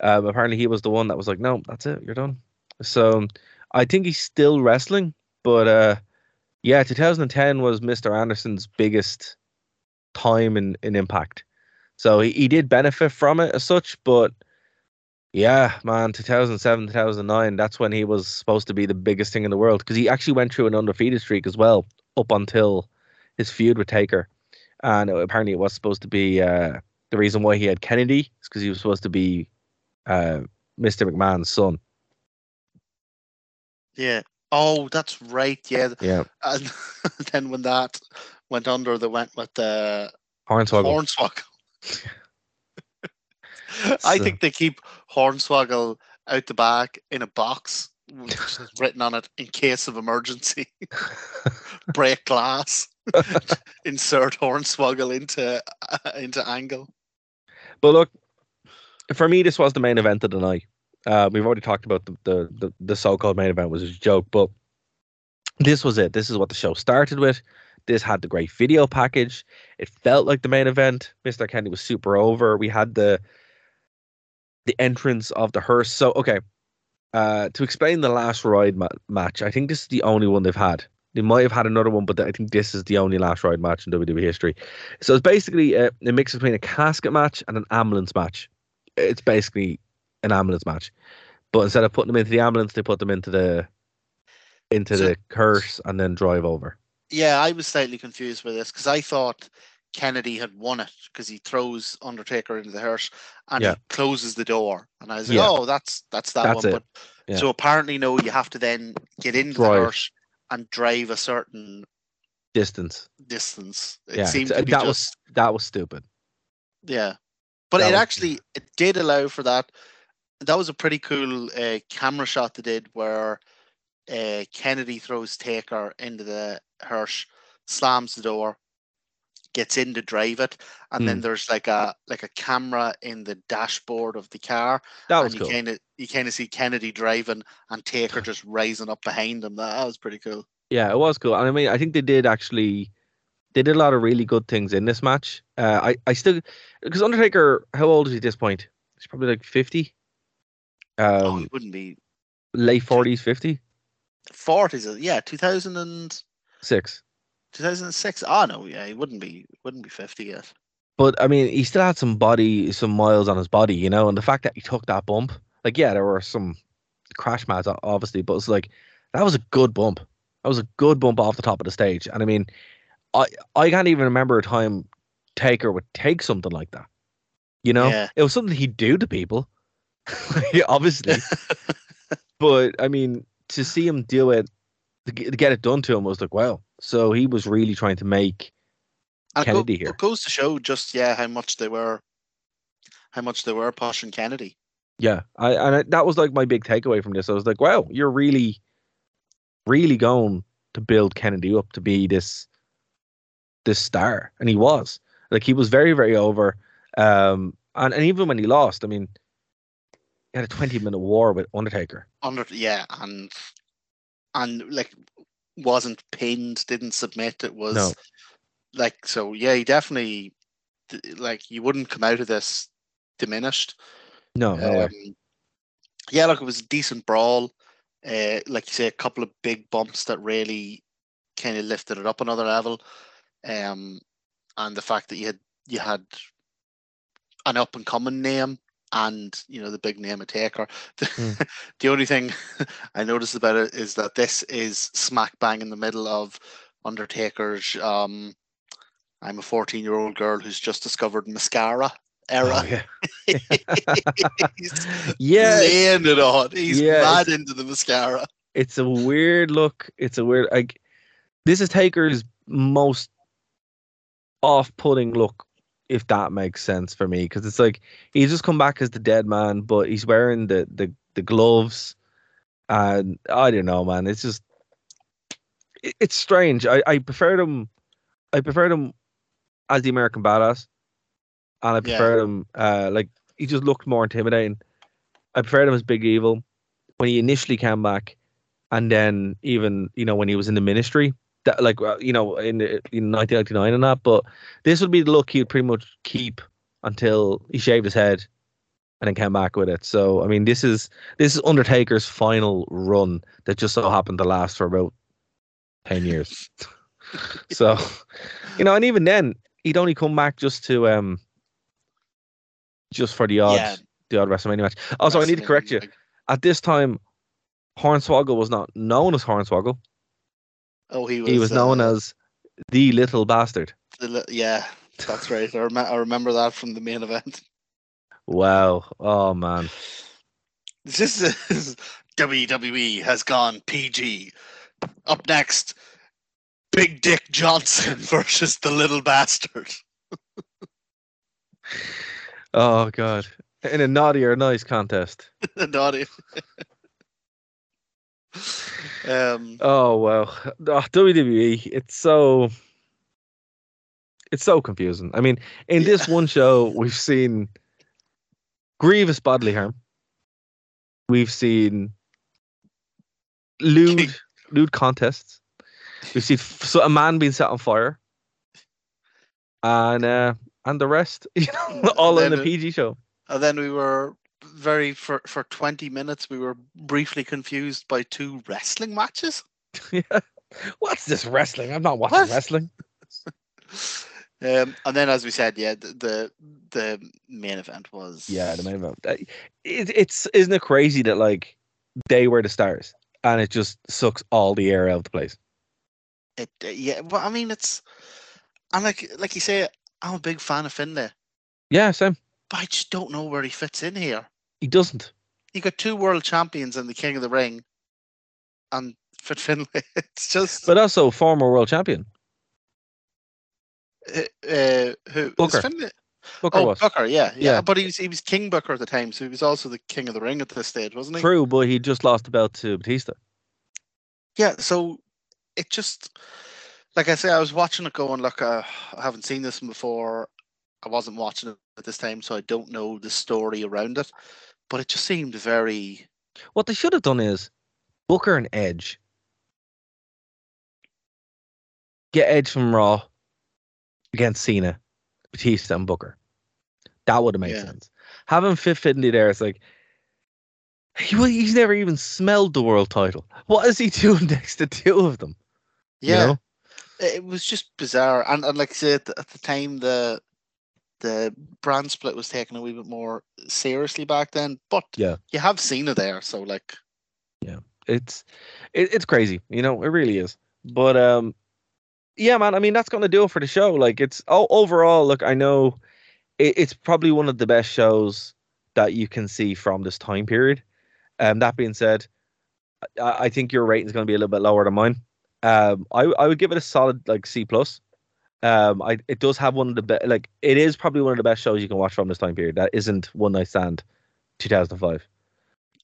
Speaker 3: um, apparently he was the one that was like, "No, that's it, you're done." So I think he's still wrestling, but uh, yeah, 2010 was Mr. Anderson's biggest time in in Impact. So he, he did benefit from it as such, but yeah, man, 2007, 2009, that's when he was supposed to be the biggest thing in the world because he actually went through an undefeated streak as well up until his feud with Taker. And it- apparently it was supposed to be uh, the reason why he had Kennedy is because he was supposed to be uh, Mr. McMahon's son.
Speaker 4: Yeah. Oh, that's right. Yeah,
Speaker 3: Yeah.
Speaker 4: and then when that went under, they went with the
Speaker 3: Hornswoggle.
Speaker 4: Hornswoggle. I
Speaker 3: So-
Speaker 4: think they keep Hornswoggle out the back in a box written on it in case of emergency. Break glass. Insert Hornswoggle into uh, into angle.
Speaker 3: But look, for me, this was the main event of the night. Uh, we've already talked about the, the, the, the so-called main event was a joke, but this was it. This is what the show started with. This had the great video package. It felt like the main event. Mr. Kennedy was super over. We had the the entrance of the hearse. So okay, uh, to explain the last ride ma- match, I think this is the only one they've had. They might have had another one, but I think this is the only last ride match in WWE history. So it's basically a, a mix between a casket match and an ambulance match. It's basically an ambulance match, but instead of putting them into the ambulance, they put them into the into
Speaker 4: So-
Speaker 3: the hearse and then drive over.
Speaker 4: Yeah, I was slightly confused with this because I thought Kennedy had won it because he throws Undertaker into the hearse and
Speaker 3: Yeah.
Speaker 4: he closes the door, and I was like,
Speaker 3: Yeah.
Speaker 4: "Oh, that's that's that
Speaker 3: That's
Speaker 4: one."
Speaker 3: it.
Speaker 4: But
Speaker 3: Yeah.
Speaker 4: so apparently, no, you have to then get into
Speaker 3: Drive.
Speaker 4: the hearse and drive a certain
Speaker 3: Distance.
Speaker 4: distance. It
Speaker 3: yeah,
Speaker 4: seemed to be
Speaker 3: that
Speaker 4: just
Speaker 3: was that was stupid.
Speaker 4: yeah, but
Speaker 3: that
Speaker 4: it
Speaker 3: was-
Speaker 4: actually it did allow for that. That was a pretty cool uh, camera shot they did where uh, Kennedy throws Taker into the hearse, slams the door, gets in to drive it, and then
Speaker 3: Hmm.
Speaker 4: there's like a like a camera in the dashboard of the car,
Speaker 3: That
Speaker 4: and you
Speaker 3: cool.
Speaker 4: kind of you kind of see Kennedy driving and Taker just rising up behind him. That, that was pretty cool.
Speaker 3: Yeah, it was cool. And I mean, I think they did actually they did a lot of really good things in this match. Uh, I I still because Undertaker, how old is he at this point? He's probably like fifty,
Speaker 4: oh,
Speaker 3: um,
Speaker 4: it wouldn't be
Speaker 3: late forties, fifty
Speaker 4: forties. Yeah, two thousand and
Speaker 3: six.
Speaker 4: Two thousand and six. Oh no, yeah, he wouldn't be wouldn't be fifty yet.
Speaker 3: But I mean, he still had some body, some miles on his body, you know. And the fact that he took that bump, like, yeah, there were some crash mats, obviously, but it's like that was a good bump. That was a good bump off the top of the stage. And I mean, I I can't even remember a time Taker would take something like that. You know,
Speaker 4: Yeah.
Speaker 3: it was something he'd do to people, obviously. but I mean, to see him do it, to get it done to him was like, wow. So he was really trying to make
Speaker 4: And it go-
Speaker 3: Kennedy here.
Speaker 4: It goes to show just yeah how much they were, how much they were pushing Kennedy.
Speaker 3: Yeah, I and I, that was like my big takeaway from this. I was like, wow, you're really, really going to build Kennedy up to be this, this star, and he was. Like he was very, very over. Um, and and even when he lost, I mean, he had a 20 minute war with Undertaker.
Speaker 4: Under yeah, and and like wasn't pinned, didn't submit. It was
Speaker 3: No.
Speaker 4: like so. Yeah, he definitely like you wouldn't come out of this diminished.
Speaker 3: No, no.
Speaker 4: Um, yeah, look, it was a decent brawl. Uh, like you say, a couple of big bumps that really kind of lifted it up another level. Um, and the fact that you had you had an up and coming name and you know the big name of Taker. The,
Speaker 3: Mm.
Speaker 4: the only thing I noticed about it is that this is smack bang in the middle of Undertaker's. Um, I'm a 14 year old girl who's just discovered mascara era.
Speaker 3: Oh, yeah.
Speaker 4: He's
Speaker 3: Yeah,
Speaker 4: laying it on. He's
Speaker 3: Yeah,
Speaker 4: mad into the mascara.
Speaker 3: it's a weird look. It's a weird like this is Taker's most off-putting look, if that makes sense for me, because it's like he's just come back as the dead man, but he's wearing the the the gloves, and I don't know, man. It's just it, it's strange. I I preferred him. I preferred him as the American badass, and I
Speaker 4: Yeah.
Speaker 3: him uh like he just looked more intimidating. I preferred him as Big Evil when he initially came back, and then even you know when he was in the ministry, that like uh, you know in, in 1999 and that. But this would be the look he'd pretty much keep until he shaved his head, and then came back with it. So I mean, this is this is Undertaker's final run that just so happened to last for about ten years. so you know, and even then, he'd only come back just to um just for the odd
Speaker 4: Yeah.
Speaker 3: the odd WrestleMania match. Also, I need to correct you. At this time, Hornswoggle was not known as Hornswoggle.
Speaker 4: Oh, he was.
Speaker 3: He was known
Speaker 4: uh,
Speaker 3: as the little bastard.
Speaker 4: the li- yeah, that's right. I, rem- I remember that from the main event.
Speaker 3: Wow. Oh man.
Speaker 4: This is WWE has gone PG. Up next, Big Dick Johnson versus the Little Bastard.
Speaker 3: Oh god. In a naughty or nice contest.
Speaker 4: Naughty. um,
Speaker 3: Oh well, oh, WWE. It's so it's so confusing. I mean, in this one show, we've seen grievous bodily harm. We've seen lewd lewd contests. We've seen so a man being set on fire, and uh, and the rest, you know, all in the PG show.
Speaker 4: and then we were very for for 20 minutes we were briefly confused by two wrestling matches
Speaker 3: yeah. What's this wrestling? I'm not watching
Speaker 4: What?
Speaker 3: wrestling.
Speaker 4: um and then as we said yeah the the, the main event was
Speaker 3: Yeah, the main event. Uh, It, it's isn't it crazy that like they were the stars and it just sucks all the air out of the place.
Speaker 4: it uh, yeah well i mean it's and like like you say i'm a big fan of finlay
Speaker 3: Yeah, Sam.
Speaker 4: but i just don't know where he fits in here
Speaker 3: He doesn't.
Speaker 4: you got two world champions and the king of the ring and Fit Finlay. It's just
Speaker 3: But also former world champion.
Speaker 4: uh, uh, who
Speaker 3: Booker.
Speaker 4: Finlay?
Speaker 3: Booker
Speaker 4: oh,
Speaker 3: was.
Speaker 4: Booker, yeah, yeah,
Speaker 3: Yeah.
Speaker 4: But he was he was King Booker at the time, so he was also the king of the ring at this stage, wasn't he?
Speaker 3: True, but he just lost the belt to Batista.
Speaker 4: Yeah. So it just like I say, I was watching it going, look, uh, I haven't seen this before. I wasn't watching it at this time, so I don't know the story around it. But it just seemed very
Speaker 3: What they should have done is Booker and Edge. Get Edge from Raw against Cena, Batista, and Booker. That would have made
Speaker 4: Yeah.
Speaker 3: sense. Having Fit Finlay there, it's like he, he's never even smelled the world title. What is he doing next to two of them? you
Speaker 4: yeah.
Speaker 3: know?
Speaker 4: it was just bizarre and, and like I said at the time the the brand split was taken a wee bit more seriously back then but
Speaker 3: Yeah.
Speaker 4: you have seen it there so like yeah,
Speaker 3: it's it, it's crazy you know it really is. But um yeah man i mean that's gonna do it for the show. Like it's oh, overall look i know it, it's probably one of the best shows that you can see from this time period. Um that being said i, I think your rating is gonna be a little bit lower than mine. Um i, I would give it a solid like c plus um i it does have one of the best like it is probably one of the best shows you can watch from this time period. That isn't one night stand 2005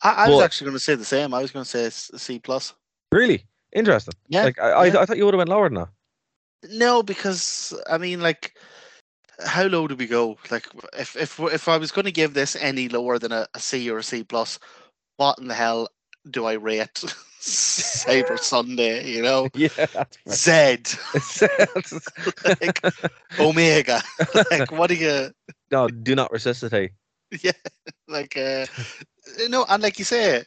Speaker 4: I, I was actually going to say the same. I was going to say C plus.
Speaker 3: Really? Interesting.
Speaker 4: Yeah
Speaker 3: like I,
Speaker 4: yeah.
Speaker 3: I, I thought you would have went lower than that.
Speaker 4: No because I mean like how low do we go? Like if if if I was going to give this any lower than a, a C or a C plus what in the hell do I rate Cyber Sunday you know
Speaker 3: Yeah, that's fair.
Speaker 4: Z like Omega. like what do you
Speaker 3: no, do not resuscitate.
Speaker 4: yeah like uh no and like you say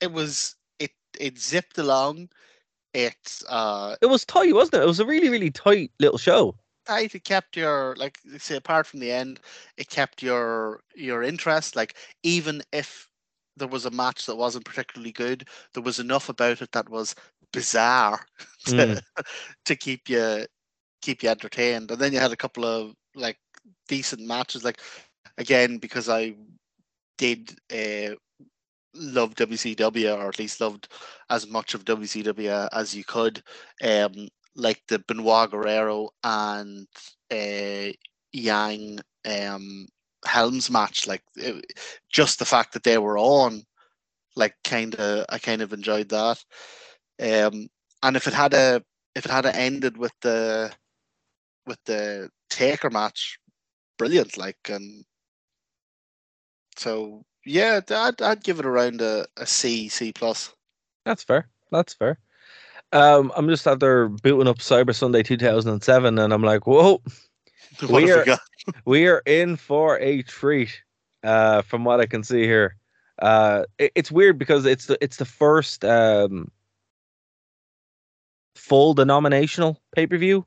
Speaker 4: it was it it zipped along it uh
Speaker 3: It was tight, wasn't it? It was a really, really tight little show.
Speaker 4: tight it kept your like say apart from the end it kept your your interest like even if there was a match that wasn't particularly good. There was enough about it that was bizarre to,
Speaker 3: Mm.
Speaker 4: to keep you keep you entertained. And then you had a couple of like decent matches. Like again because i did uh love wcw or at least loved as much of wcw as you could um like the benoit guerrero and uh yang um helms match like it, just the fact that they were on like kind of i kind of enjoyed that um and if it had a if it had a ended with the with the taker match brilliant like and so yeah i'd, I'd give it around a, a c c plus
Speaker 3: That's fair. That's fair. Um, I'm just out there booting up Cyber Sunday 2007, and I'm like, whoa,
Speaker 4: what
Speaker 3: We are-
Speaker 4: we
Speaker 3: are in for a treat. Uh, from what I can see here, uh, it- it's weird because it's the it's the first um full denominational pay per view.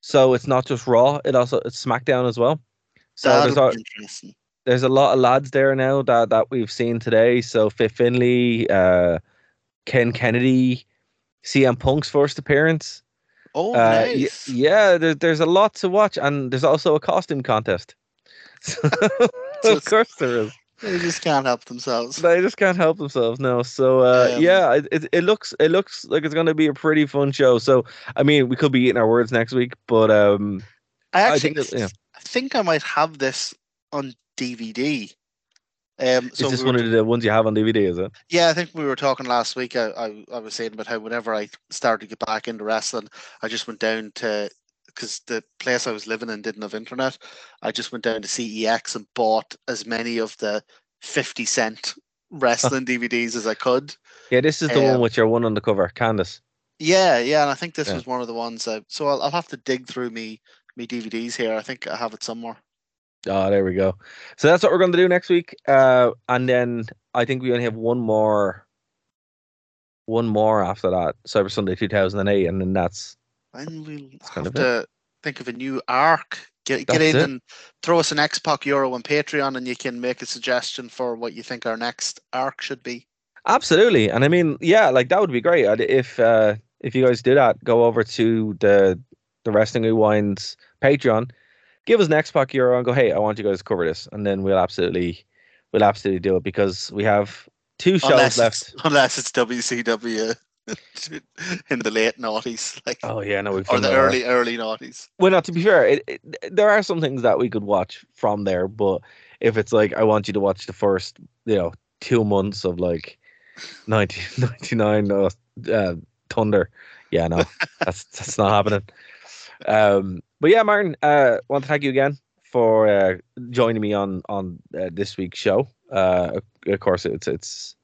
Speaker 3: So it's not just Raw; it also it's SmackDown as well. So there's a, there's a lot of lads there now that that we've seen today. So Fit Finlay, uh, Ken Kennedy, CM Punk's first appearance.
Speaker 4: Oh
Speaker 3: Uh, y-
Speaker 4: nice
Speaker 3: yeah, there's there's a lot to watch, and there's also a costume contest. of course there is.
Speaker 4: they just can't help themselves
Speaker 3: They just can't help themselves No. So uh,
Speaker 4: Um,
Speaker 3: yeah, it, it it looks it looks like it's gonna be a pretty fun show. So I mean, we could be eating our words next week, but um,
Speaker 4: I
Speaker 3: I
Speaker 4: actually
Speaker 3: think that- yeah.
Speaker 4: I think I might have this on DVD. Um, so
Speaker 3: is this
Speaker 4: we
Speaker 3: one of the ones you have on DVD? Is it?
Speaker 4: Yeah, I think we were talking last week. I, I, I was saying about how whenever I started to get back into wrestling, I just went down to because the place I was living in didn't have internet. I just went down to CEX and bought as many of the fifty cent wrestling DVDs as I could.
Speaker 3: Yeah, this is the one
Speaker 4: Um,
Speaker 3: with your one on the cover, Candice.
Speaker 4: Yeah, yeah, and I think this
Speaker 3: Yeah.
Speaker 4: was one of the ones. I, so I'll, I'll have to dig through me me DVDs here. I think I have it somewhere.
Speaker 3: Oh, there we go. So that's what we're going to do next week. Uh, and then I think we only have one more, one more after that, Cyber Sunday 2008, and then that's
Speaker 4: And we'll
Speaker 3: kind
Speaker 4: have
Speaker 3: of it.
Speaker 4: to think of a new arc. Get get in
Speaker 3: it.
Speaker 4: and throw us an X Pac Euro on Patreon, and you can make a suggestion for what you think our next arc should be.
Speaker 3: absolutely. And I mean, yeah, like that would be great I'd- if uh, if you guys do that. Go over to the the Wrestling Rewinds Patreon, give us an X Pac Euro, and go, hey, I want you guys to cover this, and then we'll absolutely we'll absolutely do it because we have two shows
Speaker 4: Unless
Speaker 3: left.
Speaker 4: it's, unless it's WCW in the late noughties, like
Speaker 3: Oh yeah, no, we've
Speaker 4: or the early early noughties.
Speaker 3: Well, not to be fair, it, it, there are some things that we could watch from there, but if it's like I want you to watch the first, you know, two months of like 1999 uh, uh, Thunder, yeah, no, that's that's not happening. Um, but yeah, Martin, uh, want to thank you again for uh, joining me on on uh, this week's show. Uh, of course, it's it's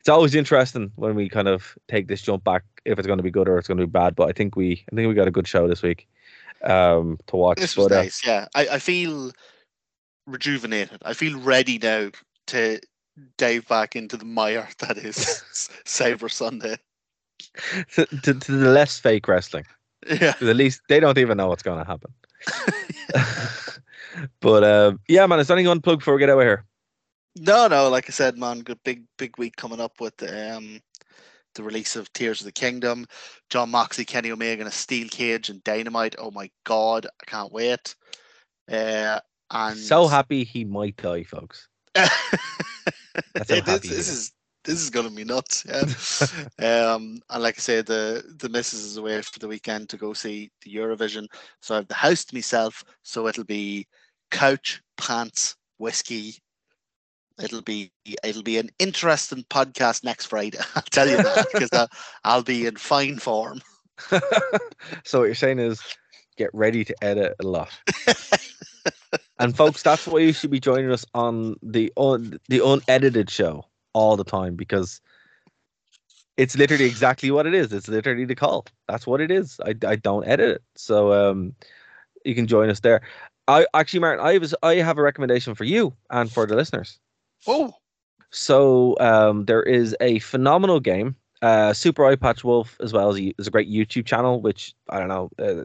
Speaker 3: it's always interesting when we kind of take this jump back if it's going to be good or it's going to be bad. But I think we I think we got a good show this week um, to watch.
Speaker 4: This was
Speaker 3: but, uh,
Speaker 4: nice. Yeah, I, I feel rejuvenated. I feel ready now to dive back into the mire that is Cyber Sunday.
Speaker 3: to, to, to the less fake wrestling.
Speaker 4: Yeah.
Speaker 3: at least they don't even know what's going to happen. but uh, yeah, man, is there anything you want to plug before we get out of here?
Speaker 4: No, no, like I said, man, good big big week coming up with um the release of Tears of the Kingdom, Jon Moxley, Kenny Omega in a steel cage and Dynamite. Oh my god, I can't wait. Uh and
Speaker 3: So happy he might die, folks. That's how
Speaker 4: It
Speaker 3: happy
Speaker 4: this
Speaker 3: is.
Speaker 4: Is this is gonna be nuts. Yeah. um and like I said, the the missus is away for the weekend to go see the Eurovision. So I have the house to myself, so it'll be couch, pants, whiskey. It'll be it'll be an interesting podcast next Friday. I'll tell you that because I'll, I'll be in fine form.
Speaker 3: so what you're saying is get ready to edit a lot. and folks, that's why you should be joining us on the un, the unedited show all the time because it's literally exactly what it is. It's literally the call. That's what it is. I, I don't edit it. So um you can join us there. I actually Martin, I was I have a recommendation for you and for the listeners.
Speaker 4: Oh,
Speaker 3: So um, there is a phenomenal game. Uh, Super Eyepatch Wolf, as well as he is a great YouTube channel, which I don't know. Uh,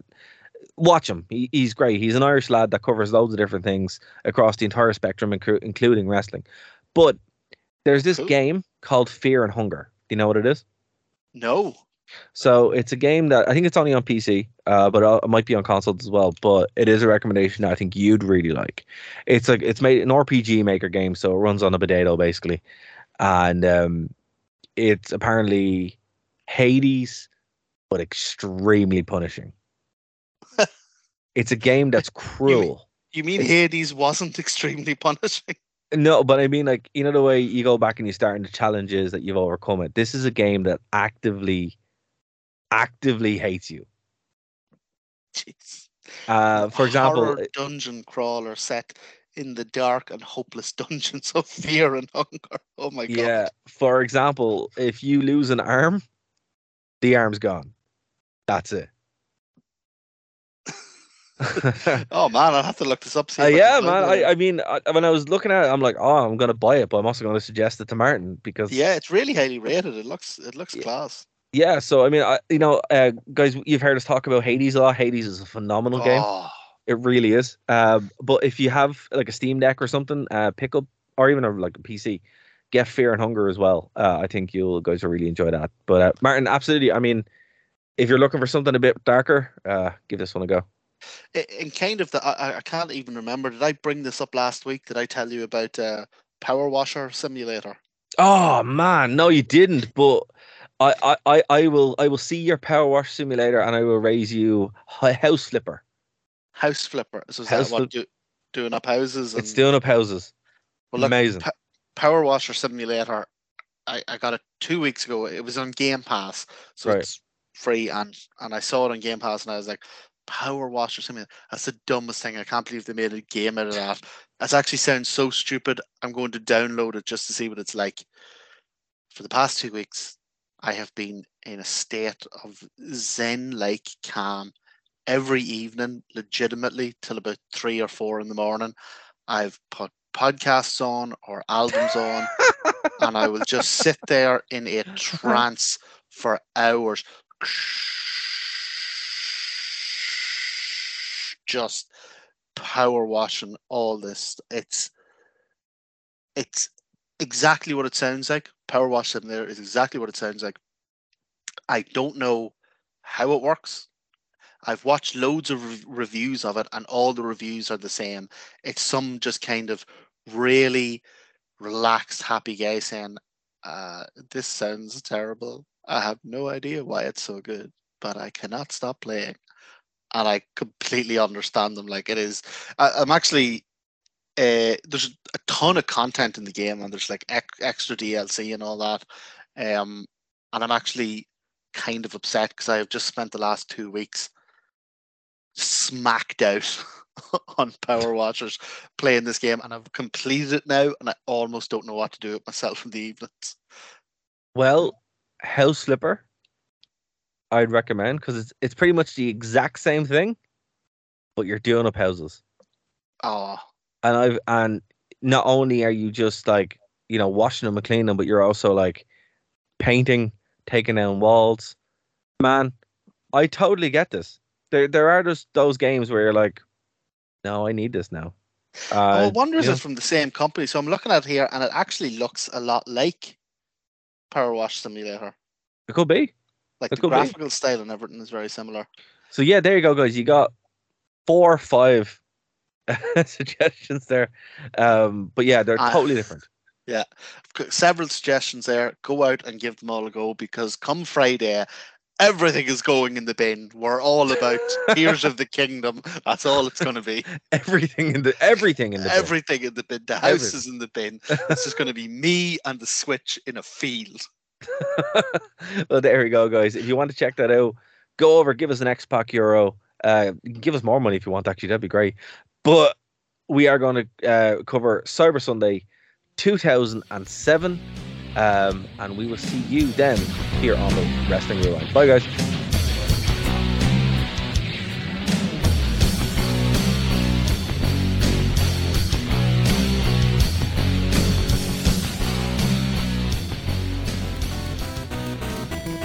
Speaker 3: watch him. He, he's great. He's an Irish lad that covers loads of different things across the entire spectrum, inclu- including wrestling. But there's this
Speaker 4: Cool.
Speaker 3: game called Fear and Hunger. Do you know what it is?
Speaker 4: no.
Speaker 3: So it's a game that I think it's only on PC, uh, but uh, it might be on consoles as well. But it is a recommendation that I think you'd really like. It's like it's made an RPG maker game, so it runs on a potato basically, and um, it's apparently Hades, but extremely punishing. it's a game that's cruel.
Speaker 4: You mean Hades wasn't extremely punishing?
Speaker 3: No, but I mean, like you know, the way you go back and you start in the challenges that you've overcome it. This is a game that actively, actively hates you.
Speaker 4: Jeez.
Speaker 3: Uh, for example,
Speaker 4: horror dungeon crawler set in the dark and hopeless dungeons of fear and hunger. Oh my god.
Speaker 3: Yeah. For example, if you lose an arm, the arm's gone. That's it.
Speaker 4: Oh man, I'll have to look this up. see
Speaker 3: Uh, yeah, man. I, I mean, I, when I was looking at it, I'm like, oh, I'm gonna buy it, but I'm also gonna suggest it to Martin because
Speaker 4: yeah, it's really highly rated. It looks it looks
Speaker 3: Yeah.
Speaker 4: class.
Speaker 3: yeah. So I mean, I, you know, uh, guys, you've heard us talk about Hades a lot. Hades is a phenomenal game.
Speaker 4: Oh,
Speaker 3: It really is. Um, but if you have like a Steam Deck or something, uh, pick up or even a, like a PC, get Fear and Hunger as well. Uh, I think you'll guys will really enjoy that. But uh, Martin, absolutely. I mean, if you're looking for something a bit darker, uh, give this one a go.
Speaker 4: In kind of the I, I- can't even remember. Did I bring this up last week? Did I tell you about uh, Power Washer Simulator?
Speaker 3: Oh man, no, you didn't. But I, I, I, I will, I will see your Power Wash Simulator, and I will raise you a House Flipper.
Speaker 4: House Flipper. So is
Speaker 3: House
Speaker 4: that what do, doing up houses? And,
Speaker 3: It's doing up houses.
Speaker 4: well, look,
Speaker 3: Amazing.
Speaker 4: Pa- Power Washer Simulator. I, I got it two weeks ago. It was on Game Pass, so
Speaker 3: Right.
Speaker 4: it's free, and and I saw it on Game Pass, and I was like, Power Washer Simulator. That's the dumbest thing. I can't believe they made a game out of that. That actually sounds so stupid. I'm going to download it just to see what it's like. For the past two weeks, I have been in a state of zen-like calm every evening, legitimately till about three or four in the morning. I've put podcasts on or albums on, and I will just sit there in a trance for hours, just power washing all this. It's it's exactly what it sounds like. Power wash in there is exactly what it sounds like. I don't know how it works. I've watched loads of rev- reviews of it, and all the reviews are the same. It's some just kind of really relaxed, happy guy saying, uh, "This sounds terrible. I have no idea why it's so good, but I cannot stop playing." And I completely understand them. Like it is, I, I'm actually. Uh, there's a ton of content in the game, and there's like extra DLC and all that. Um, and I'm actually kind of upset because I have just spent the last two weeks smacked out on Power Watchers playing this game, and I've completed it now, and I almost don't know what to do with myself in the evenings.
Speaker 3: Well, House Flipper, I'd recommend because it's it's pretty much the exact same thing, but you're doing up houses.
Speaker 4: Oh,
Speaker 3: And I've and not only are you just like you know washing them and cleaning them, but you're also like painting, taking down walls. Man, I totally get this. There there are just those games where you're like, no, I need this now.
Speaker 4: oh,
Speaker 3: Uh,
Speaker 4: I wonder if
Speaker 3: you know,
Speaker 4: it's from the same company. So I'm looking at it here, and it actually looks a lot like Power Wash Simulator.
Speaker 3: it could be.
Speaker 4: Like the
Speaker 3: could be.
Speaker 4: graphical style and everything is very similar.
Speaker 3: So yeah, there you go, guys. You got four or five suggestions there. Um, but yeah, they're
Speaker 4: Ah.
Speaker 3: totally different.
Speaker 4: Yeah, several suggestions there. Go out and give them all a go because come Friday, everything is going in the bin. We're all about Tears of the Kingdom. That's all it's going to be.
Speaker 3: Everything in the everything in the bin.
Speaker 4: Everything in the bin. The house is in the bin. It's just going to be me and the Switch in a field.
Speaker 3: well, there you go, guys. If you want to check that out, go over, give us an X Pack Euro. Uh, give us more money if you want. Actually, that'd be great. But we are going to uh, cover Cyber Sunday 2007, um, and we will see you then here on the Wrestling Rewind. Bye, guys.